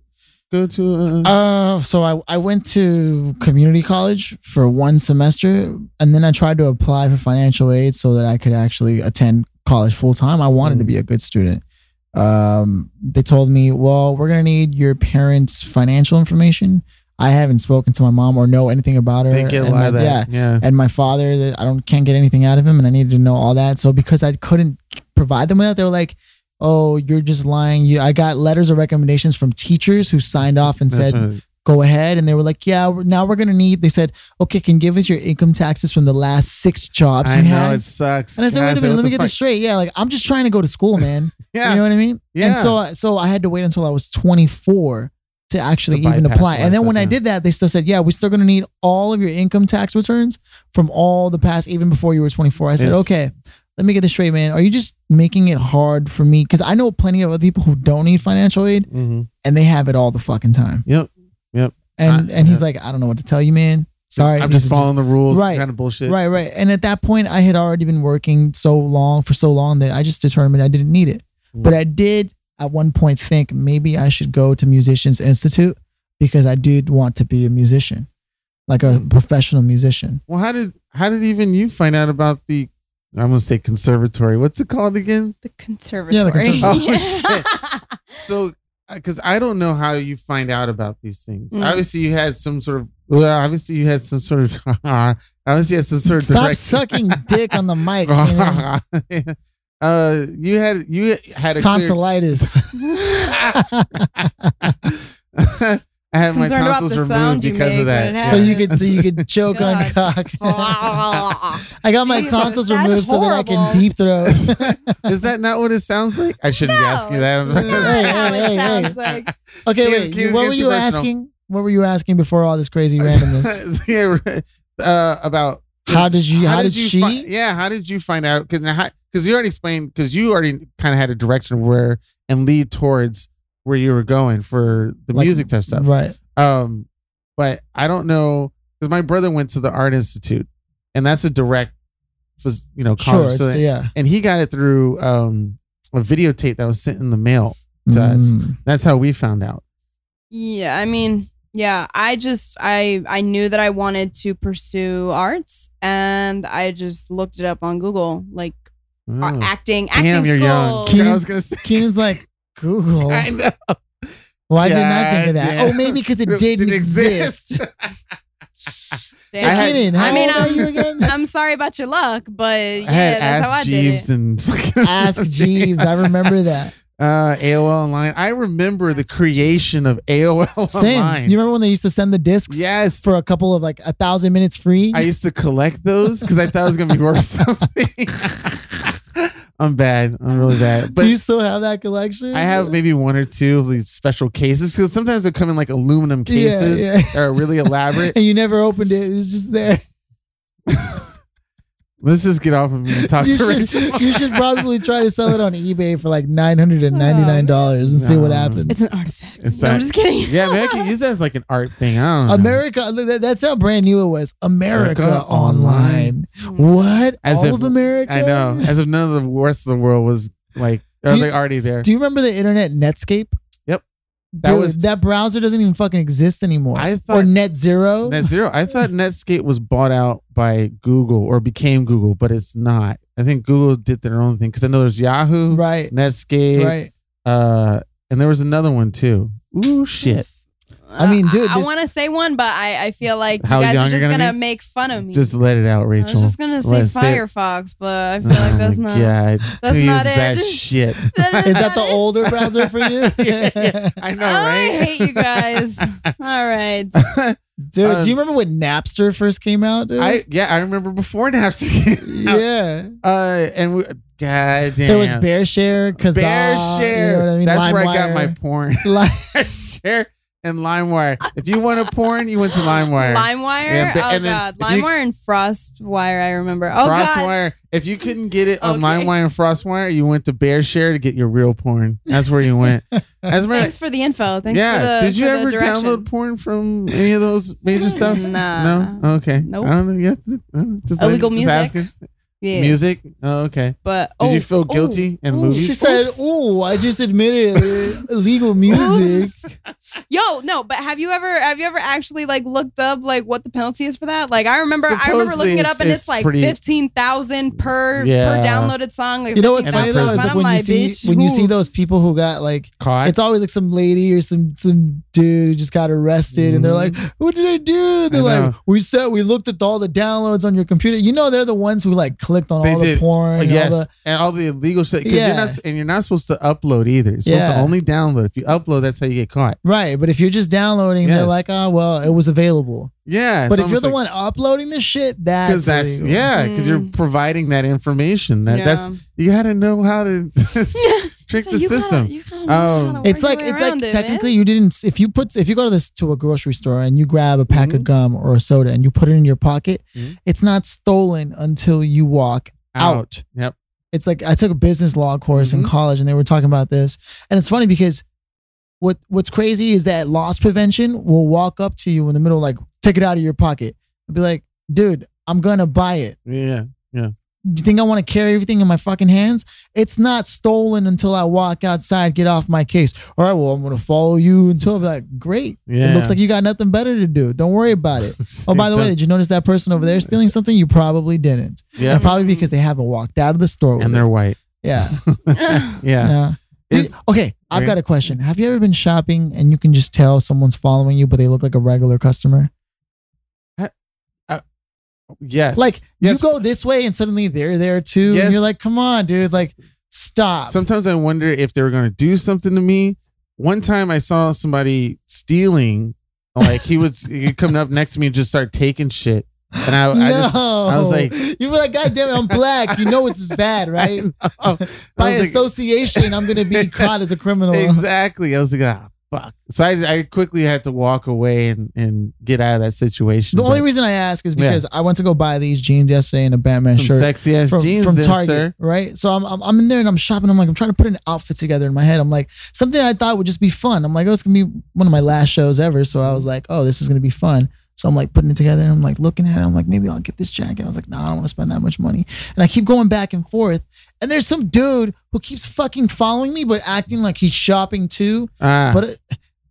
go to? A,
Uh, so I, I went to community college for one semester, and then I tried to apply for financial aid so that I could actually attend college full time. I wanted to be a good student. Um, they told me, well, we're gonna need your parents' financial information. I haven't spoken to my mom or know anything about her.
they get a lot of that.
Yeah,
Yeah.
and my father I don't can't get anything out of him, and I needed to know all that. So because I couldn't provide them with that, they were like, "Oh, you're just lying." You, I got letters of recommendations from teachers who signed off and
That's
said,
what-
"Go ahead," and they were like, "Yeah, we're, now we're gonna need." They said, "Okay, can give us your income taxes from the last six jobs
I
you
know
had."
it sucks.
and I said, "Wait a minute, let me get this straight. Yeah, like I'm just trying to go to school, man.
Yeah.
You know what I mean?
Yeah.
And so, so I had to wait until I was 24 to actually
To
even apply. And then when I did that, they still said, "Yeah, we're still going to need all of your income tax returns from all the past, even before you were 24." I said, "Okay, let me get this straight, man. Are you just making it hard for me? Because I know plenty of other people who don't need financial aid,
Mhm.
and they have it all the fucking time."
Yep. Yep.
And
I-
and he's like, "I don't know what to tell you, man. Sorry,
I'm just following the rules.
Right.
Kind of bullshit.
Right, right. And at that point, I had already been working so long for so long that I just determined I didn't need it.
Mm.
But I did at one point think maybe I should go to Musicians Institute because I did want to be a musician, like a
Mm.
professional musician.
Well, how did how did even you find out about the? I'm gonna say conservatory. What's it called again?
the conservatory.
Yeah, the conservatory.
Oh, So, because I don't know how you find out about these things.
Mm.
Obviously, you had some sort of. Well, obviously, you had some sort of. obviously, you had some sort of.
Stop
direct-
sucking dick on the mic. man.
uh, you had you had a clear,
Tonsillitis.
I had my
Concerned about
tonsils
the
removed
sound you
because
make
of that.
so you could so you could choke on cock. I got my
Jesus,
tonsils
that's
removed so that I can
horrible.
deep throat.
Is that not what it sounds like? I shouldn't be
No,
asking that.
it's
Hey, hey, hey,
sounds
hey.
like.
Okay,
Keys-
wait.
keys
what were you
personal.
asking? What were you asking before all this crazy randomness?
yeah, uh, about
How did you- how did she?
fi- yeah, how did you find out? Because because you already explained because you already kind of had a direction where and lead towards where you were going for the
Like,
music type stuff.
Right.
Um, but I don't know because my brother went to the art institute, and that's a direct, phys- you know,
Sure.
college.
It's
So-
the, yeah.
and he got it through um a videotape that was sent in the mail. to us.
Mm.
That's how we found out.
Yeah, I mean, yeah, I just I I knew that I wanted to pursue arts, and I just looked it up on Google, like uh,
Oh.
acting,
Damn,
acting
you're young.
school.
Keenan-
I was gonna say.
Keenan's like Google.
I know.
Why did I not think of that?
Goddamn.
Oh, maybe because it didn't exist.
Damn.
I had-
Keenan, how
I mean,
old are
I'm-
you again?
I'm sorry about your luck, but yeah,
I had
that's how I
Ask
did
Jeeves
it.
and fucking
Ask Jeeves. I remember that.
Uh, AOL Online. I remember the creation of AOL
Same.
Online.
You remember when they used to send the discs
yes,
for a couple of like a thousand minutes free?
I used to collect those because I thought it was gonna be worth something. I'm bad. I'm really bad. But
Do you still have that collection?
I have maybe one or two of these special cases because sometimes they come in like aluminum
Yeah,
cases
yeah.
that are really elaborate.
and you never opened it. It was just there.
Let's just get off of me and talk
You
to
should,
Rachel.
you should probably try to sell it on eBay for like nine hundred and ninety nine dollars and see what happens.
It's an artifact.
It's
No, I'm just kidding.
yeah, man, I can use that as like an art thing. I don't know.
America, that- that's how brand new it was. America,
America
Online.
Mm.
What?
As
All
if-
of America?
I know. As if none of the rest of the world was like,
Do
are they already there?
Do you remember the internet Netscape?
Yep.
Dude,
That was-
that browser doesn't even fucking exist anymore.
I thought or
Net Zero.
Net Zero. I thought Netscape was bought out by Google or became Google, but it's not. I think Google did their own thing because I know there's Yahoo,
right.
Netscape,
Right.
uh, and there was another one too. Ooh, shit!
I mean, dude,
I, I
this-
want to say one, but I, I feel like
How
you guys
young
are
you're
just
gonna
gonna
be?
make fun of me.
Just let it out, Rachel.
I
Rachel.
was just gonna say
Let's say it.
Firefox, but I feel like that's
oh
not.
my God.
that's
Who
not
uses that
it.
shit?
That
Is that the
it.
older browser for you?
yeah, yeah. I know,
I
right?
hate you guys. All right.
Dude,
Um,
do you remember when Napster first came out, dude?
I yeah, I remember before Napster. came out.
yeah.
Uh, and we, God damn.
There was BearShare, Kazaa.
Bear
You know what I mean?
That's where I got
LimeWire.
my porn.
Li-
Share and LimeWire. If you want a porn, you went to LimeWire.
LimeWire.
Yeah, but-
oh
and then
god,
if you-
LimeWire and FrostWire. I remember. Oh god.
Frostwire. If you couldn't get it on
Okay.
LimeWire and Frostwire, you went to BearShare to get your real porn. That's where you went. That's where.
Thanks for the info. Thanks
yeah.
for the.
Did you
for the
ever
direction.
download porn from any of those major stuff?
Nah.
No. Okay.
Nope.
I don't know. To, uh, just
Illegal
just
music?
asking.
Yeah.
Music. Oh, okay.
But
Did
oh,
you feel
oh,
guilty in
oh,
movies?
She said,
Oops.
"Ooh, I just admitted illegal music."
Yo, no, but have you ever have you ever actually like looked up like what the penalty is for that? Like I remember I remember looking it up
it's-
and
it's
it's, like
pretty-
fifteen thousand per
Yeah.
per downloaded song. Like
You know what's
15,000
funny though is like
I'm
when you see
bitch,
when you see those people who got like
Caught.
it's always like some lady or some some dude who just got arrested and they're like, "What did I do?" They're
Mm-hmm. I
like, "We said we looked at all the downloads on your computer." You know, they're the ones who like clicked on
They
all the
did.
porn.
Uh,
and
yes,
all the,
and all the illegal shit.
Yeah.
you're not, and you're not supposed to upload either. You're supposed to only download. If you upload, that's how you get caught.
right, but if you're just downloading, they're like, "Oh, well, it was available."
Yeah,
but if you're the one uploading the shit, that's
because that's
illegal.
yeah, because you're
Mm.
providing that information. That
Yeah.
that's you got to know how to trick
So
the
you gotta-
system.
you gotta know
Oh.
how to
It's like it's like
it,
technically
man.
you didn't if you put if you go to this to a grocery store and you grab a pack
Mhm.
of gum or a soda and you put it in your pocket,
Mhm.
it's not stolen until you walk out.
Yep.
It's like I took a business law course in
Mhm.
college and they were talking about this. And it's funny because what what's crazy is that loss prevention will walk up to you in the middle, like, take it out of your pocket. and be like, dude, I'm gonna buy it.
Yeah. Yeah.
You think I want to carry everything in my fucking hands? It's not stolen until I walk outside, get off my case. All right, well, I'm gonna follow you until I'm like, great.
Yeah.
It looks like you got nothing better to do. Don't worry about it. Oh, by the way, did you notice that person over there stealing something? You probably didn't.
yeah,
And probably because they haven't walked out of the store.
and
it.
they're white.
yeah.
Yeah.
Yeah. Dude, okay, I've got a question. Have you ever been shopping and you can just tell someone's following you, but they look like a regular customer?
Yes.
Like
yes.
you go this way and suddenly they're there too,
Yes.
and you're like, "Come on, dude! Like, stop!"
Sometimes I wonder if they were going to do something to me. One time I saw somebody stealing, like he would he coming up next to me and just start taking shit, and I,
no,
I just I was like-
"You were like, God damn it, I'm black. You know it's as bad, right? By
was like,
association, I'm gonna be caught as a criminal."
exactly. I was like, ah, fuck. So I, I quickly had to walk away and, and get out of that situation.
The only reason I ask is because I went to go buy these jeans yesterday and a Batman
some
shirt.
sexy ass
from,
jeans
from
there,
Target,
sir.
right? So I'm, I'm I'm in there and I'm shopping. I'm like I'm trying to put an outfit together in my head. I'm like something I thought would just be fun. I'm like oh it's gonna be one of my last shows ever. So I was like oh this is gonna be fun. So I'm like putting it together and I'm like looking at it. I'm like maybe I'll get this jacket. I was like no I don't want to spend that much money. And I keep going back and forth. And there's some dude who keeps fucking following me but acting like he's shopping too.
Ah,
But it,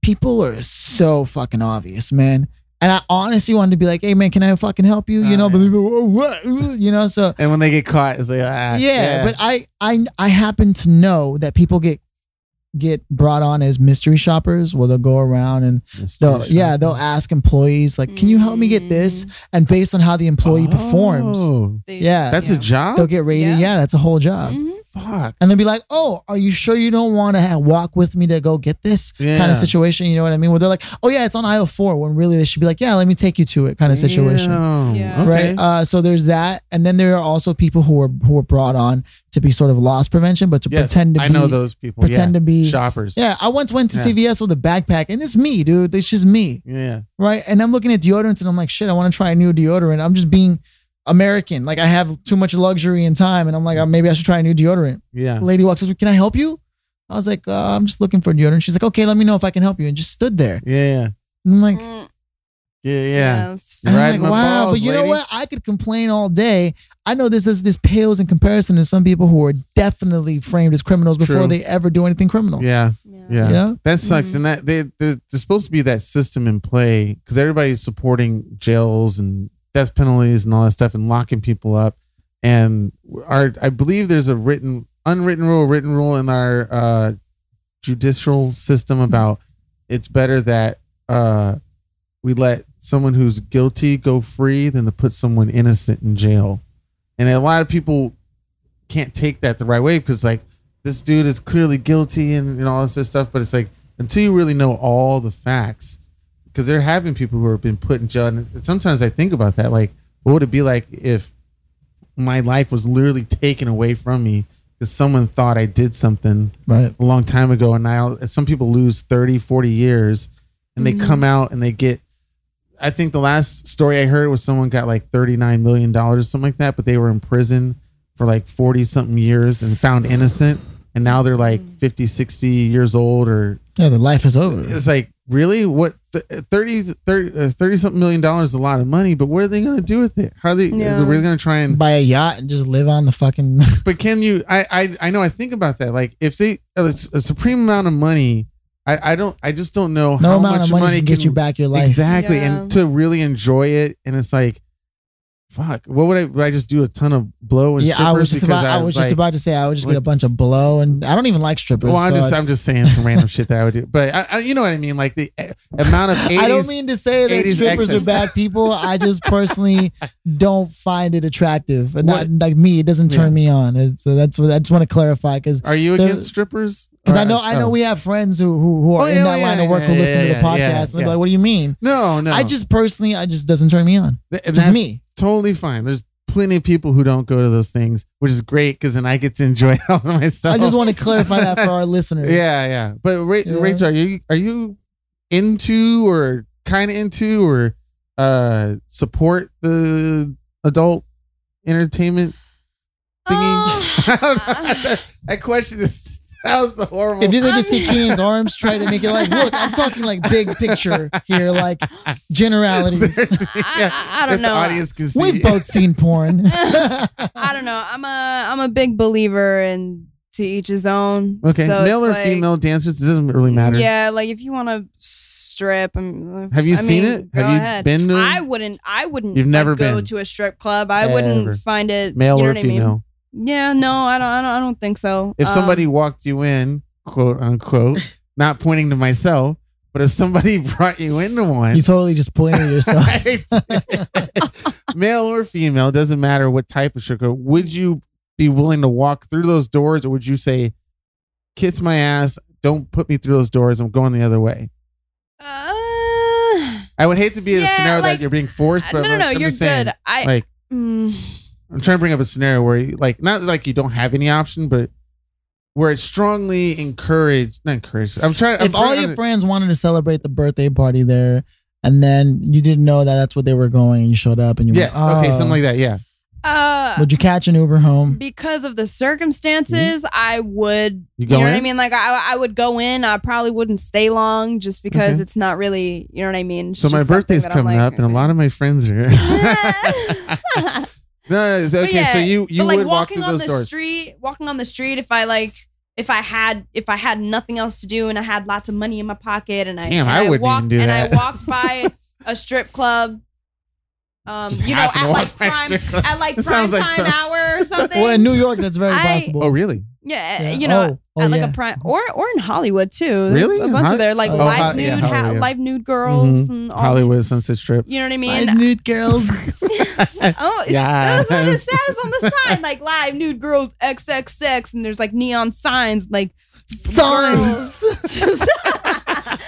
people are so fucking obvious, man. And I honestly wanted to be like, hey man, can I fucking help you? You
Oh,
know,
yeah.
but they go, "Oh, what? You know, so
and when they get caught, it's like ah,
yeah, but I I I happen to know that people get get brought on as mystery shoppers where they'll go around and they'll yeah they'll ask employees like can you help me get this and based on how the employee performs
Oh,
They-
Yeah.
that's a job.
they'll get rated yeah.
Yeah.
that's a whole job
Mhm.
Fuck.
and they'll be like oh are you sure you don't want to walk with me to go get this kind of situation you know what I mean where they're like oh yeah it's on aisle four when really they should be like yeah let me take you to it kind of situation
Damn.
Yeah.
Okay.
right? Uh, so there's that, and then there are also people who are who are brought on to be sort of loss prevention, but to
yes,
pretend to
I
be.
know those people.
pretend
yeah.
to be-
shoppers.
Yeah, I once went to
Yeah.
CVS with a backpack, and it's me, dude. It's just me,
Yeah.
right? And I'm looking at deodorants, and I'm like, shit, I want to try a new deodorant. I'm just being American. Like I have too much luxury and time, and I'm like, uh, maybe I should try a new deodorant.
Yeah.
The lady walks up, can I help you? I was like, uh, I'm just looking for deodorant. She's like, okay, let me know if I can help you, and just stood there.
Yeah.
And I'm like,
Mm,
Yeah. Yeah.
that's-
You're
and I'm like,
my
wow,
balls,
but you know what? I could complain all day. I know this is this pales in comparison to some people who are definitely framed as criminals before
True.
they ever do anything criminal.
Yeah. Yeah.
You know?
That sucks.
Mhm.
And that they, they there's supposed to be that system in play because everybody's supporting jails and death penalties and all that stuff and locking people up. And our I believe there's a written unwritten rule, written rule in our uh judicial system about it's better that uh we let someone who's guilty go free than to put someone innocent in jail. And a lot of people can't take that the right way because like this dude is clearly guilty and, and all this stuff, but it's like until you really know all the facts, because there have been people who have been put in jail, and sometimes I think about that, like what would it be like if my life was literally taken away from me because someone thought I did something
Right.
a long time ago, and now some people lose 30, 40 years, and they mm-hmm. come out and they get. I think the last story I heard was someone got like thirty nine million dollars, something like that, but they were in prison for like forty something years and found innocent, and now they're like mm. 50, 60 years old, or
Yeah, the life is over.
it's like really what 30 30 uh, 30 something million dollars is a lot of money, but what are they going to do with it? How are they?
Yeah.
They're really going to try and
Buy a yacht and just live on the fucking.
but can you I, I i know i think about that like if they a, a supreme amount of money i i don't i just don't know
no
how
amount
much
of money, can get you back your life.
exactly
Yeah.
and to really enjoy it and it's like fuck what would i would i just do a ton of blow and
Yeah, I was
strippers
just about. I was
like,
just about to say I would just get a bunch of blow, and I don't even like strippers.
well i'm
so
just
I-
i'm just saying some random shit that i would do but I, I, you know what i mean like the uh, amount of 80s
I don't mean to say that strippers
excess.
are bad people. I just personally don't find it attractive. And not like me, it doesn't turn
Yeah.
me on. So that's what I just want to clarify because
are you against strippers
because
Or-
I know I know
oh.
we have friends who who, who are
Oh,
in that
oh,
line
yeah,
of work
yeah,
who
yeah,
listen to the podcast
yeah,
and they're
yeah.
like, "What do you mean?"
no no
I just personally, I just doesn't turn me on.
Th-
Just
that's
me.
totally fine. There's plenty of people who don't go to those things, which is great because then I get to enjoy it all myself.
I just want to clarify that for our listeners.
yeah, yeah. But Ra-
Yeah.
Rachel, are you are you into or kind of into or uh support the adult entertainment thingy? I that question is that was the horrible.
If you could just see Keenan's arms try to make it like, look, I'm talking like big picture here, like generalities.
I- I- I don't
if
know.
The audience can see.
We've both seen porn.
I don't know. I'm a I'm a big believer in to each his own.
Okay,
So
male or
it's like-
female dancers, it doesn't really matter.
Yeah, like if you want to strip, I'm,
Have you
I
seen
mean,
it?
Go
Have you
ahead.
been to
I wouldn't. I wouldn't.
You've never
like, go
been?
to a strip club. I
Ever.
wouldn't find it.
male
you know
or
what I mean?
female?
Yeah, no, I don't. I don't. I don't think so.
If
Um,
somebody walked you in, quote unquote, not pointing to myself, but if somebody brought you into one,
you totally just pointed at yourself.
male or female, doesn't matter what type of sugar, would you be willing to walk through those doors or would you say, kiss my ass, don't put me through those doors, I'm going the other way?
Uh,
I would hate to be in a scenario
like-
that you're being forced, but
no, no,
like,
no.
I'm
You're
just saying,
good. I.
like,
mm,
I'm trying to bring up a scenario where, you, like, not like you don't have any option, but where it's strongly encouraged, not encouraged. I'm trying. I'm
if all
trying
your
to-
friends wanted to celebrate the birthday party there, and then you didn't know that that's what they were going, and you showed up and you
yes,
went,
okay,
"Oh."
something like that, yeah.
uh,
Would you catch an Uber home?
because of the circumstances, I would.
Mm-hmm. You
You,
go
know what I
in?
mean? Like I, I would go in. I probably wouldn't stay long, just because
Okay.
it's not really. You know what I mean? It's
So my birthday's coming
like,
up, and a lot of my friends are. no, it's
But
okay.
yeah,
so you you
but like
would walk
walking
through
on
those
the
doors.
street, walking on the street. If I like, if I had, if I had nothing else to do and I had lots of money in my pocket, and I
Damn,
and
I wouldn't even
walked
do
and. I walked by a strip club. Um,
Just
you know,
happen
at like
walk by a
prime,
strip
at like prime
sounds like
time
some-
hour or something.
Well, in New York, that's very
I-
possible.
Oh, really?
Yeah,
Yeah.
you know,
Oh, oh,
at like
yeah.
a prime or or in Hollywood too. There's
Really?
a bunch
Hol-
of there, like
Oh,
live
Ho-
nude,
yeah,
ha- live nude girls
Mhm.
and all
Hollywood
these-
Sunset Strip.
you know what I mean?
Live nude girls.
Oh,
Yeah.
that's what it says on the sign, like live nude girls XXX, and there's like neon signs, like
signs.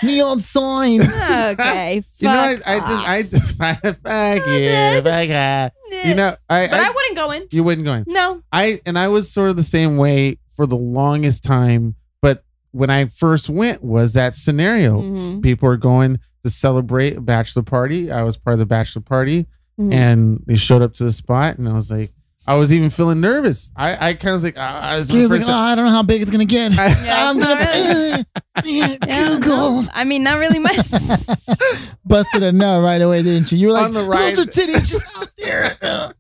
Neon signs.
okay,
You know, I,
fuck
I
off.
didn't. I fuck you, fuck yeah. You know, I,
but I,
I,
wouldn't go in.
you wouldn't go in.
No,
I and I was sort of the same way for the longest time. But when I first went, was that scenario?
Mhm.
People are going to celebrate a bachelor party. I was part of the bachelor party,
Mhm.
and they showed up to the spot, and I was like, I was even feeling nervous. I, I kind of was like, this is
He was like, oh. I don't know how big it's gonna get.
I-
Yeah,
I'm
not
gonna yeah,
Yeah,
Google.
no, I mean, not really my.
Busted a nut right away, didn't you? You were like,
On the
those are titties just out there.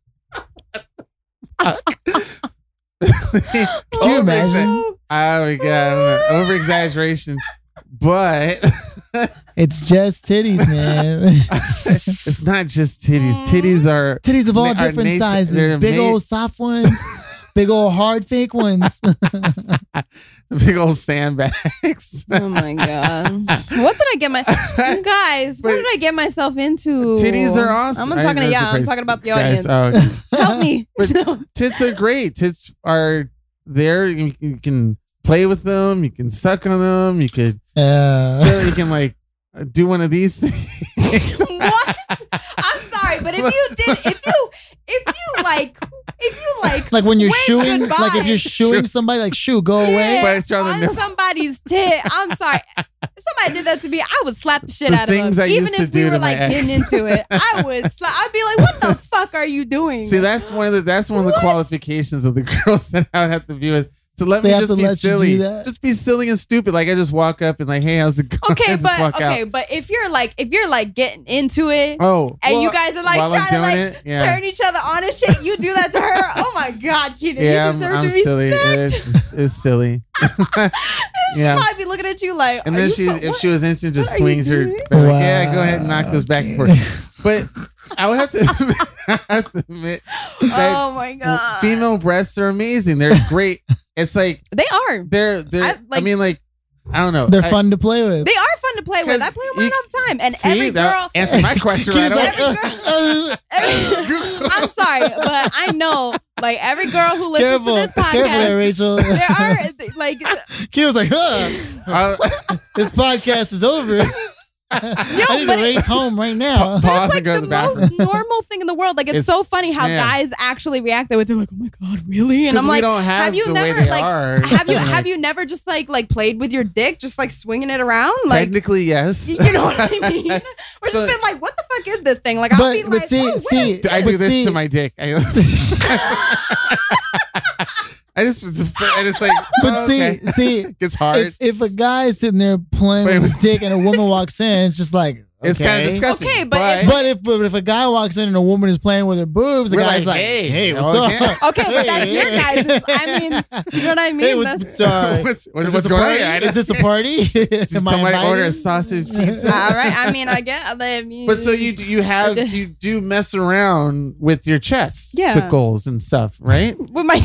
Can you imagine?
Oh my god, over exaggeration, but
It's just titties, man.
it's not just titties. Titties are
titties of all
Ma- are
different
nature-
sizes. Big
made-
old soft ones, big old hard fake ones.
big old sandbags.
Oh my god! What did I get my? You guys, what did I get myself into?
Titties are awesome.
I'm not talking to
heard
yeah. I'm talking about the
guys,
audience.
oh,
Help me.
But- tits are great. Tits are there. You, you can play with them. You can suck on them. You could.
Uh,
you can like do one of these things.
what? I'm sorry, but if you did, if you, if you like, if you like,
like when you're
Wave
shooing,
goodbye.
like if you're shooing somebody, like shoo, go away.
yeah,
But it's on the
on somebody's tit. I'm sorry. If somebody did that to me, I would slap the shit
The
out of
things
them.
I
Even
used to
if
do
we were
my
like
ex.
getting into it, I would. Slap, I'd be like, "What the fuck are you doing?"
See, that's one of the that's one of the
What?
qualifications of the girls that I would have to be with to let
They
me just be
let you do
silly,
that?
just be silly and stupid. Like I just walk up and like, hey, how's it going?
okay, but okay,
out.
but if you're like, if you're like getting into it.
Oh,
and you guys are like trying to like
it, yeah.
turn each other on and shit. You do that to her. Oh my god, Keenan,
yeah,
you
I'm,
deserve
I'm
to be
silly. It's, it's silly.
She'd probably be looking at you like.
And
are
then
you
she,
fu-
if
what?
she was into, just
what are you
swings her.
doing?
like, Yeah, go ahead and knock those back and forth. But I would have to, I have to admit that
Oh my god,
female breasts are amazing. They're great. It's like
They are.
they're they're. I,
I- like-
mean, like I don't know.
They're
I-
fun to play with.
They are fun to play with. I play with mine all the time, and
See,
every
that
girl.
answer my question right away.
like,
Every
uh,
every- I'm sorry, but I know, like every girl who listens
careful,
to this podcast,
careful, there, Rachel.
there are like
Kid was like, huh,
Uh,
this podcast is over. I need to
but it-
race home right now.
Pa- pause
it's like
and go
the,
to the bathroom.
most normal thing in the world. Like it's,
It's-
so funny how
yeah.
guys actually react that way. They're like, "Oh my god, really?" And I'm
we
like,
don't have,
have you
the
never
they
like
are.
have you
Like,
have you never just like like played with your dick, just like swinging it around, like
Technically, yes.
you know what I mean? Or just
So-
been like, "What the fuck is this thing?" Like I'll
But
be
but
like,
see
"Oh, what
see
is
I
this?"
do
but
this
see,
to my dick. I, I just, I just like,
But
oh,
see
okay.
see
It's hard.
if, if a guy is sitting there playing
Wait,
with his dick and a woman walks in, it's just like
It's kind of disgusting.
Okay, but if-
But if but if a guy walks in and a woman is playing with her boobs, the
We're
guy's
like,
like,
hey,
"Hey, what's up?"
Okay, but that's your
Hey.
guys'. I mean, you know what I mean?
Hey,
That's-
what's, uh,
what's, what's,
is
what's going on?
party?
here?
Is this a party?
Did
Am I
somebody order a sausage pizza?
all right. I mean, I get. I mean,
But so you you have you do mess around with your chest
Yeah.
tickles and stuff, right?
with my.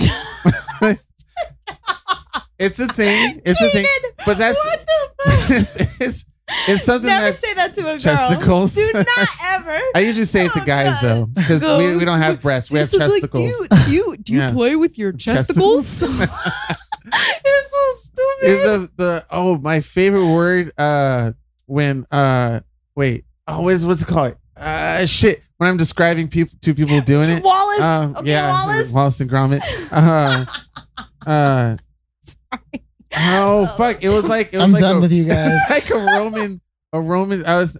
It's a thing. It's a thing. But that's
what the fuck?
it's, it's it's something
Never
that's.
say that to a girl.
chesticles.
Do not ever.
I usually say it to guys
God.
though, because we, we don't have breasts. We have
Just like,
chesticles.
do you do you, do you
Yeah.
play with your chesticles? You're so stupid.
Is the the oh my favorite word uh when uh wait oh what's what's it called uh shit when I'm describing people two people doing it
Wallace.
um
okay,
yeah
Wallace.
Wallace and Gromit uh uh oh fuck it was like it was
I'm
like
done
a,
with you guys.
like a Roman a Roman I was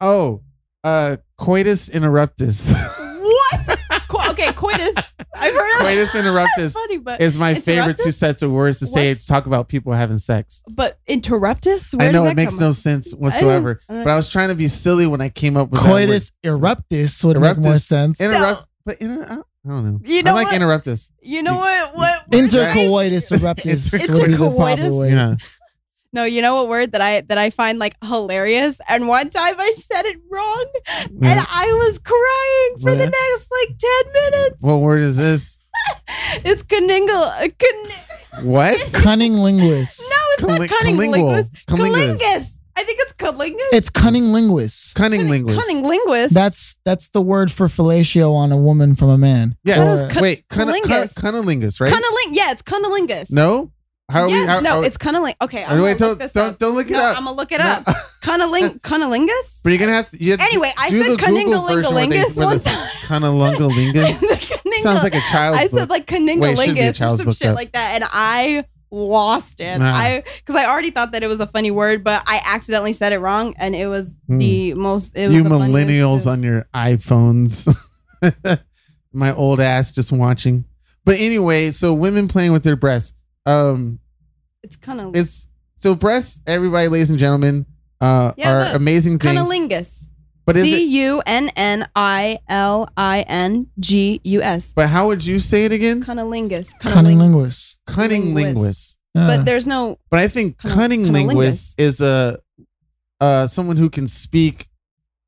oh uh coitus interruptus
What? Co- okay, coitus. I've heard of
coitus interruptus
funny, but
is my favorite two sets of words to say
What's-
to talk about people having sex.
but interruptus. Where
I know
does
it makes no
from?
sense whatsoever,
I don't-
but I was trying to be silly when I came up with
Coitus eruptus would make more sense.
that word. Interrupt, but inter- I don't know.
You know
I like
what?
interruptus.
You know what? What? word that I-
Intercoitus eruptus would be the proper
Intercoitus?
word.
Yeah,
No, you know what word that I that I find like hilarious? And one time I said it wrong, and
Yeah.
I was crying for the
Yeah.
next like ten minutes.
what word is this?
It's caningle. Uh,
What?
no,
Cunning linguist.
No, it's
Cunning-
not cunning
cunningual.
linguist.
Cunningus.
Cunningus. I think it's cunningus.
It's cunning linguist.
Cunning linguist.
Cunning linguist.
That's that's the word for fellatio on a woman from a man.
Yes.
Or-
Cun-
Wait, cun- cun-
cunningus.
cunnilingus, right?
Cunniling. Yeah, it's cunnilingus.
no. How are
yes,
we? How,
no,
how-
it's cunniling. Okay, I'm
wait, don't
look this
don't
up.
don't look it
no,
up.
I'm gonna look it
No.
up. Cunniling, cunnilingus.
But you're gonna have to. You have to
Anyway, I said
the Google version where they
cunningalingus
where
one
the
time.
cunnilingalingus.
Cunningal-
Sounds like a child.
I said like
Wait, it should be a
cunningalingus or some shit
though.
like that, and I lost it.
Nah.
I because I already thought that it was a funny word, but I accidentally said it wrong, and it was
Hmm.
the most. It was
you
the
millennials on your iPhones. My old ass just watching. But anyway, so women playing with their breasts. Um,
It's kind of
it's so breasts. Everybody, ladies and gentlemen, uh,
Yeah,
are
look,
amazing things.
cunnilingus.
But is
C
it?
U N N I L I N G U S.
But how would you say it again?
Cunnilingus.
Cunning linguist.
Cunning
linguist.
linguist.
But there's no.
But I think
Cunning-
cunning linguist is a uh someone who can speak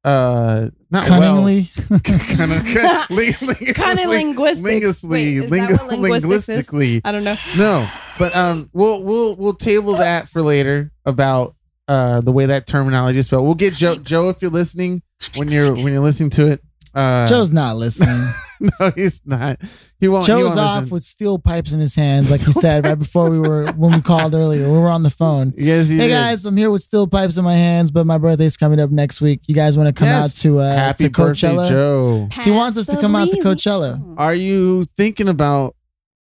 uh not
cunningly.
well. kind of
Cunnilinguistics.
linguistically,
Wait, is that
lingu-
linguistics is?
linguistically.
I don't know.
No, but um, we'll we'll we'll table that for later about uh the way that terminology is spelled. We'll get Joe Joe if you're listening when you're when you're listening to it. Uh,
Joe's not listening.
no, he's not. He won't. he
Joe's
won't
off
listen.
with steel pipes in his hands, like he said right before we were when we called earlier. We were on the phone.
Yes, he
Hey
did.
guys, I'm here with steel pipes in my hands, but my birthday's coming up next week. You guys want to come
Yes.
out to uh,
Happy
to
birthday,
Coachella?
Joe.
He wants us to come out to Coachella.
Are you thinking about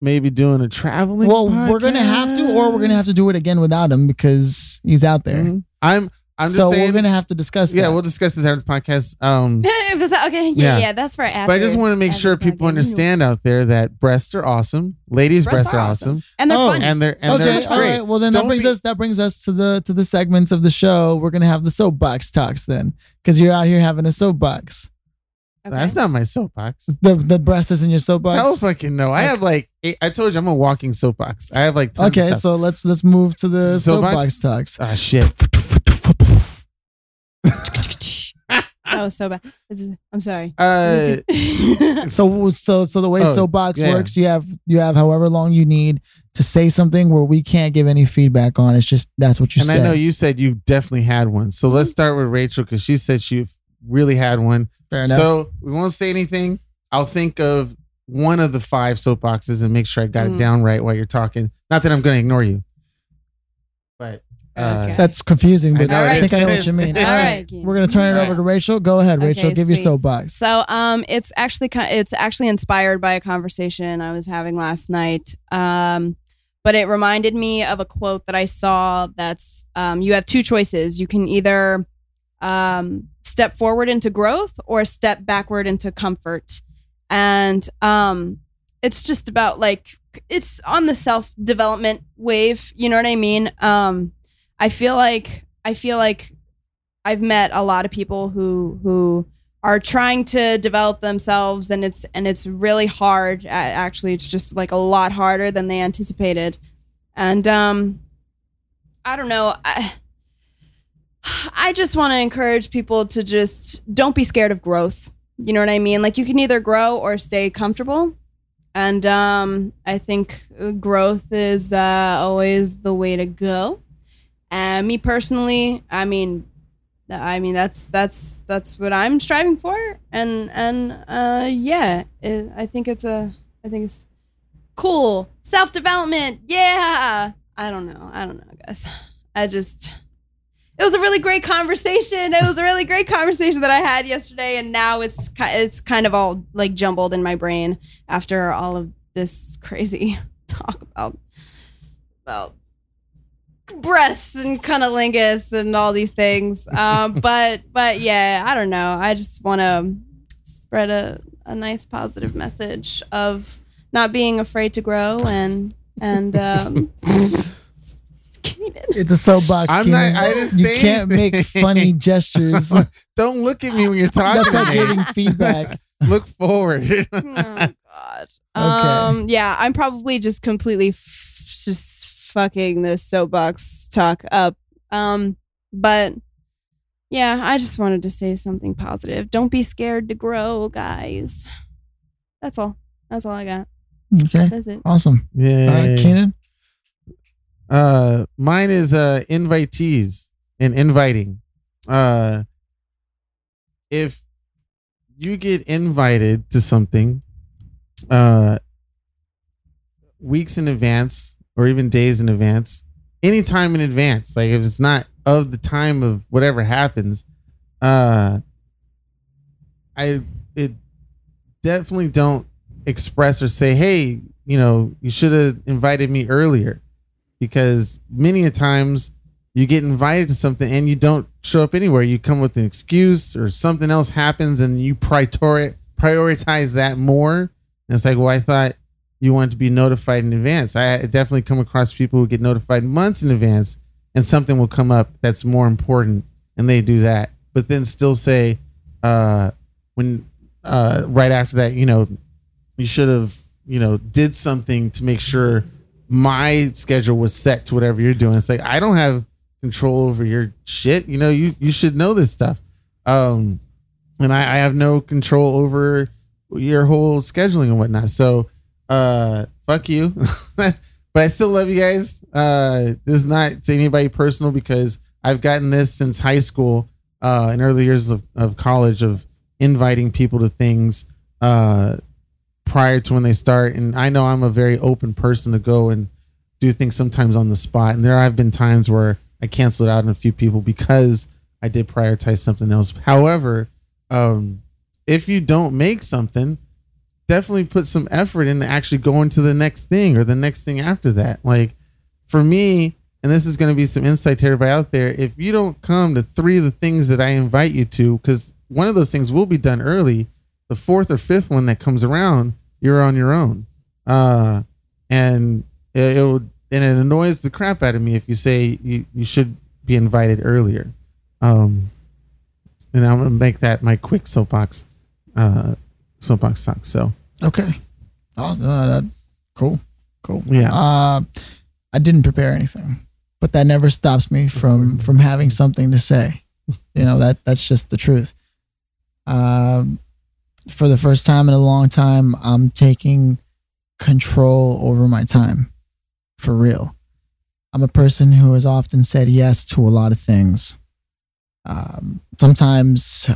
maybe doing a traveling?
Well, we're gonna have to, or we're gonna have to do it again without him because he's out there.
Mhm. I'm. I'm just
so
saying.
we're gonna have to discuss.
yeah,
that.
we'll discuss this after the podcast. Um,
Is okay,
Yeah.
yeah, yeah, that's for after.
but I just want to make sure people
podcast.
understand out there that breasts are awesome. Ladies' breasts,
Breasts
are
are
awesome,
awesome. and they're
Oh.
fun.
and they're and
okay,
they're
all
great.
right. Well, then
Don't
that brings
be-
us that brings us to the to the segments of the show. We're gonna have the soapbox talks then, because you're out here having a soapbox.
Okay.
That's not my soapbox.
The the breast is in your soapbox.
Hell fucking no. I have like eight, I told you I'm a walking soapbox. I have like tons
Okay,
of stuff.
so let's let's move to the
Soapbox?
soapbox talks.
ah shit.
that was so bad. It's- I'm sorry.
Uh,
So so so the way
Oh,
soapbox
yeah.
works, you have you have however long you need to say something where we can't give any feedback on. It's just that's what you said.
and
said.
I know you said you definitely had one. So let's start with Rachel because she said she really had one.
Fair enough.
So we won't say anything. I'll think of one of the five soapboxes and make sure I got it
Mm.
down right while you're talking. Not that I'm going to ignore you, but uh,
Okay.
that's confusing, but
I know,
I, think I know what you mean.
All
All right,
right.
we're gonna turn it over to Rachel. Go ahead,
Okay,
Rachel. Give your soapbox.
So um it's actually it's actually inspired by a conversation I was having last night. Um but it reminded me of a quote that I saw that's um you have two choices. You can either um step forward into growth or step backward into comfort. And um it's just about like it's on the self development wave, you know what I mean? Um I feel like I feel like I've met a lot of people who who are trying to develop themselves and it's and it's really hard. Actually it's just like a lot harder than they anticipated. And um i don't know. I, I just want to encourage people to just don't be scared of growth. You know what i mean? Like you can either grow or stay comfortable. And um i think growth is uh always the way to go and me personally i mean I mean that's that's that's what I'm striving for, and and uh, yeah, it, I think it's a I think it's cool self development. Yeah, I don't know, I don't know, guys. I just it was a really great conversation. It was a really great conversation that I had yesterday, and now it's it's kind of all like jumbled in my brain after all of this crazy talk about about breasts and cunnilingus and all these things. Um, but but yeah, I don't know. I just want to spread a, a nice positive message of not being afraid to grow and and um,
It's a soapbox.
I'm
Keenan.
not- I didn't
you
say
can't make funny gestures.
don't look at me when you're talking.
That's not giving feedback.
Look forward.
oh my god. Um yeah, I'm probably just completely f- just fucking this soapbox talk up. Um but yeah, I just wanted to say something positive. Don't be scared to grow, guys. That's all. That's all I got.
Okay,
That's it.
awesome.
yeah.
All right, Keenan.
Uh, mine is uh invitees and inviting. Uh, if you get invited to something, uh, weeks in advance or even days in advance, any time in advance, like if it's not of the time of whatever happens, uh, I it definitely don't express or say, hey, you know, you should have invited me earlier because many a times you get invited to something and you don't show up anywhere. You come with an excuse or something else happens and you priori- prioritize that more. And it's like, well, I thought you want to be notified in advance. I definitely come across people who get notified months in advance and something will come up that's more important and they do that. But then still say, uh, when uh, right after that, you know, you should have, you know, did something to make sure my schedule was set to whatever you're doing. It's like I don't have control over your shit. You know, you you should know this stuff. Um, and I, I have no control over your whole scheduling and whatnot. So, uh, fuck you. but I still love you guys. Uh, this is not to anybody personal because I've gotten this since high school, uh, in early years of, of college of inviting people to things, uh, prior to when they start. And I know I'm a very open person to go and do things sometimes on the spot. And there have been times where I canceled out on a few people because I did prioritize something else. However, um, if you don't make something, definitely put some effort into actually going to the next thing or the next thing after that. Like for me, and this is going to be some insight to everybody out there. If you don't come to three of the things that I invite you to, because one of those things will be done early, the fourth or fifth one that comes around, you're on your own. Uh, and it, it will, and it annoys the crap out of me if you say you, you should be invited earlier. Um, and I'm gonna make that my quick soapbox, uh, soapbox talk. So
Okay. Oh, that, cool. Cool.
yeah,
Uh, I didn't prepare anything, but that never stops me from from having something to say. You know that that's just the truth. Um, for the first time in a long time, I'm taking control over my time, for real. I'm a person who has often said yes to a lot of things. Um, sometimes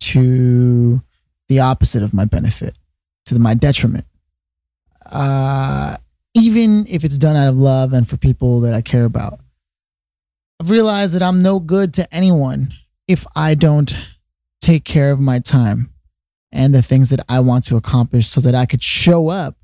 to the opposite of my benefit, to my detriment. Uh, even if it's done out of love and for people that I care about. I've realized that I'm no good to anyone if I don't take care of my time and the things that I want to accomplish so that I could show up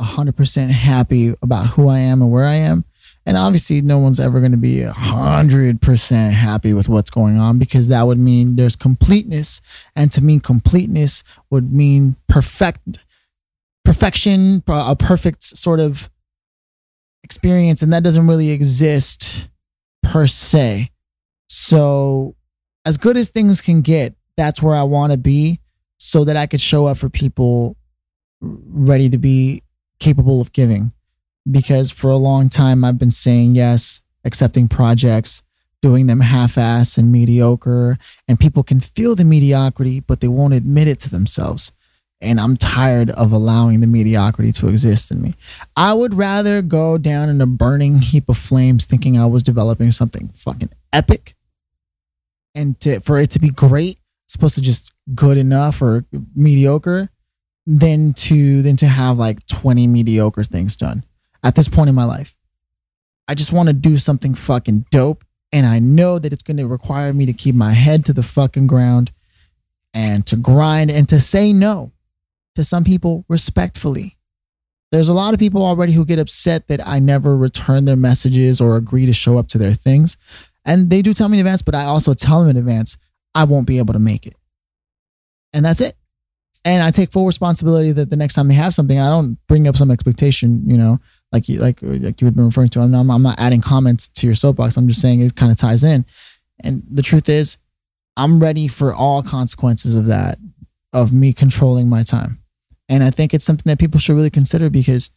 100% happy about who I am and where I am. And obviously, no one's ever going to be 100% happy with what's going on because that would mean there's completeness. And to mean completeness would mean perfect perfection, a perfect sort of experience, and that doesn't really exist per se. So, as good as things can get, that's where I want to be so that I could show up for people ready to be capable of giving. Because for a long time, I've been saying yes, accepting projects, doing them half ass and mediocre, and people can feel the mediocrity, but they won't admit it to themselves and I'm tired of allowing the mediocrity to exist in me. I would rather go down in a burning heap of flames thinking I was developing something fucking epic and to, for it to be great, supposed to just good enough or mediocre than to than to have like 20 mediocre things done at this point in my life. I just want to do something fucking dope and I know that it's going to require me to keep my head to the fucking ground and to grind and to say no to some people respectfully. There's a lot of people already who get upset that I never return their messages or agree to show up to their things. And they do tell me in advance, but I also tell them in advance, I won't be able to make it. And that's it. And I take full responsibility that the next time they have something, I don't bring up some expectation, you know, like you like like you had been referring to. I'm not, I'm not adding comments to your soapbox. I'm just saying it kind of ties in. And the truth is, I'm ready for all consequences of that, of me controlling my time. And I think it's something that people should really consider because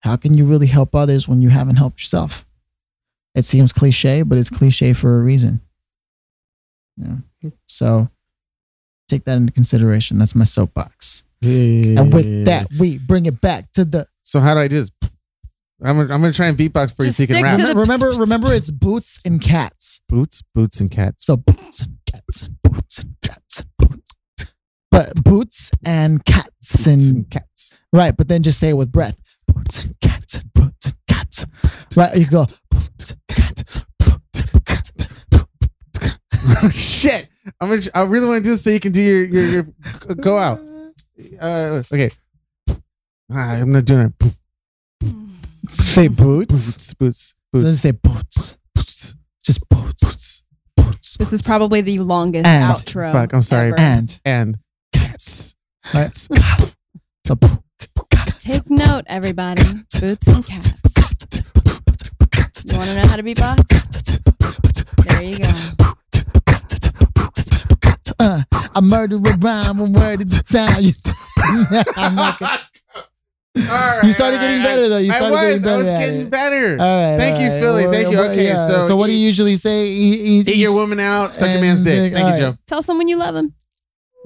how can you really help others when you haven't helped yourself? It seems cliche, but it's cliche for a reason. Yeah. So take that into consideration. That's my soapbox. And with that, we bring it back to the
so how do I do this? I'm gonna, I'm gonna try and beatbox for
Just
you so you can
stick
rap.
the-
remember remember it's boots and cats.
Boots, boots, and cats.
So boots and cats boots and cats and boots. But boots and cats
Boots
and
and cats.
Right, but then just say it with breath. Boots and cats boots and cats. Right, you go. Boots and cats. Boots and cats.
Shit, I'm gonna. I really want to do this so you can do your your, your go out. Uh, okay. Ah, I'm not doing it.
Say boots.
Boots, boots.
So then say boots. Boots. Just boots. Boots.
This is probably the longest
And-
outro.
Fuck, I'm sorry.
ever.
and
And
cats. Right? So.
Take note, everybody. Boots and cats. You want to know how to beatbox? There you go.
Uh, I murder a rhyme and word at the time. I'm not gonna,
All right,
You started getting
I-
better, though. You
I
started
was.
getting better
I was getting better.
all right.
Thank
all
you,
right.
Philly.
Well,
Thank you. Okay,
yeah.
so
what do you usually say? Eat,
Eat your woman out, suck your man's dick.
dick,
Thank you,
all
Joe.
Tell someone you love him.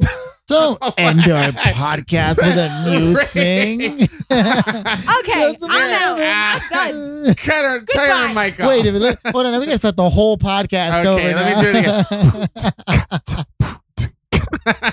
So oh end our podcast with a new thing.
Okay,
Just a
I'm out. I'm ah. done.
Cut her, turn her
Goodbye.
mic off.
Wait a minute. Hold on. We gotta start the whole podcast
Okay,
over.
let me do it
again.